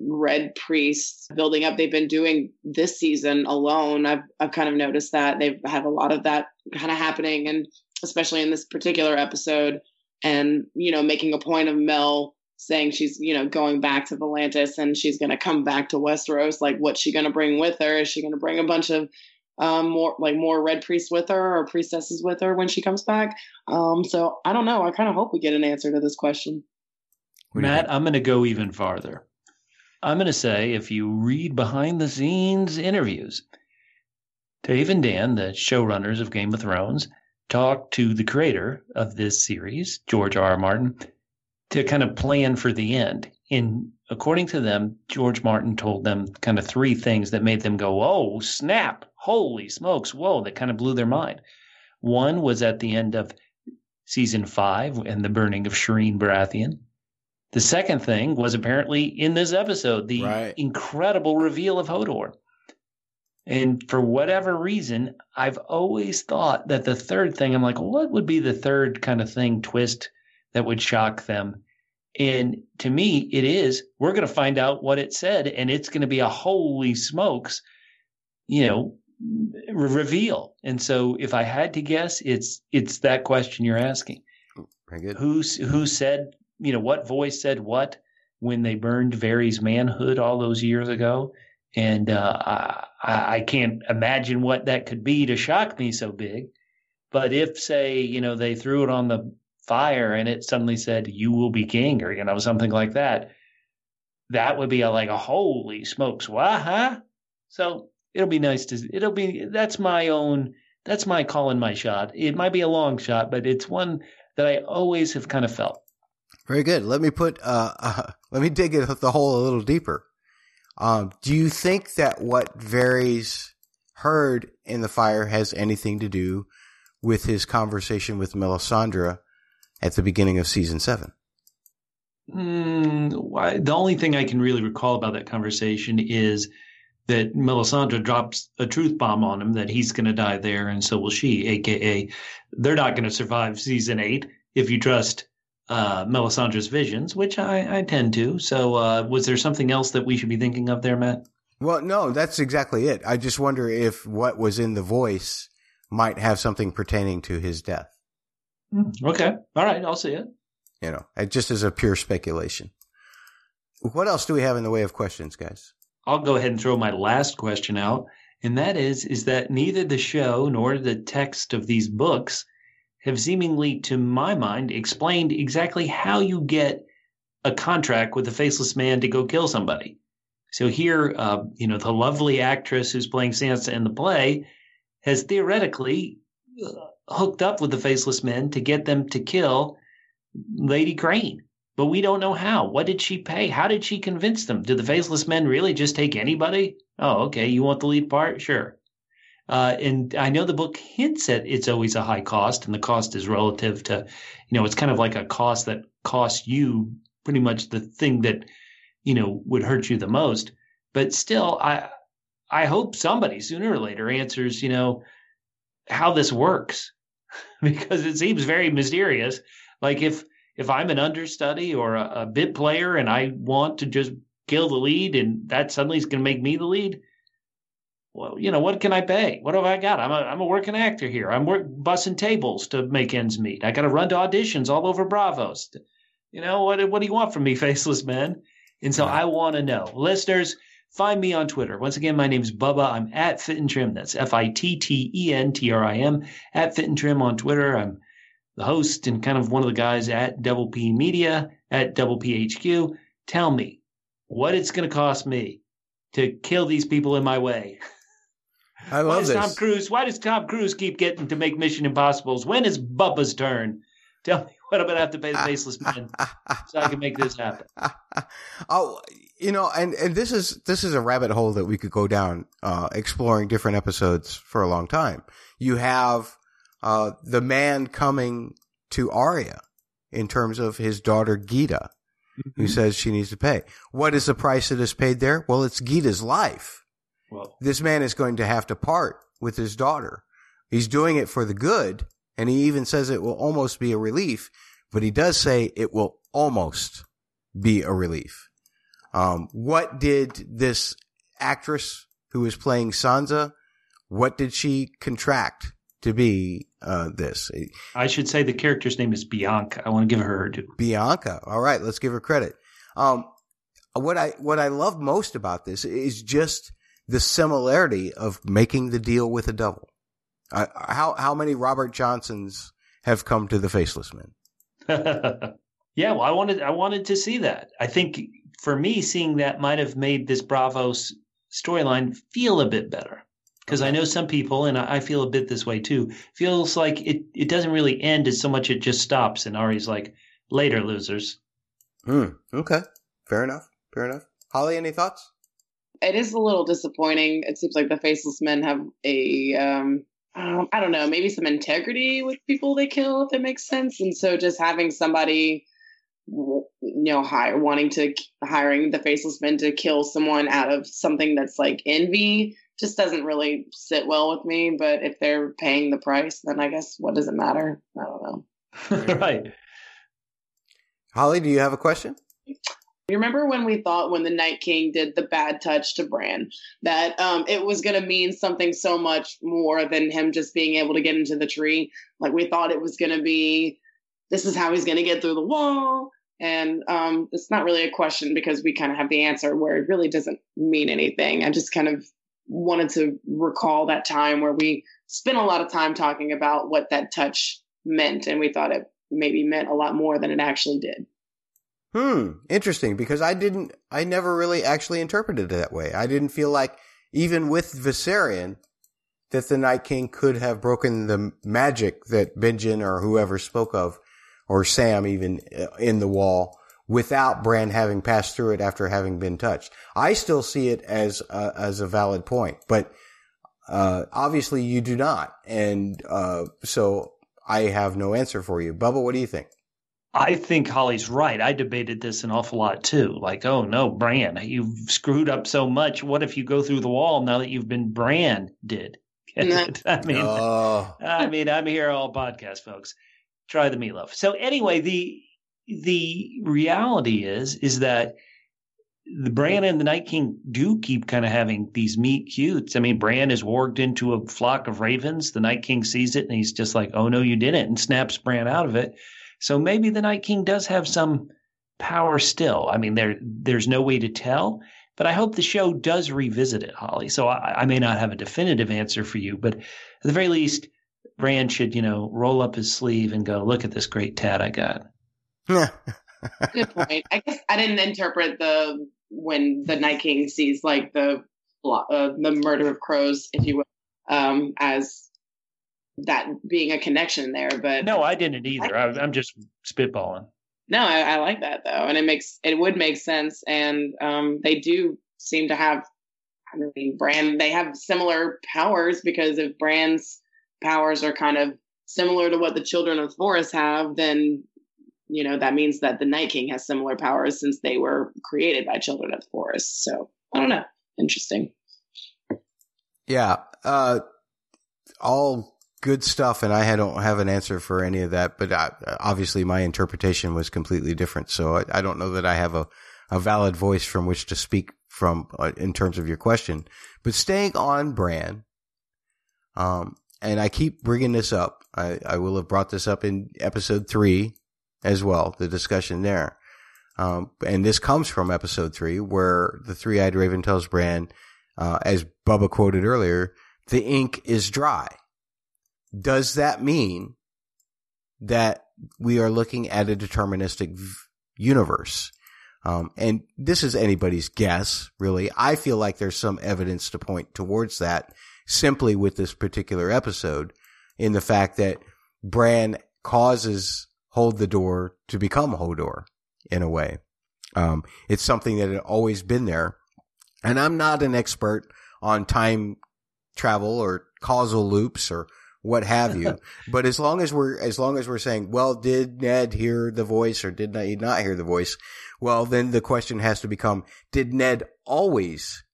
red priests building up. They've been doing this season alone. I've i've kind of noticed that they have a lot of that kind of happening and especially in this particular episode and you know making a point of mel saying she's you know going back to Volantis and she's going to come back to Westeros. Like what's she going to bring with her? Is she going to bring a bunch of um, more like more red priests with her or priestesses with her when she comes back? Um, so i don't know. I kind of hope we get an answer to this question. Matt i'm going to go even farther I'm going to say if you read behind the scenes interviews, Dave and Dan, the showrunners of Game of Thrones, talked to the creator of this series, George R. R. Martin, to kind of plan for the end. And according to them, George Martin told them kind of three things that made them go, oh, snap, holy smokes, whoa, that kind of blew their mind. One was at the end of season five and the burning of Shireen Baratheon. The second thing was apparently in this episode, the right. incredible reveal of Hodor. And for whatever reason, I've always thought that the third thing, I'm like, what would be the third kind of thing, twist that would shock them? And to me, it is, we're going to find out what it said, and it's going to be a holy smokes, you know, reveal. And so if I had to guess, it's, it's that question you're asking. Who's, who said you know, what voice said what when they burned Varys' manhood all those years ago. And uh, I, I can't imagine what that could be to shock me so big. But if, say, you know, they threw it on the fire and it suddenly said, you will be king, or, you know, something like that, that would be a, like a holy smokes, what, huh? So it'll be nice to, it'll be, that's my own, that's my calling my shot. It might be a long shot, but it's one that I always have kind of felt. Very good. Let me put, uh, uh let me dig the hole a little deeper. Um, do you think that what Varys heard in the fire has anything to do with his conversation with Melisandre at the beginning of season seven? Mm, the only thing I can really recall about that conversation is that Melisandre drops a truth bomb on him that he's going to die there, and so will she. AKA, they're not going to survive season eight if you trust uh, Melisandre's visions, which I, I tend to. So, uh, was there something else that we should be thinking of there, Matt? Well, no, that's exactly it. I just wonder if what was in the voice might have something pertaining to his death. Hmm, okay. All right. I'll see it. You know, just as a pure speculation. What else do we have in the way of questions, guys? I'll go ahead and throw my last question out. And that is, is that neither the show nor the text of these books have seemingly, to my mind, explained exactly how you get a contract with a faceless man to go kill somebody. So here, uh, you know, the lovely actress who's playing Sansa in the play has theoretically uh, hooked up with the faceless men to get them to kill Lady Crane. But we don't know how. What did she pay? How did she convince them? Did the faceless men really just take anybody? Oh, okay. You want the lead part? Sure. Uh, and I know the book hints at it's always a high cost, and the cost is relative to, you know, it's kind of like a cost that costs you pretty much the thing that, you know, would hurt you the most. But still, I I hope somebody sooner or later answers, you know, how this works, because it seems very mysterious. Like if if I'm an understudy or a, a bit player and I want to just kill the lead, and that suddenly is going to make me the lead well, you know, what can I pay? What have I got? I'm a I'm a working actor here. I'm work bussing tables to make ends meet. I got to run to auditions all over Braavos. You know what? What do you want from me, faceless man? And so I want to know, listeners. Find me on Twitter. Once again, my name is Bubba. I'm at Fit and Trim. That's F I T T E N T R I M at Fit and Trim on Twitter. I'm the host and kind of one of the guys at Double P Media at Double PHQ. Tell me what it's going to cost me to kill these people in my way. I love why does this. Tom Cruise? Why does Tom Cruise keep getting to make Mission Impossibles? When is Bubba's turn? Tell me what I'm going to have to pay the faceless man so I can make this happen. oh, you know, and and this is this is a rabbit hole that we could go down, uh, exploring different episodes for a long time. You have uh, the man coming to Arya in terms of his daughter Gita, who says she needs to pay. What is the price that is paid there? Well, it's Gita's life. Well, This man is going to have to part with his daughter. He's doing it for the good, and he even says it will almost be a relief, but he does say it will almost be a relief. Um, what did this actress who is playing Sansa, what did she contract to be uh, this? I should say the character's name is Bianca. I want to give her her due. Bianca. All right, let's give her credit. Um, what I what I love most about this is just the similarity of making the deal with the devil. Uh, how how many Robert Johnsons have come to the Faceless Men? yeah, well, I wanted I wanted to see that. I think for me, seeing that might have made this Braavos storyline feel a bit better. Because I know some people, and I feel a bit this way too, feels like it, it doesn't really end as so much it just stops. And Arya's like, later, losers. Hmm. Okay. Fair enough. Fair enough. Holly, any thoughts? It is a little disappointing. It seems like the faceless men have a um, um, I don't know, maybe some integrity with people they kill, if it makes sense. And so just having somebody, you know, hire, wanting to hiring the faceless men to kill someone out of something that's like envy just doesn't really sit well with me. But if they're paying the price, then I guess what does it matter? I don't know. right. Holly, do you have a question? You remember when we thought when the Night King did the bad touch to Bran that um, it was going to mean something so much more than him just being able to get into the tree? Like we thought it was going to be, this is how he's going to get through the wall. And um, it's not really a question because we kind of have the answer where it really doesn't mean anything. I just kind of wanted to recall that time where we spent a lot of time talking about what that touch meant, and we thought it maybe meant a lot more than it actually did. Hmm, interesting. Because I didn't, I never really actually interpreted it that way. I didn't feel like even with Viserion that the Night King could have broken the magic that Benjen or whoever spoke of, or Sam even uh, in the wall without Bran having passed through it after having been touched. I still see it as as a valid point, but uh, obviously you do not, and uh, so I have no answer for you. Bubba, what do you think? I think Holly's right. I debated this an awful lot too. Like, oh no, Bran, you've screwed up so much. What if you go through the wall now that you've been branded? I mean, oh. I mean, I'm here all podcast, folks. Try the meatloaf. So anyway, the the reality is is that the Bran and the Night King do keep kind of having these meet cutes. I mean, Bran is warged into a flock of ravens. The Night King sees it and he's just like, "Oh no, you didn't," and snaps Bran out of it. So maybe the Night King does have some power still. I mean, there there's no way to tell, but I hope the show does revisit it, Holly. So I, I may not have a definitive answer for you, but at the very least, Bran should, you know, roll up his sleeve and go, "Look at this great tat I got." Good point. I guess I didn't interpret the when the Night King sees like the uh, the murder of crows, if you will, um, as that being a connection there. But no, I didn't either. I, am just spitballing. No, I, I, like that though, and it makes it would make sense. And um, they do seem to have, I mean, Bran They have similar powers because if Bran's powers are kind of similar to what the Children of the Forest have, then you know that means that the Night King has similar powers since they were created by Children of the Forest. So I don't know. Interesting. Yeah. Uh, all good stuff, and I don't have an answer for any of that. But I, obviously, my interpretation was completely different, so I, I, don't know that I have a, a valid voice from which to speak from uh, in terms of your question. But staying on brand, um, and I keep bringing this up. I, I will have brought this up in episode three as well, the discussion there. Um, and this comes from episode three, where the three-eyed raven tells Bran, uh, as Bubba quoted earlier, the ink is dry. Does that mean that we are looking at a deterministic universe? Um, and this is anybody's guess, really. I feel like there's some evidence to point towards that simply with this particular episode in the fact that Bran causes Hold the Door to become Hodor in a way. Um, it's something that had always been there. And I'm not an expert on time travel or causal loops or what have you. but as long as we're, as long as we're saying, well, did Ned hear the voice or did he not hear the voice? Well, then the question has to become, did Ned always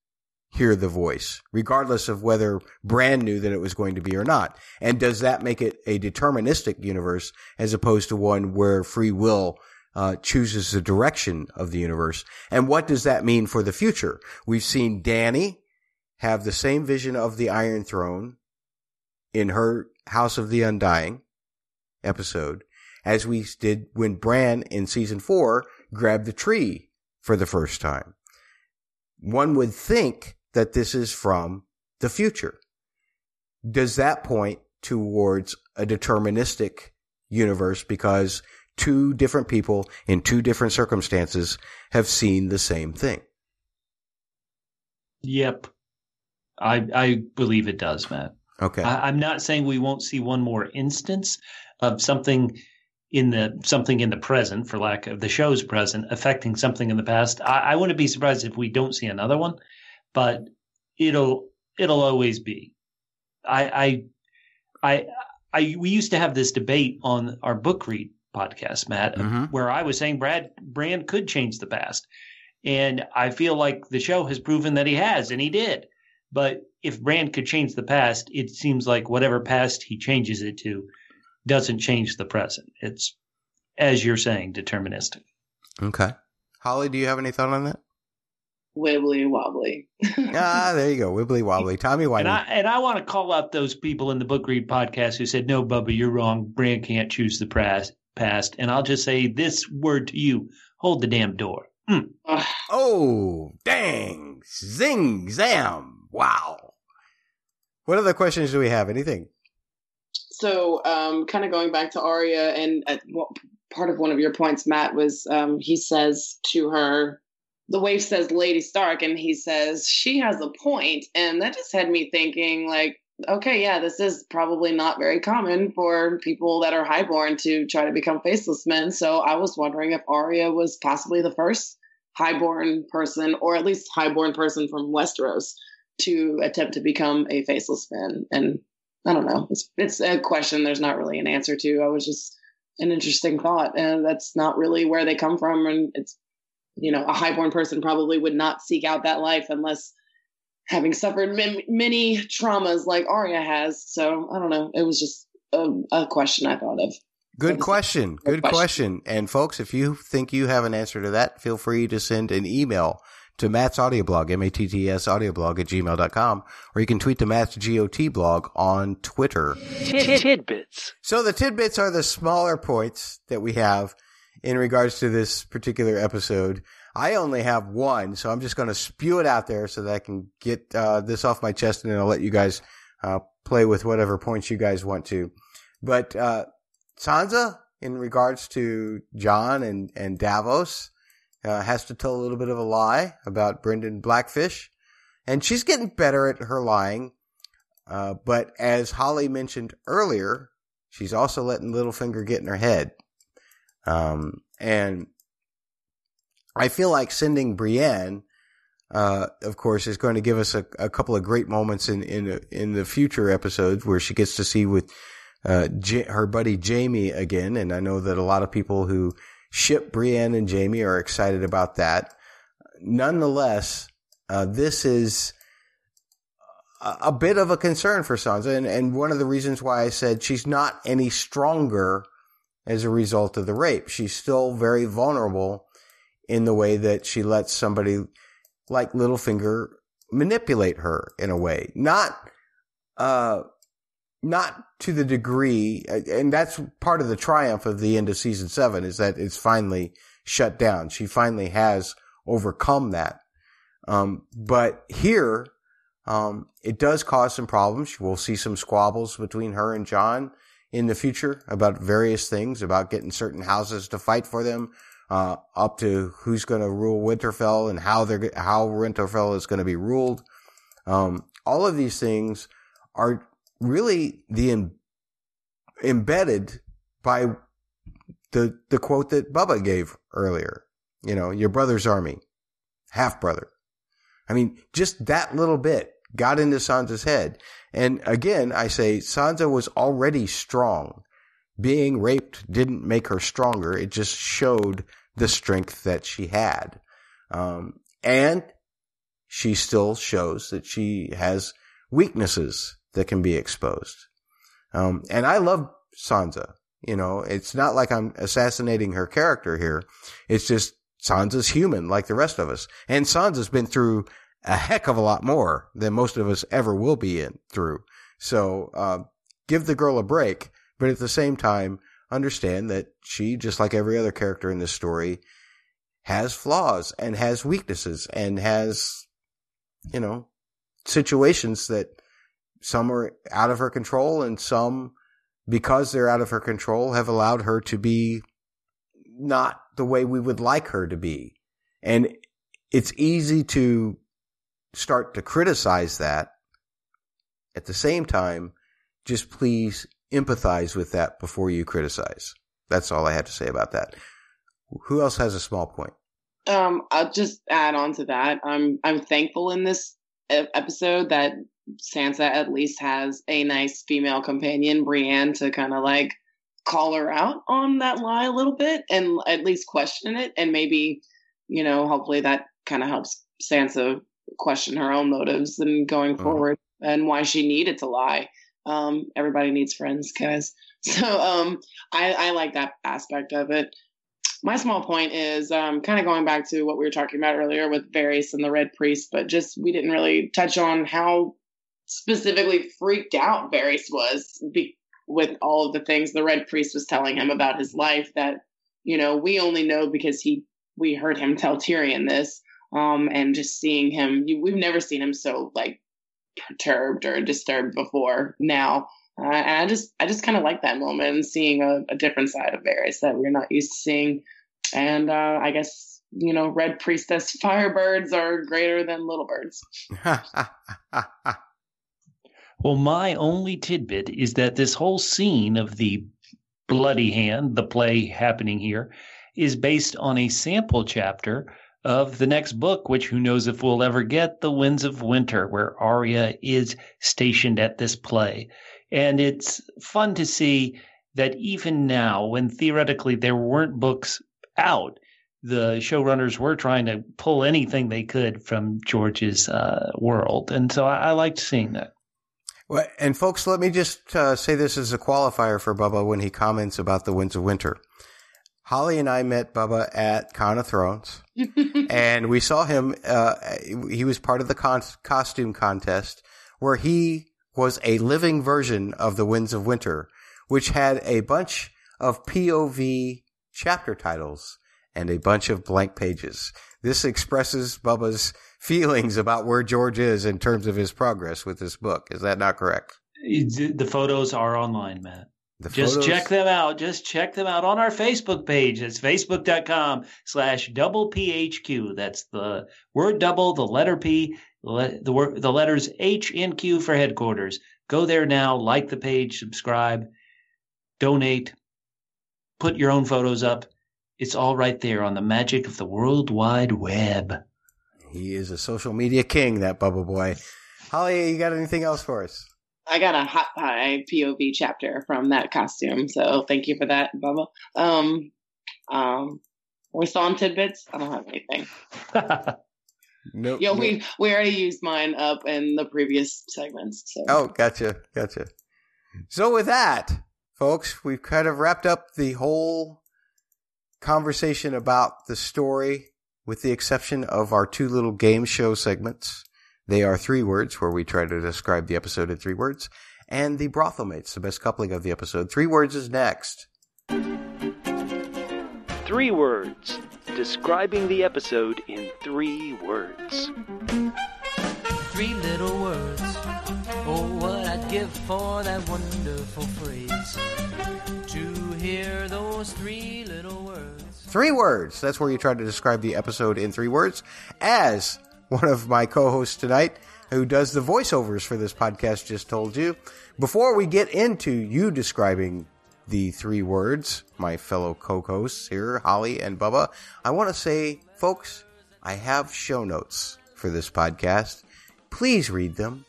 hear the voice, regardless of whether Bran knew that it was going to be or not? And does that make it a deterministic universe as opposed to one where free will uh, chooses the direction of the universe? And what does that mean for the future? We've seen Dany have the same vision of the Iron Throne in her House of the Undying episode as we did when Bran in season four grabbed the tree for the first time. One would think that this is from the future. Does that point towards a deterministic universe because two different people in two different circumstances have seen the same thing? Yep. I I believe it does, Matt. Okay. I, am not saying we won't see one more instance of something in the something in the present, for lack of the show's present, affecting something in the past. I, I wouldn't be surprised if we don't see another one, but it'll it'll always be. I I I, I we used to have this debate on our book read podcast, Matt, mm-hmm. where I was saying Brad Bran could change the past. And I feel like the show has proven that he has, and he did. But if Bran could change the past, it seems like whatever past he changes it to doesn't change the present. It's, as you're saying, deterministic. Okay. Holly, do you have any thought on that? Wibbly wobbly. ah, there you go. Wibbly wobbly. timey wimey. And I, and I want to call out those people in the Book Read podcast who said, no, Bubba, you're wrong. Bran can't choose the past. And I'll just say this word to you hold the damn door. Mm. Oh, dang. Zing, zam. Wow. What other questions do we have? Anything? So, um, kind of going back to Arya, and uh, well, part of one of your points, Matt, was um, he says to her, the waif says Lady Stark, and he says she has a point, and that just had me thinking, like, okay, yeah, this is probably not very common for people that are highborn to try to become faceless men. So I was wondering if Arya was possibly the first highborn person, or at least highborn person from Westeros, to attempt to become a faceless man. And I don't know, it's it's a question. There's not really an answer to. I was just an interesting thought, and that's not really where they come from. And it's you know, a highborn person probably would not seek out that life unless having suffered m- many traumas like Arya has. So I don't know. It was just a, a question I thought of. Good question. Good question. question. And folks, if you think you have an answer to that, feel free to send an email to Matt's audio blog, M-A-T-T-S audio blog at gmail.com, or you can tweet to Matt's GOT blog on Twitter. Tidbits. So the tidbits are the smaller points that we have in regards to this particular episode. I only have one, so I'm just going to spew it out there so that I can get uh, this off my chest, and then I'll let you guys uh, play with whatever points you guys want to. But uh, Sansa, in regards to Jon and and Davos, uh, has to tell a little bit of a lie about Brynden Blackfish, and she's getting better at her lying. Uh, but as Holly mentioned earlier, she's also letting Littlefinger get in her head. Um, and I feel like sending Brienne, uh, of course, is going to give us a, a couple of great moments in in in the future episodes where she gets to see with uh, J- her buddy Jaime again. And I know that a lot of people who ship Brienne and Jaime are excited about that. Nonetheless, uh, this is a, a bit of a concern for Sansa, and, and one of the reasons why I said she's not any stronger as a result of the rape. She's still very vulnerable in the way that she lets somebody like Littlefinger manipulate her in a way. Not, uh, not to the degree, and that's part of the triumph of the end of season seven is that it's finally shut down. She finally has overcome that. Um, but here, um, it does cause some problems. We'll see some squabbles between her and Jon in the future about various things, about getting certain houses to fight for them, uh, up to who's going to rule Winterfell and how they're, how Winterfell is going to be ruled. Um, all of these things are really the embedded by the, the quote that Bubba gave earlier. You know, your brother's army, half brother. I mean, just that little bit got into Sansa's head. And again, I say Sansa was already strong. Being raped didn't make her stronger. It just showed the strength that she had. Um, and she still shows that she has weaknesses that can be exposed. Um, and I love Sansa. You know, it's not like I'm assassinating her character here. It's just Sansa's human like the rest of us. And Sansa's been through a heck of a lot more than most of us ever will be in through. So, uh, give the girl a break, but at the same time, understand that she, just like every other character in this story, has flaws and has weaknesses and has, you know, situations that some are out of her control and some, because they're out of her control, have allowed her to be not the way we would like her to be. And it's easy to start to criticize that, at the same time, just please empathize with that before you criticize. That's all I have to say about that. Who else has a small point? Um, I'll just add on to that. I'm I'm thankful in this episode that Sansa at least has a nice female companion, Brienne, to kind of like call her out on that lie a little bit and at least question it, and maybe you know, hopefully that kind of helps Sansa question her own motives and going uh-huh. forward and why she needed to lie. Um, everybody needs friends, guys. So um, I, I like that aspect of it. My small point is um, kind of going back to what we were talking about earlier with Varys and the Red Priest, but just we didn't really touch on how specifically freaked out Varys was be- with all of the things the Red Priest was telling him about his life that, you know, we only know because he we heard him tell Tyrion this. Um, and just seeing him, you, we've never seen him so like perturbed or disturbed before now. Uh, and I just, I just kind of like that moment and seeing a, a, different side of Varys that we're not used to seeing. And uh, I guess you know, Red Priestess firebirds are greater than little birds. well, my only tidbit is that this whole scene of the bloody hand, the play happening here, is based on a sample chapter of the next book, which who knows if we'll ever get, The Winds of Winter, where Arya is stationed at this play. And it's fun to see that even now, when theoretically there weren't books out, the showrunners were trying to pull anything they could from George's uh, world. And so I, I, liked seeing that. Well, and folks, let me just uh, say this as a qualifier for Bubba when he comments about the Winds of Winter. Holly and I met Bubba at Con of Thrones, and we saw him. Uh, he was part of the con- costume contest where he was a living version of the Winds of Winter, which had a bunch of POV chapter titles and a bunch of blank pages. This expresses Bubba's feelings about where George is in terms of his progress with this book. Is that not correct? The photos are online, Matt. The Just photos? check them out. Just check them out on our Facebook page. It's facebook.com slash double PHQ. That's the word double, the letter P, the, word, the letters H and Q for headquarters. Go there now, like the page, subscribe, donate, put your own photos up. It's all right there on the magic of the World Wide Web. He is a social media king, that Bubba Boy. Holly, you got anything else for us? I got a hot pie POV chapter from that costume, so thank you for that, Bubba. Um, um, we saw on tidbits. I don't have anything. nope. Yo, nope. we we already used mine up in the previous segments. So. Oh, gotcha, gotcha. So with that, folks, we've kind of wrapped up the whole conversation about the story, with the exception of our two little game show segments. They are three words, where we try to describe the episode in three words, and the brothel mates, the best coupling of the episode. Three words is next. Three words, describing the episode in three words. Three little words. Oh, what I'd give for that wonderful phrase. To hear those three little words. Three words. That's where you try to describe the episode in three words. As one of my co-hosts tonight, who does the voiceovers for this podcast, just told you. Before we get into you describing the three words, my fellow co-hosts here, Holly and Bubba, I want to say, folks, I have show notes for this podcast. Please read them.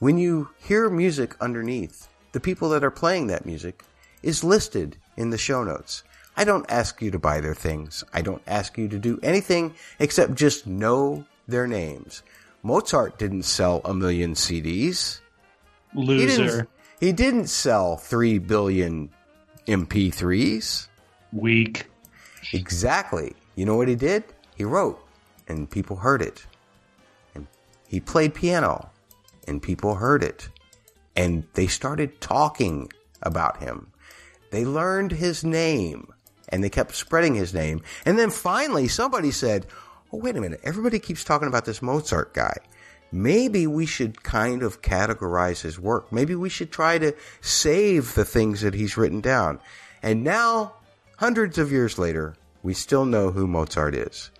When you hear music underneath, the people that are playing that music is listed in the show notes. I don't ask you to buy their things. I don't ask you to do anything except just know their names. Mozart didn't sell a million CDs. Loser. He didn't, he didn't sell three billion MP3s. Weak. Exactly. You know what he did? He wrote, and people heard it. And he played piano, and people heard it. And they started talking about him. They learned his name, and they kept spreading his name. And then finally, somebody said, oh, wait a minute, everybody keeps talking about this Mozart guy. Maybe we should kind of categorize his work. Maybe we should try to save the things that he's written down. And now, hundreds of years later, we still know who Mozart is.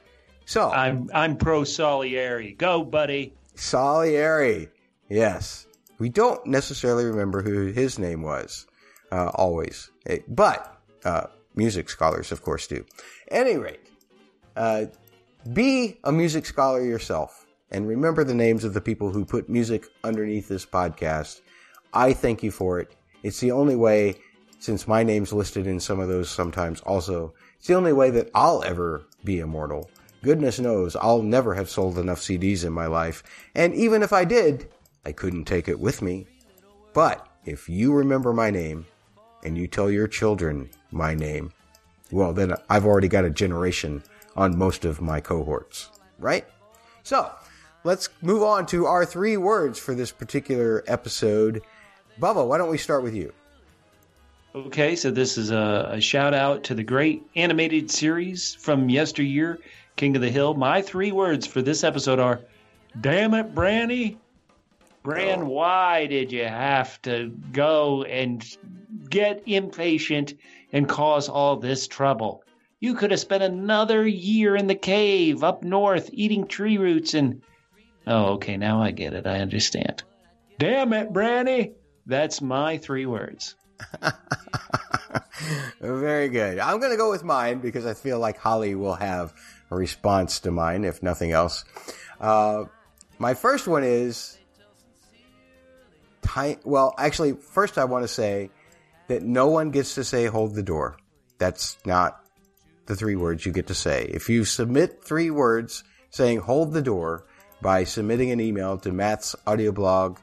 So I'm I'm pro Salieri. Go, buddy. Salieri. Yes. We don't necessarily remember who his name was, uh, always. Eh, but uh, music scholars, of course, do. Any rate, uh, be a music scholar yourself and remember the names of the people who put music underneath this podcast. I thank you for it. It's the only way, since my name's listed in some of those sometimes also, it's the only way that I'll ever be immortal. Goodness knows I'll never have sold enough CDs in my life. And even if I did, I couldn't take it with me. But if you remember my name and you tell your children my name, well, then I've already got a generation on most of my cohorts, right? So let's move on to our three words for this particular episode. Bubba, why don't we start with you? Okay, so this is a, a shout out to the great animated series from yesteryear, King of the Hill. My three words for this episode are Damn it, Branny. Bran, why did you have to go and get impatient and cause all this trouble? You could have spent another year in the cave up north eating tree roots and. Oh, okay, now I get it. I understand. Damn it, Branny. That's my three words. Very good. I'm going to go with mine because I feel like Holly will have a response to mine, if nothing else. Uh, my first one is. Well, actually, first I want to say that no one gets to say hold the door. That's not the three words you get to say. If you submit three words saying hold the door by submitting an email to Matt's audioblog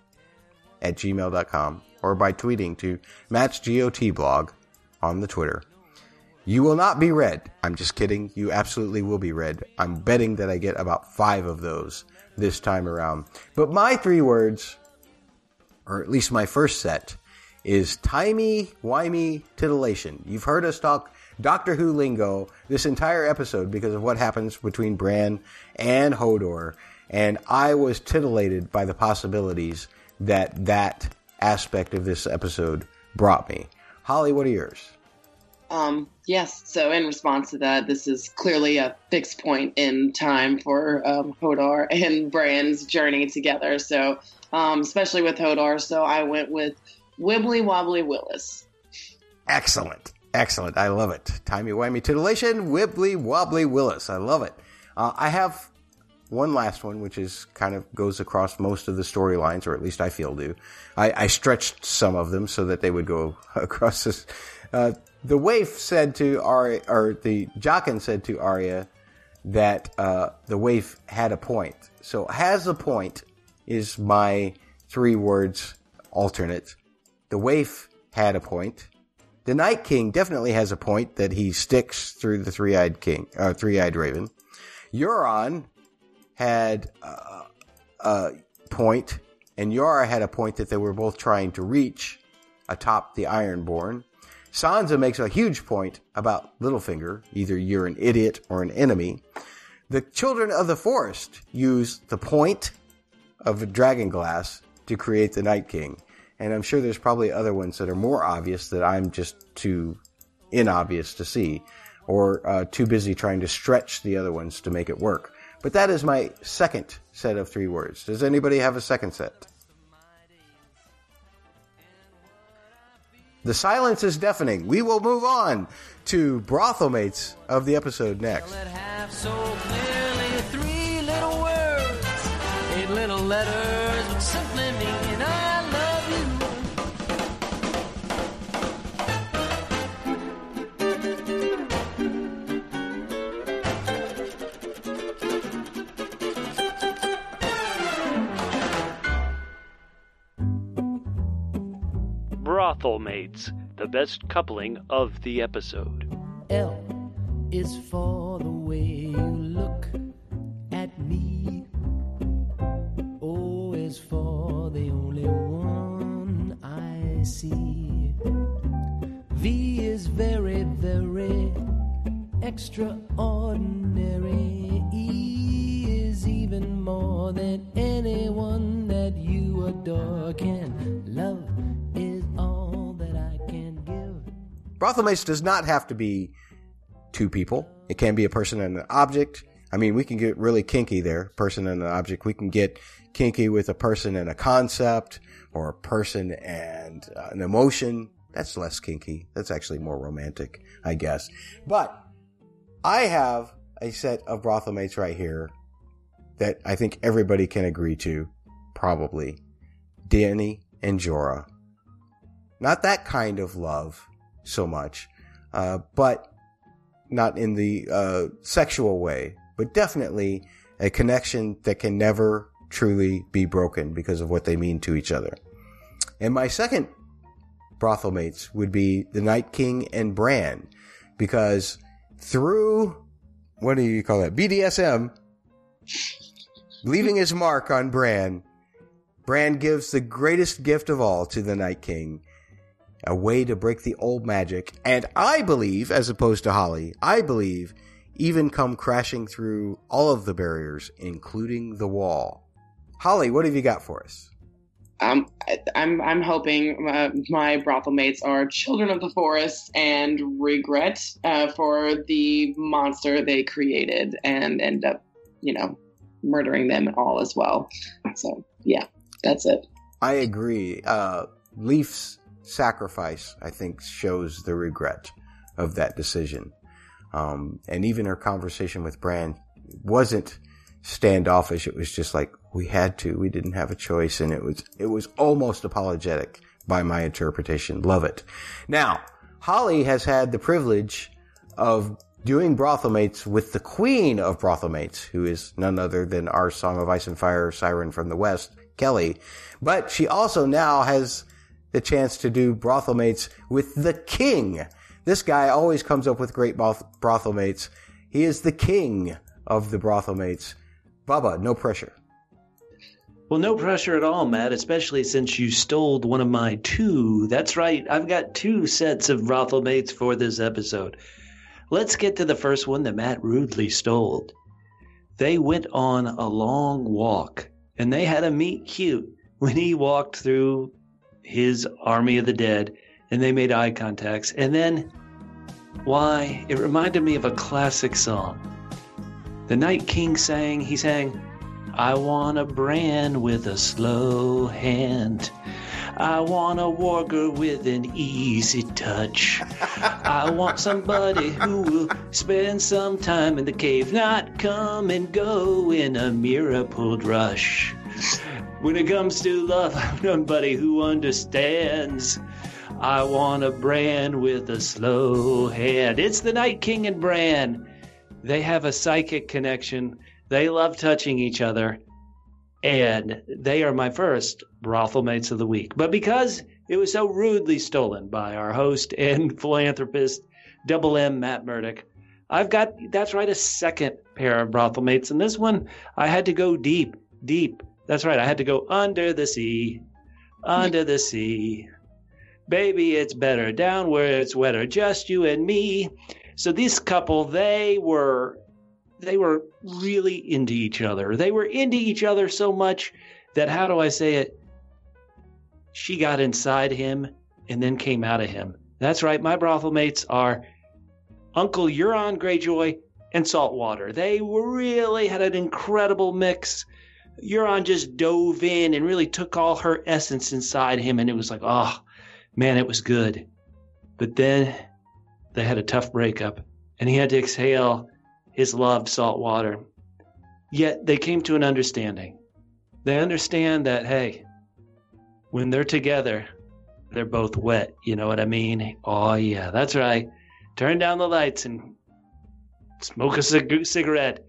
at gmail.com or by tweeting to Matt's GOT blog on the Twitter. You will not be read. I'm just kidding. You absolutely will be read. I'm betting that I get about five of those this time around. But my three words, or at least my first set, is timey, wimey titillation. You've heard us talk Doctor Who lingo this entire episode because of what happens between Bran and Hodor, and I was titillated by the possibilities that that aspect of this episode brought me. Holly, what are yours? Um, yes. So in response to that, this is clearly a fixed point in time for um, Hodor and Bran's journey together. So, um, especially with Hodor, so I went with Wibbly Wobbly Wylis. Excellent. Excellent. I love it. Timey wimey titillation, Wibbly Wobbly Wylis. I love it. Uh, I have one last one, which is kind of goes across most of the storylines, or at least I feel do. I, I, stretched some of them so that they would go across this. Uh, the waif said to Arya, or the Jaqen said to Arya that uh, the waif had a point. So has a point is my three words alternate. The waif had a point. The Night King definitely has a point that he sticks through the three-eyed king, uh, three-eyed raven. Euron had uh, a point, and Yara had a point that they were both trying to reach atop the Ironborn. Sansa makes a huge point about Littlefinger, either you're an idiot or an enemy. The Children of the Forest use the point of dragon glass to create the Night King. And I'm sure there's probably other ones that are more obvious that I'm just too inobvious to see or uh, too busy trying to stretch the other ones to make it work. But that is my second set of three words. Does anybody have a second set? The silence is deafening. We will move on to brothel mates of the episode next. Brothel Mates, the best coupling of the episode. L is for the way you look at me. O is for the only one I see. V is very, very extraordinary. E is even more than anyone that you adore can love Brothel mates does not have to be two people. It can be a person and an object. I mean, we can get really kinky there, person and an object. We can get kinky with a person and a concept or a person and uh, an emotion. That's less kinky. That's actually more romantic, I guess. But I have a set of brothel mates right here that I think everybody can agree to, probably. Dany and Jorah. Not that kind of love so much, uh, but not in the uh, sexual way, but definitely a connection that can never truly be broken because of what they mean to each other. And my second brothel mates would be the Night King and Bran, because through what do you call that BDSM, leaving his mark on Bran, Bran gives the greatest gift of all to the Night King a way to break the old magic, and I believe, as opposed to Holly, I believe, even come crashing through all of the barriers, including the wall. Holly, what have you got for us? Um, I'm I'm hoping uh, my brothel mates are children of the forest and regret uh, for the monster they created and end up, you know, murdering them all as well. So yeah, that's it. I agree. Uh, Leaf's sacrifice, I think, shows the regret of that decision. Um, and even her conversation with Bran wasn't standoffish. It was just like, we had to, we didn't have a choice. And it was, it was almost apologetic by my interpretation. Love it. Now, Holly has had the privilege of doing brothel mates with the queen of brothel mates, who is none other than our Song of Ice and Fire siren from the West, Kelly. But she also now has the chance to do brothel mates with the king. This guy always comes up with great broth- brothel mates. He is the king of the brothel mates. Bubba, no pressure. Well, no pressure at all, Matt, especially since you stole one of my two. That's right, I've got two sets of brothel mates for this episode. Let's get to the first one that Matt rudely stole. They went on a long walk, and they had a meet cute when he walked through his army of the dead, and they made eye contacts. And then, why, it reminded me of a classic song. The Night King sang, he sang, I want a brand with a slow hand. I want a warger with an easy touch. I want somebody who will spend some time in the cave, not come and go in a mirror pulled rush. When it comes to love, I'm nobody who understands. I want a brand with a slow hand. It's the Night King and Bran. They have a psychic connection. They love touching each other. And they are my first brothel mates of the week. But because it was so rudely stolen by our host and philanthropist, Double M Matt Murdock, I've got, that's right, a second pair of brothel mates. And this one, I had to go deep, deep. That's right, I had to go under the sea, under the sea. Baby, it's better down where it's wetter, just you and me. So this couple, they were they were really into each other. They were into each other so much that how do I say it? She got inside him and then came out of him. That's right, my brothel mates are Uncle Euron Greyjoy and Saltwater. They really had an incredible mix. Euron just dove in and really took all her essence inside him, and it was like, oh, man, it was good. But then they had a tough breakup, and he had to exhale his love, salt water. Yet they came to an understanding. They understand that, hey, when they're together, they're both wet. You know what I mean? Oh, yeah, that's right. Turn down the lights and smoke a cig- cigarette.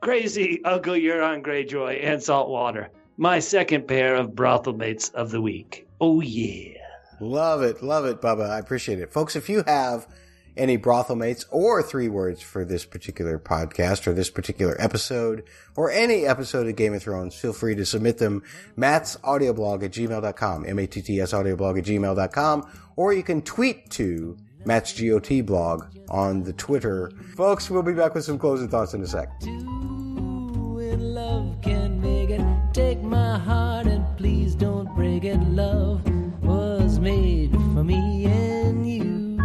Crazy Uncle Euron Greyjoy and Saltwater. My second pair of brothel mates of the week. Oh, yeah. Love it. Love it, Bubba. I appreciate it. Folks, if you have any brothel mates or three words for this particular podcast or this particular episode or any episode of Game of Thrones, feel free to submit them. Matt's audioblog at gmail.com, M-A-T-T-S audioblog at gmail.com, or you can tweet to Matt's GOT blog on the Twitter. Folks, we'll be back with some closing thoughts in a sec. When love can make it, take my heart and please don't break it. Love was made for me and you.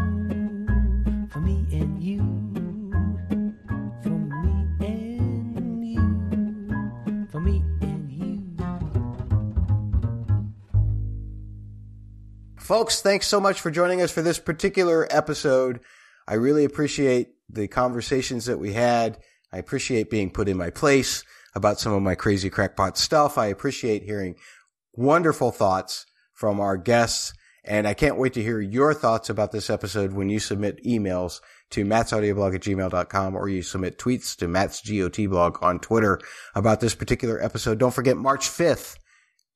For me and you. For me and you. For me Folks, thanks so much for joining us for this particular episode. I really appreciate the conversations that we had. I appreciate being put in my place about some of my crazy crackpot stuff. I appreciate hearing wonderful thoughts from our guests. And I can't wait to hear your thoughts about this episode when you submit emails to mattsaudioblog at gmail.com or you submit tweets to Matt's GOT blog on Twitter about this particular episode. Don't forget March 5th,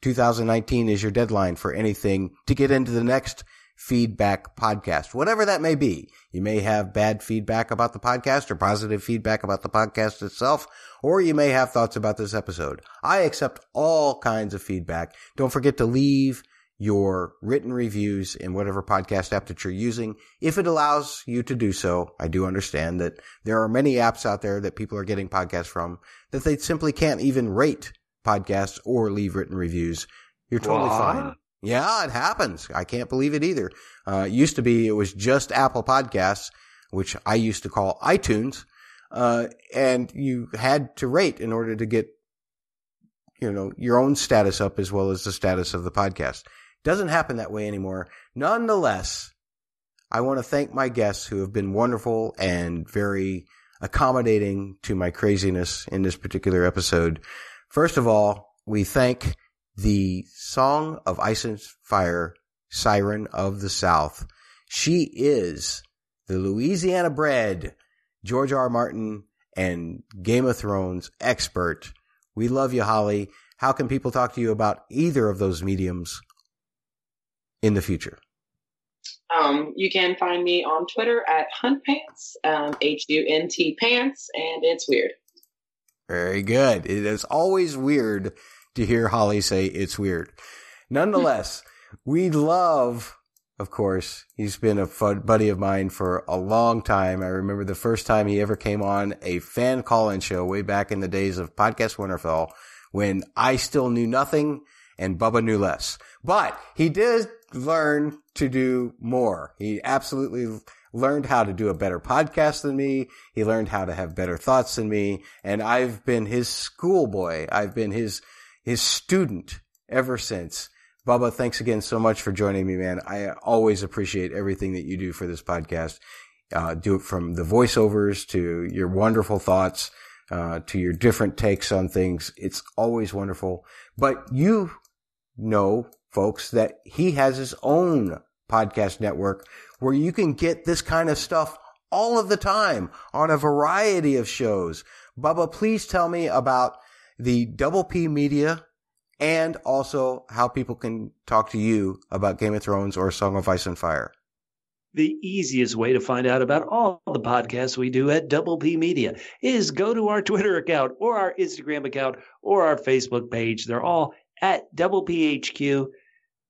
2019 is your deadline for anything to get into the next feedback podcast, whatever that may be. You may have bad feedback about the podcast or positive feedback about the podcast itself, or you may have thoughts about this episode. I accept all kinds of feedback. Don't forget to leave your written reviews in whatever podcast app that you're using. If it allows you to do so, I do understand that there are many apps out there that people are getting podcasts from that they simply can't even rate podcasts or leave written reviews. You're totally What? fine. Yeah, it happens. I can't believe it either. Uh, it used to be it was just Apple Podcasts, which I used to call iTunes, uh, and you had to rate in order to get, you know, your own status up as well as the status of the podcast. Doesn't happen that way anymore. Nonetheless, I want to thank my guests who have been wonderful and very accommodating to my craziness in this particular episode. First of all, we thank the Song of Ice and Fire Siren of the South. She is the Louisiana bred George R. R. Martin and Game of Thrones expert. We love you, Holly. How can people talk to you about either of those mediums in the future? Um, you can find me on Twitter at huntpants, um, H U N T pants, and it's weird. Very good. It is always weird to hear Holly say it's weird. Nonetheless, we love, of course, he's been a fun buddy of mine for a long time. I remember the first time he ever came on a fan call-in show way back in the days of Podcast Winterfell when I still knew nothing and Bubba knew less. But he did learn to do more. He absolutely learned how to do a better podcast than me. He learned how to have better thoughts than me. And I've been his schoolboy. I've been his, his student ever since. Bubba, thanks again so much for joining me, man. I always appreciate everything that you do for this podcast. Uh, do it from the voiceovers to your wonderful thoughts, uh, to your different takes on things. It's always wonderful. But you know, folks, that he has his own podcast network where you can get this kind of stuff all of the time on a variety of shows. Bubba, please tell me about the Double P Media and also how people can talk to you about Game of Thrones or Song of Ice and Fire. The easiest way to find out about all the podcasts we do at Double P Media is go to our Twitter account or our Instagram account or our Facebook page. They're all at Double PHQ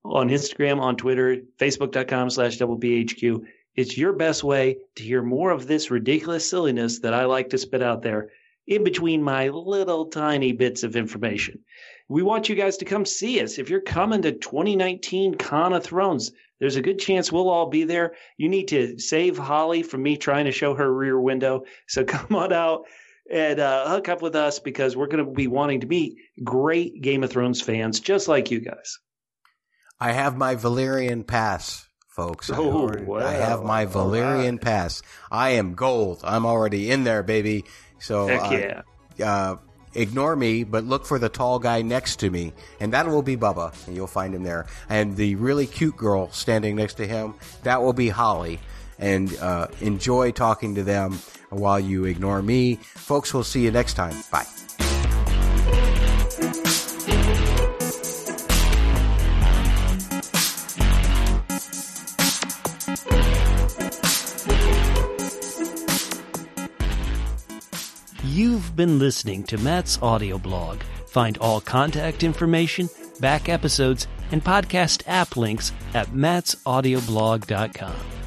on Instagram, on Twitter, Facebook.com slash Double PHQ. It's your best way to hear more of this ridiculous silliness that I like to spit out there in between my little tiny bits of information. We want you guys to come see us. If you're coming to 2019 Con of Thrones, there's a good chance we'll all be there. You need to save Holly from me trying to show her rear window. So come on out and uh, hook up with us because we're going to be wanting to meet great Game of Thrones fans just like you guys. I have my Valyrian pass, folks. I, Oh, already- I have my wow. Valyrian pass. I am gold. I'm already in there, baby. So Heck uh, yeah. uh, ignore me, but look for the tall guy next to me, and that will be Bubba, and you'll find him there. And the really cute girl standing next to him, that will be Holly. And uh, enjoy talking to them while you ignore me. Folks, we'll see you next time. Bye. Been listening to Matt's audio blog. Find all contact information, back episodes, and podcast app links at mattsaudioblog.com.